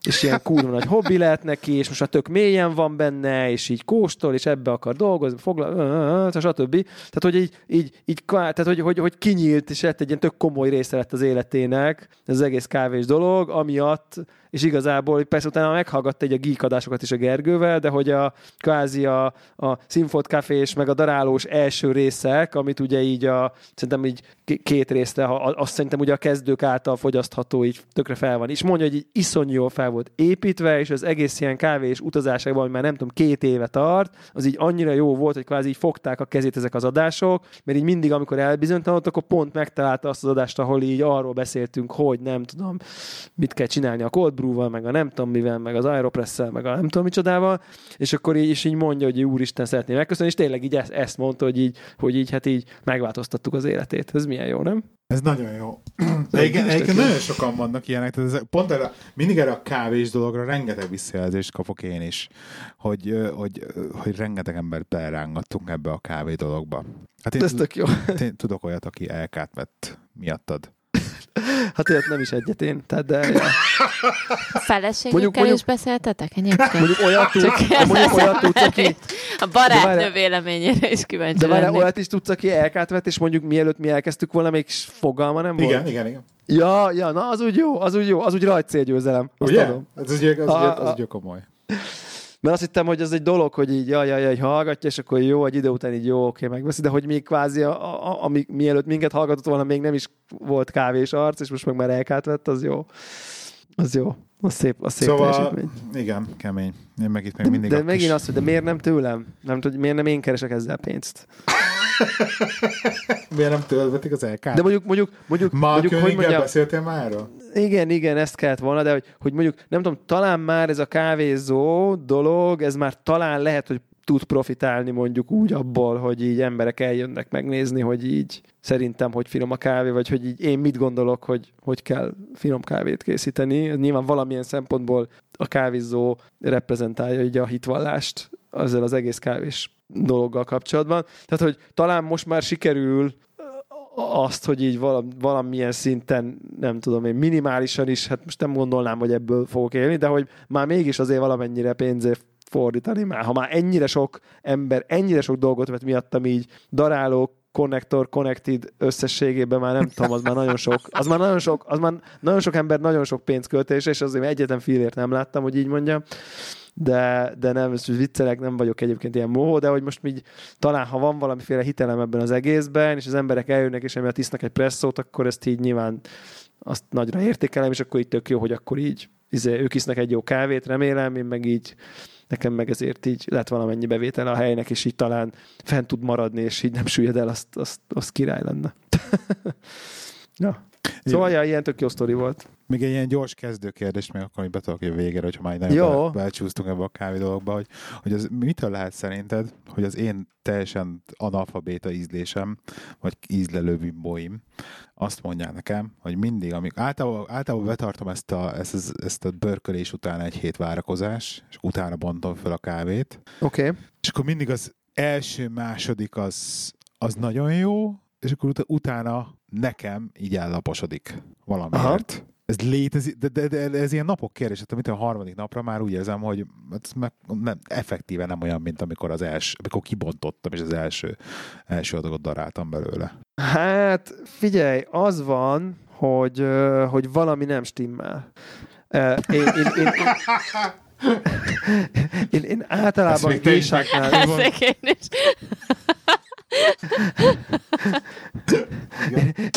És ilyen kurva nagy hobbi lett neki, és most már tök mélyen van benne, és így kóstol, és ebbe akar dolgozni, foglal, stb. Tehát, hogy így, így, így tehát, hogy, hogy, hogy kinyílt, és lett egy ilyen tök komoly része lett az életének, ez az egész kávés dolog, amiatt és igazából persze utána meghallgatta egy a geek adásokat is a Gergővel, de hogy a kvázi a, a Sinfot Café és meg a darálós első részek, amit ugye így a, szerintem így két részre, azt szerintem ugye a kezdők által fogyasztható, így tökre fel van. És mondja, hogy így iszonyú jól fel volt építve, és az egész ilyen kávé és utazásokban, ami már nem tudom, két éve tart, az így annyira jó volt, hogy kvázi így fogták a kezét ezek az adások, mert így mindig, amikor elbizonytalanodott, akkor pont megtalálta azt az adást, ahol így arról beszéltünk, hogy nem tudom, mit kell csinálni a cold brew meg a nem tudom mivel, meg az aeropress meg a nem tudom micsodával, és akkor így, és így mondja, hogy úristen szeretné megköszönni, és tényleg így ezt, ezt mondta, hogy így, hogy így, hát így megváltoztattuk az életét. Ez milyen jó, nem? Ez nagyon jó. [COUGHS] De igen, egyébként nagyon sokan vannak ilyenek, tehát ez, pont erre, mindig erre a kávés dologra rengeteg visszajelzést kapok én is, hogy, hogy, hogy rengeteg embert belerángattunk ebbe a kávé dologba. Hát én, ez tök jó. Én tudok olyat, aki elkát vett miattad. Hát olyat nem is egyet én, tehát de... Ja. A feleségükkel is beszéltetek egyébként? Mondjuk olyat, tud, mondjuk olyat tudsz, aki... A barátnő véleményére is kíváncsi De várj, olyat is tudsz, aki elkát vett, és mondjuk mielőtt mi elkezdtük volna, még fogalma nem igen, volt? Igen, igen, Ja, ja, na az úgy jó, az úgy jó, az úgy rajtszélgyőzelem. Ugye? Adom. Ez az, az, az, az, az komoly. Mert azt hittem, hogy ez egy dolog, hogy így jaj, jaj, jaj, hallgatja, és akkor jó, egy idő után így jó, oké, megveszi, de hogy még kvázi, a, a, a, mielőtt minket hallgatott volna, még nem is volt kávés arc, és most meg már elkát vett, az jó. Az jó. Az szép, az szép szóval, teljesítmény. igen, kemény. Én meg itt még mindig De, de megint kis... azt, hogy de miért nem tőlem? Nem tudom, miért nem én keresek ezzel pénzt? [LAUGHS] miért nem tőled vetik az LK? De mondjuk, mondjuk, mondjuk, Ma mondjuk hogy mondjam, beszéltél már? Igen, igen, ezt kellett volna, de hogy, hogy mondjuk, nem tudom, talán már ez a kávézó dolog, ez már talán lehet, hogy tud profitálni mondjuk úgy abból, hogy így emberek eljönnek megnézni, hogy így szerintem, hogy finom a kávé, vagy hogy így én mit gondolok, hogy hogy kell finom kávét készíteni. Nyilván valamilyen szempontból a kávézó reprezentálja így a hitvallást ezzel az egész kávés dologgal kapcsolatban. Tehát, hogy talán most már sikerül azt, hogy így valamilyen szinten, nem tudom én, minimálisan is, hát most nem gondolnám, hogy ebből fogok élni, de hogy már mégis azért valamennyire pénzért fordítani, már ha már ennyire sok ember, ennyire sok dolgot vett miattam így daráló, connector, connected összességében már nem tudom, az már nagyon sok, az már nagyon sok, az már nagyon sok ember nagyon sok pénzt költés, és azért egyetlen filért nem láttam, hogy így mondjam de, de nem, ezt viccelek, nem vagyok egyébként ilyen mohó, de hogy most így talán, ha van valamiféle hitelem ebben az egészben, és az emberek eljönnek, és emiatt isznak egy presszót, akkor ezt így nyilván azt nagyra értékelem, és akkor így tök jó, hogy akkor így izé, ők isznak egy jó kávét, remélem, én meg így nekem meg ezért így lett valamennyi bevétel a helynek, és így talán fent tud maradni, és így nem süllyed el, azt, azt, azt király lenne. [LAUGHS] ja. Szóval, ja, ilyen tök jó sztori volt. Még egy ilyen gyors kérdés, még akkor be tudok a végére, hogyha már nagyon belcsúsztunk ebbe a kávé dologba, hogy, hogy az mitől lehet szerinted, hogy az én teljesen analfabéta ízlésem, vagy ízlelő bimbóim azt mondják nekem, hogy mindig, amik általában, általában betartom ezt a, ezt, ezt a börkölés után egy hét várakozás, és utána bontom fel a kávét. Oké. Okay. És akkor mindig az első, második az, az nagyon jó, és akkor ut- utána nekem így ellaposodik valamiért. Aha. Ez létezik, de, de, de, ez ilyen napok kérdése, amit a harmadik napra már úgy érzem, hogy ez meg, nem, effektíve nem olyan, mint amikor az első, amikor kibontottam, és az első, első adagot daráltam belőle. Hát figyelj, az van, hogy, hogy valami nem stimmel. Én, én, én, én, én, én általában gésáknál...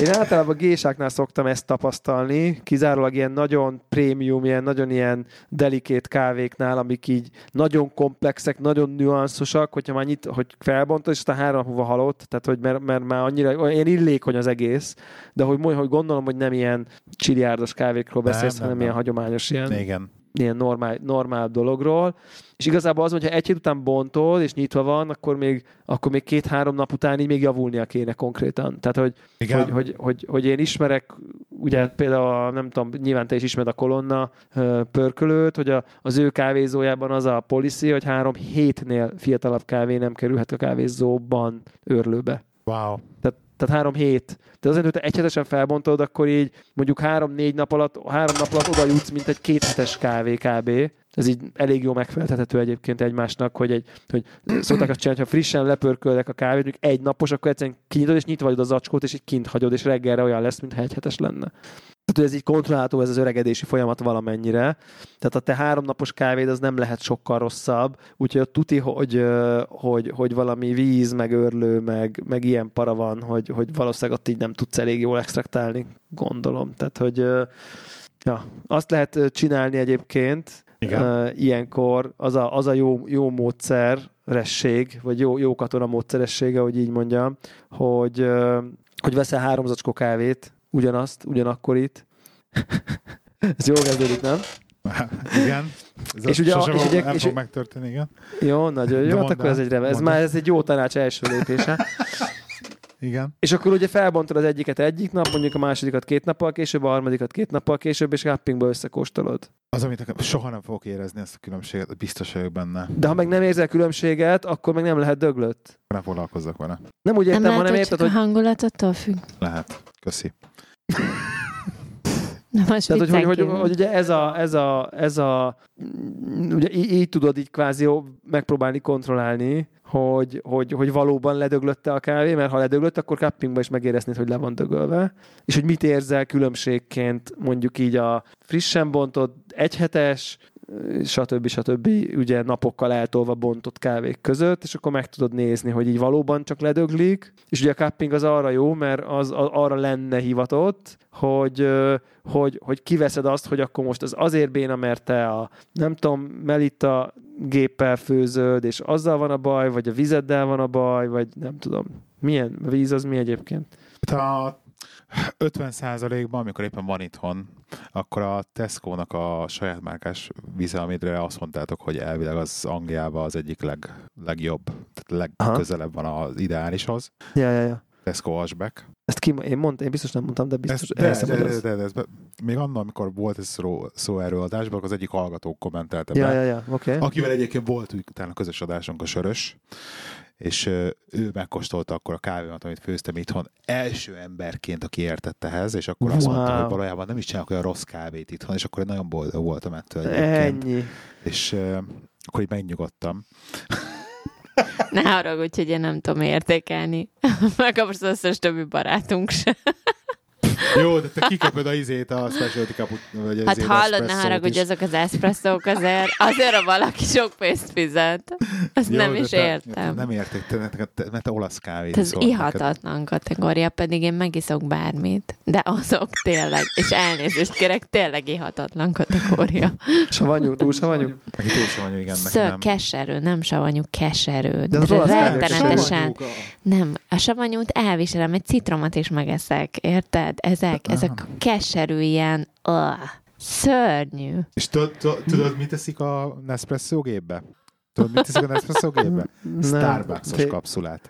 Én általában gésáknál szoktam ezt tapasztalni, kizárólag ilyen nagyon prémium, ilyen nagyon ilyen delikét kávéknál, amik így nagyon komplexek, nagyon nüanszosak, hogyha már nyit, hogy felbontod, és aztán három hova halott, tehát hogy mert, mert már annyira, olyan illékony az egész, de hogy, hogy gondolom, hogy nem ilyen csiliárdos kávékról beszélsz, nem, hanem nem, ilyen hagyományos ilyen. Igen ilyen normál, normál dologról, és igazából az, hogyha egy hét után bontod, és nyitva van, akkor még, akkor még két-három nap után így még javulnia kéne konkrétan. Tehát, hogy, Igen. hogy, hogy, hogy, hogy, én ismerek, ugye például, nem tudom, nyilván te is ismered a kolonna pörkölőt, hogy a, az ő kávézójában az a policy, hogy három hétnél fiatalabb kávé nem kerülhet a kávézóban őrlőbe. Wow. Tehát, tehát három hét. De azért, hogy te egyhetesen felbontod, akkor így mondjuk három-négy nap alatt, három nap alatt oda jutsz, mint egy kéthetes kávé kb. Ez így elég jó megfeleltethető egyébként egymásnak, hogy, egy, hogy szokták azt csinálni, ha frissen lepörkölnek a kávét, mondjuk egy napos, akkor egyszerűen kinyitod, és nyitva hagyod az zacskót, és így kint hagyod, és reggelre olyan lesz, mintha egy hetes lenne. Tehát hogy ez így kontrollálható, ez az öregedési folyamat valamennyire. Tehát a te háromnapos kávéd az nem lehet sokkal rosszabb, úgyhogy ott tuti, hogy, hogy, hogy valami víz, meg örlő, meg, meg ilyen para van, hogy, hogy valószínűleg ott így nem tudsz elég jól extraktálni, gondolom. Tehát, hogy ja, azt lehet csinálni egyébként, Igen. ilyenkor, az a, az a jó, jó módszeresség, vagy jó, jó katona módszeressége, hogy így mondjam, hogy, hogy veszel három zacskó kávét, ugyanazt, ugyanakkor itt. [LAUGHS] Ez jól kezdődik, nem? [LAUGHS] igen. Ez És ugye sosem és ugye- nem és- fog megtörténni, igen. Jó, nagyon jó, hát akkor el, ez egy, reve, ez már ez egy jó tanács első lépése. [LAUGHS] Igen. És akkor ugye felbontod az egyiket egyik nap, mondjuk a másodikat két nappal később, a harmadikat két nappal később, és cuppingba összekóstolod. Az, amit soha nem fogok érezni ezt a különbséget, biztos vagyok benne. De ha meg nem érzel különbséget, akkor meg nem lehet döglött. Nem foglalkozzak vele. Nem úgy Nem értem, lehet, hanem hogy érted, hogy, a hangulattól függ. Lehet. Köszi. Na most tehát, hogy, hogy, hogy, hogy, ugye ez a, ez a, ez a ugye így, így tudod így kvázi megpróbálni kontrollálni, hogy, hogy, hogy valóban ledöglötte a kávé, mert ha ledöglött, akkor cuppingba is megéreznéd, hogy le van dögölve. És hogy mit érzel különbségként mondjuk így a frissen bontott, egyhetes, stb. stb. ugye napokkal eltolva bontott kávék között, és akkor meg tudod nézni, hogy így valóban csak ledöglik, és ugye a cupping az arra jó, mert az, az arra lenne hivatott, hogy, hogy, hogy kiveszed azt, hogy akkor most az azért béna, mert te a, nem tudom, Melita géppel főzöd, és azzal van a baj, vagy a vizeddel van a baj, vagy nem tudom. Milyen? Víz az mi egyébként? Hát a 50%-ban, amikor éppen van itthon, akkor a Tesco-nak a saját márkás vize, amire azt mondtátok, hogy elvileg az Angliában az egyik leg, legjobb, tehát legközelebb van az ideálishoz. Ja, ja, ja. Tesco Ashback. Ezt ki, én mondtam, én biztos nem mondtam, de biztos Ez, de, de, de, de, de, be, még annak, amikor volt ez szó, szó erről adásban, az egyik hallgató kommentelte Ja, be, ja, ja. Okay. akivel egyébként volt úgy utána közös adásunk a sörös, és ő megkóstolta akkor a kávémat, amit főztem itthon, első emberként, aki értett ehhez, és akkor azt Wow. mondta, hogy valójában nem is csinálok olyan rossz kávét itthon, és akkor nagyon boldog voltam ettől egyébként. Ennyi. És ö, akkor így megnyugodtam. [LAUGHS] Ne haragudj, hogy én nem tudom értékelni. [LAUGHS] Meg az összes többi barátunk sem. Jó, de te kiköpöd a izét, a specialty caput, vagy Hát hallod, ne haragudj, azok az eszpresszók azért, azért a valaki sok pénzt fizet. Azt Jó, nem de is te- értem. Nem érték, te, te, te, mert te olasz kávét Ez ihatatlan kategória, pedig én megiszok bármit. De azok tényleg, és elnézést kérek, tényleg ihatatlan kategória. Savanyú, túl savanyú. Neki túl vagyok, igen, meg Ször, nem. keserű, nem savanyú, keserű. De az olasz kávék Rettenetesen. Nem, a savanyút elviselem, egy citromot is megeszek, érted? Ezek, Aha. ezek keserű ilyen, uh, szörnyű. És tudod, mit teszik a Nespresso gépbe? Tudod, mit teszik a Nespresso gépbe? [LAUGHS] Starbucks-os kapszulát.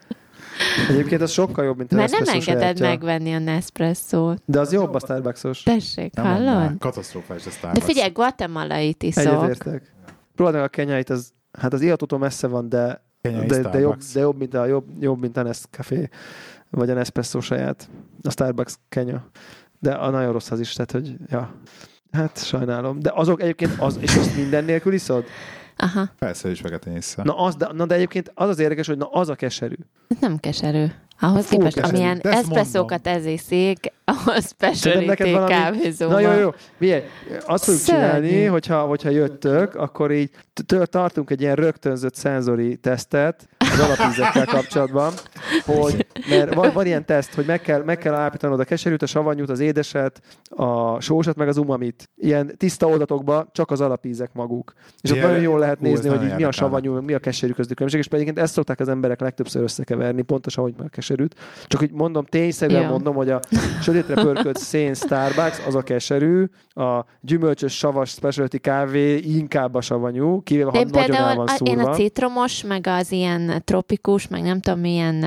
Egyébként az sokkal jobb, mint a Mert nem Nespresso engeded sajátja. megvenni a Nespresso-t. De az jobb a Starbucksos. Tessék, Nem hallod? Katasztrofális a De Starbucks. figyelj, guatemalait iszok. Egyetértek. Próbáld meg a kenyait, az, hát az illatótól messze van, de, Kenyai de, de, jobb, de jobb, mint a, jobb, jobb, mint a Nescafé, vagy a Nespresso saját. A Starbucks kenya. De a nagyon rossz az is, tehát, hogy ja. Hát sajnálom. De azok egyébként, az, és azt minden nélkül iszod? Aha, Persze, is vegetén vissza. Na, az, de, na de egyébként az az érdekes, hogy na az a keserű. nem keserű. Ahhoz Fú, képest, keserű. amilyen eszpresszókat ez iszik, ahhoz speciality valami- kávézóban. Na jó, jó. Milyen? Azt fogjuk Szörnyű. csinálni, hogyha, hogyha jöttök, akkor így tartunk egy ilyen rögtönzött szenzori tesztet, az alapízekkel kapcsolatban, hogy mert van, van ilyen teszt, hogy meg kell, meg kell állapítanod a keserűt, a savanyút, az édeset, a sósat, meg az umamit. Ilyen tiszta oldatokba csak az alapízek maguk. És ott nagyon jól lehet nézni, hogy így mi a savanyú, mi a keserű különbség, és egyébként ezt szokták az emberek legtöbbször összekeverni, pont a savanyút, meg a keserűt. Csak hogy mondom, tényszerűen Ja. mondom, hogy a sötétre pörkölt szén Starbucks, az a keserű, a gyümölcsös savas specialty kávé inkább a savanyú, kivéve ha Én nagyon el például van a, én szúrva. a citromos, meg az ilyen tropikus, meg nem tudom milyen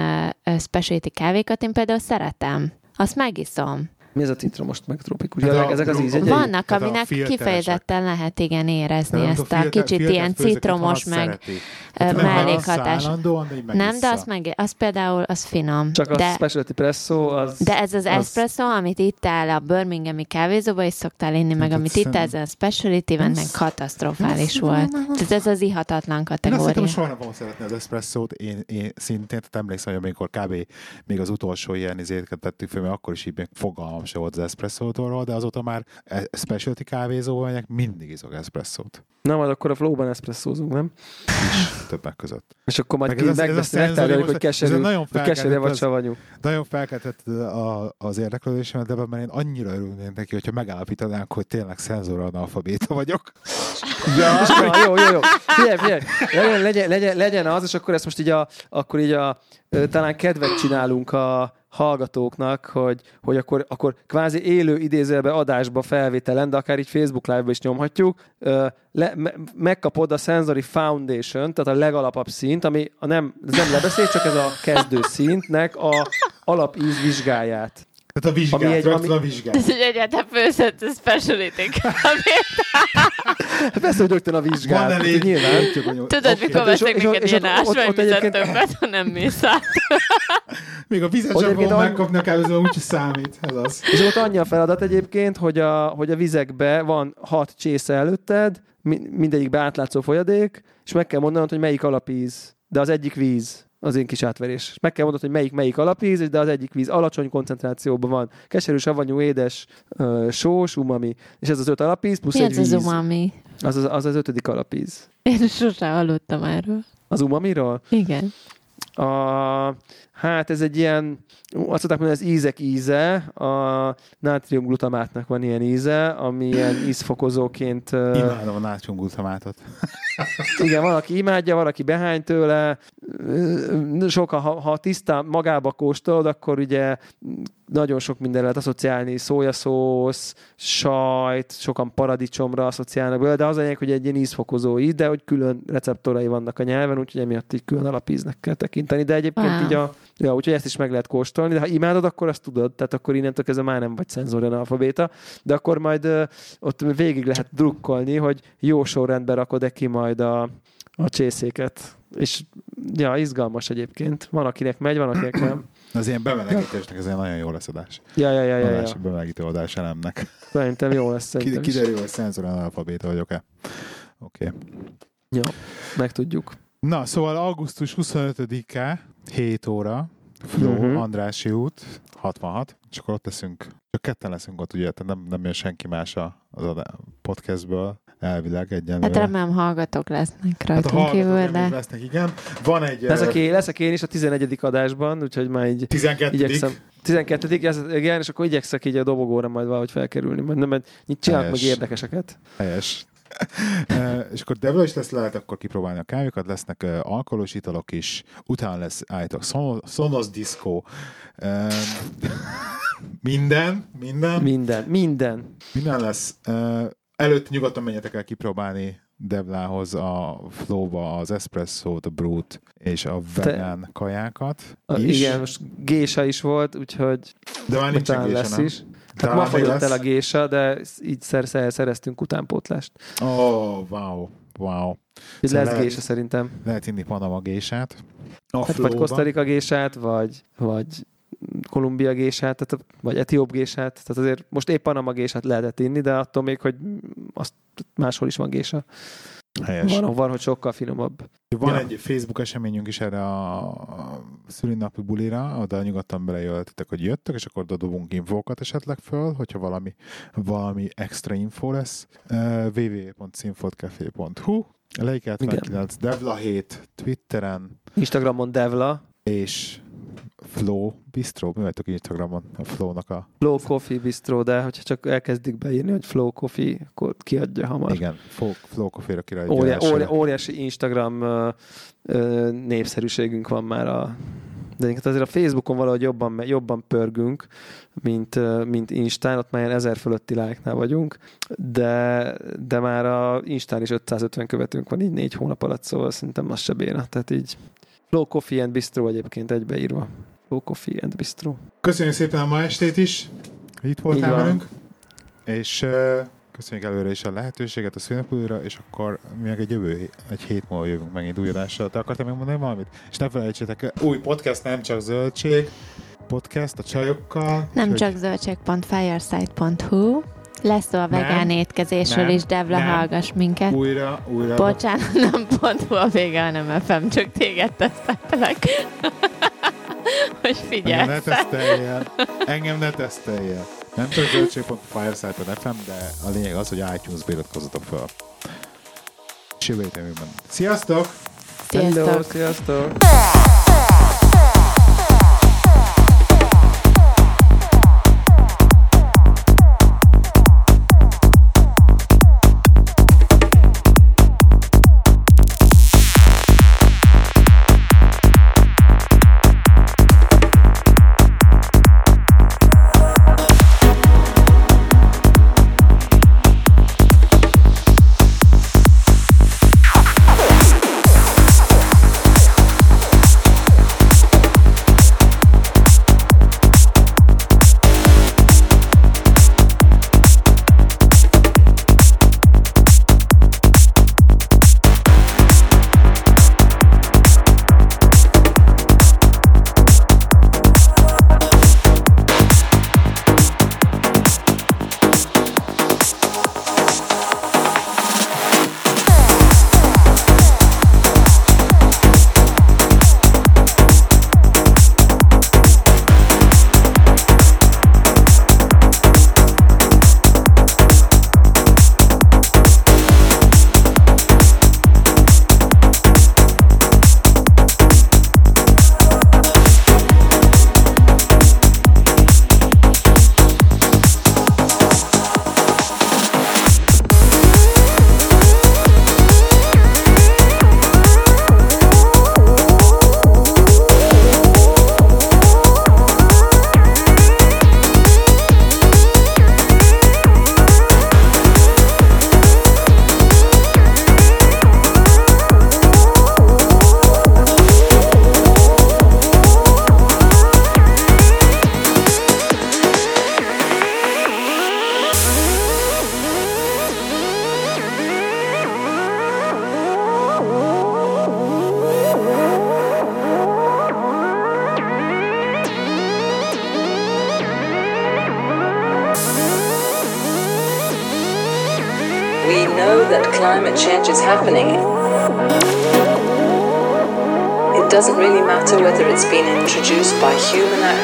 specialty kávékat én például szeretem. Azt megiszom. Mi ez a citromos, meg tropikus? Hát a- ezek az a- ízjegyei? Vannak, Tehát a aminek kifejezetten lehet igen érezni ezt a filter- kicsit ilyen citromos, meg Hát nem mellékhatás. Nem, de az, meg, az például az finom. Csak a de, specialty presso, az... de ez az az- espresso, amit itt áll a Birminghami kávézóba, is szoktál inni, meg Hát amit itt ez a speciality, ennek katasztrofális volt. Tehát ez az ihatatlan Én kategória. hogy soha nem fogom szeretni az espresszót. Én, én szintén, tehát emlékszem, hogy amikor kb. még az utolsó ilyen izéket tettük fel, mert akkor is így még fogalmam se volt az espresszótól, de azóta már e- specialty kávézóban megyek, mindig iszok espresszót. Na, majd akkor a flowban eszpresszózunk, nem? Is többek között. És akkor majd Meg ki ez ez szenzori megtárgyaljuk, hogy ez keserű, nagyon hogy keserű vagy savanyú. Nagyon felkeltett az érdeklődésemet, de mert én annyira örülnék neki, hogyha megállapítanánk, hogy tényleg szenzoranalfabéta vagyok. Ja, [LAUGHS] ja, jó, jó, jó. Figyelj, figyelj, legyen, legyen, legyen, legyen az, és akkor ezt most így a, akkor így a, talán kedvet csinálunk a hallgatóknak, hogy, hogy akkor, akkor kvázi élő idézőbe adásba felvételen, de akár így Facebook live-ba is nyomhatjuk, le, me, megkapod a Sensory Foundation, tehát a legalapabb szint, ami a nem, ez nem lebeszél, csak ez a kezdő szintnek a alapíz vizsgáját. Tehát a vizsgát, Ami egy- ami- a vizsgát. Ez, egyáltalán főzött a speciality Hát persze, hogy rögtön a vizsgát. Van elég. Hát, Nyilván. Tudod, Oké. mikor veszek és ilyen ásványvizet egyébként- többet, ha nem mész át. Még a vizet sem fogom megkapni a kávézóban, számít. Ez az. És ott annyi a feladat egyébként, hogy a, hogy a vizekbe van hat csésze előtted, mi- mindegyikbe átlátszó folyadék, és meg kell mondanod, hogy melyik alapíz, de az egyik víz az én kis átverés. És Meg kell mondanod, hogy melyik melyik alapíz, de az egyik víz alacsony koncentrációban van. Keserű, savanyú, édes, ö, sós, umami. És ez az öt alapíz, plusz Mi egy az az víz. umami? Az, az, az az ötödik alapíz. Én sose hallottam erről. Az umamiról? Igen. A, hát ez egy ilyen, azt szokták mondani, az ízek íze, a nátriumglutamátnak van ilyen íze, ami ilyen ízfokozóként... Imádom a nátriumglutamátot. [LAUGHS] igen, van, aki imádja, van, aki behány tőle. Ö, Sok, ha, ha tisztán magába kóstolod, akkor ugye nagyon sok minden lehet asszociálni, szójaszósz, sajt, sokan paradicsomra asszociálnak belőle, de az a lényeg, hogy egy ilyen ízfokozó íz, de hogy külön receptorai vannak a nyelven, úgyhogy emiatt így külön alapíznek kell tekinteni. De egyébként Wow. így a, ja, úgyhogy ezt is meg lehet kóstolni, de ha imádod, akkor azt tudod, tehát akkor innentől kezdve már nem vagy szenzorian alfabéta, de akkor majd ö, ott végig lehet drukkolni, hogy jó sorrendben rakod-e ki majd a, a csészéket. És ja, izgalmas egyébként. Van, akinek megy, van, akinek nem. Az ilyen bemelegítésnek ez egy nagyon jó leszadás. Ja, ja, ja, ja, Adás, ja. bemelegítő adás elemnek. Szerintem jó lesz. Szerintem. Kiderül, hogy szenzorán alfabéta vagyok-e. Oké. Okay. Ja, meg tudjuk. Na, szóval augusztus 25-e, 7 óra, Mhm. uh-huh. Andrási út, 66, és akkor ott leszünk, csak ketten leszünk ott, ugye, nem, nem jön senki más a, az a podcastből, elvileg egyenlőre. Hát remélem hallgatók lesznek Hát a rajtunk hallgatók kívül, nem de... lesznek, igen. Van egy... Leszek én, leszek én is a 11. adásban, úgyhogy már így 12 igyekszem. 12 igen, és akkor igyekszek így a dobogóra majd valahogy felkerülni. Majd nem, mert így csinálok meg érdekeseket. Helyes. [LAUGHS] És akkor Devla is lesz, lehet akkor kipróbálni a kávékat, lesznek alkoholos italok is, utána lesz állítok Sonos, Sonos Disco, e, minden, minden, Minden, minden. minden lesz. Előtt nyugodtan menjetek el kipróbálni Devlához a Flowba az espresszót, a brút és a vegán kajákat A, is. igen, most gésa is volt, úgyhogy de már nincs utána gésa, lesz nem? is. Hát Talán ma fogyott el a gésa, de így szer, szer, szereztünk utánpótlást. Ó, oh, wow, wow. Így Szóval lesz lehet- gésa szerintem. Lehet inni Panama gésát. A Hát vagy. Kosztarika gésát, vagy, vagy Kolumbia gésát, tehát, vagy Etióp gésát. Tehát azért most épp Panama gésát lehetett inni, de attól még, hogy azt máshol is van gésa. Helyes. Van, van, hogy sokkal finomabb. Van Ja. egy Facebook eseményünk is erre a szülinapi bulira, oda nyugodtan belejöttetek, hogy jöttök, és akkor dobunk infókat esetleg föl, hogyha valami, valami extra info lesz. Uh, www.színfoltcafé.hu Leik 79, Devla 7, Twitteren, Instagramon Devla, és Flow Bistro, mi vagytok Instagramon a Flow-nak a... Flow Coffee Bistro, de hogyha csak elkezdik beírni, hogy Flow Coffee, akkor kiadja hamar. Igen, Flow, Flow Coffee-ra király. Óriá, óriá, óriási Instagram ö, ö, népszerűségünk van már a de egyébként azért a Facebookon valahogy jobban, jobban pörgünk, mint, mint Instán, ott már ilyen ezer fölötti lájknál vagyunk, de, de már a Instán is 550 követünk van így négy hónap alatt, szóval szerintem az se béna. Tehát így Flow Coffee and Bistro egyébként egybeírva. Flow Coffee and Bistro. Köszönjük szépen a ma estét is, itt voltál velünk, és uh, köszönjük előre is a lehetőséget a szünnapulira, és akkor mi meg egy jövő egy hét múlva jövünk megint új adással. Te akartál megmondani valamit? És ne felejtsétek el, új podcast nem csak zöldség, podcast a csajokkal. Nem csak zöldség.fireside.hu, lesz szó a vegán Nem, étkezésről nem, is, Devla, nem. hallgass minket. Újra, újra. Bocsánat, nem pont a vége, hanem FM, csak téged teszteltelek. [LAUGHS] hogy figyelj. ne teszteljél. Engem ne teszteljél. Nem csak zöldség.fireside.fm, de a lényeg az, hogy iTunes-ba iratkozzatok fel. És jövő jövőben. Sziasztok! Hello, Sziasztok!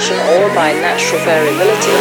Or by natural variability.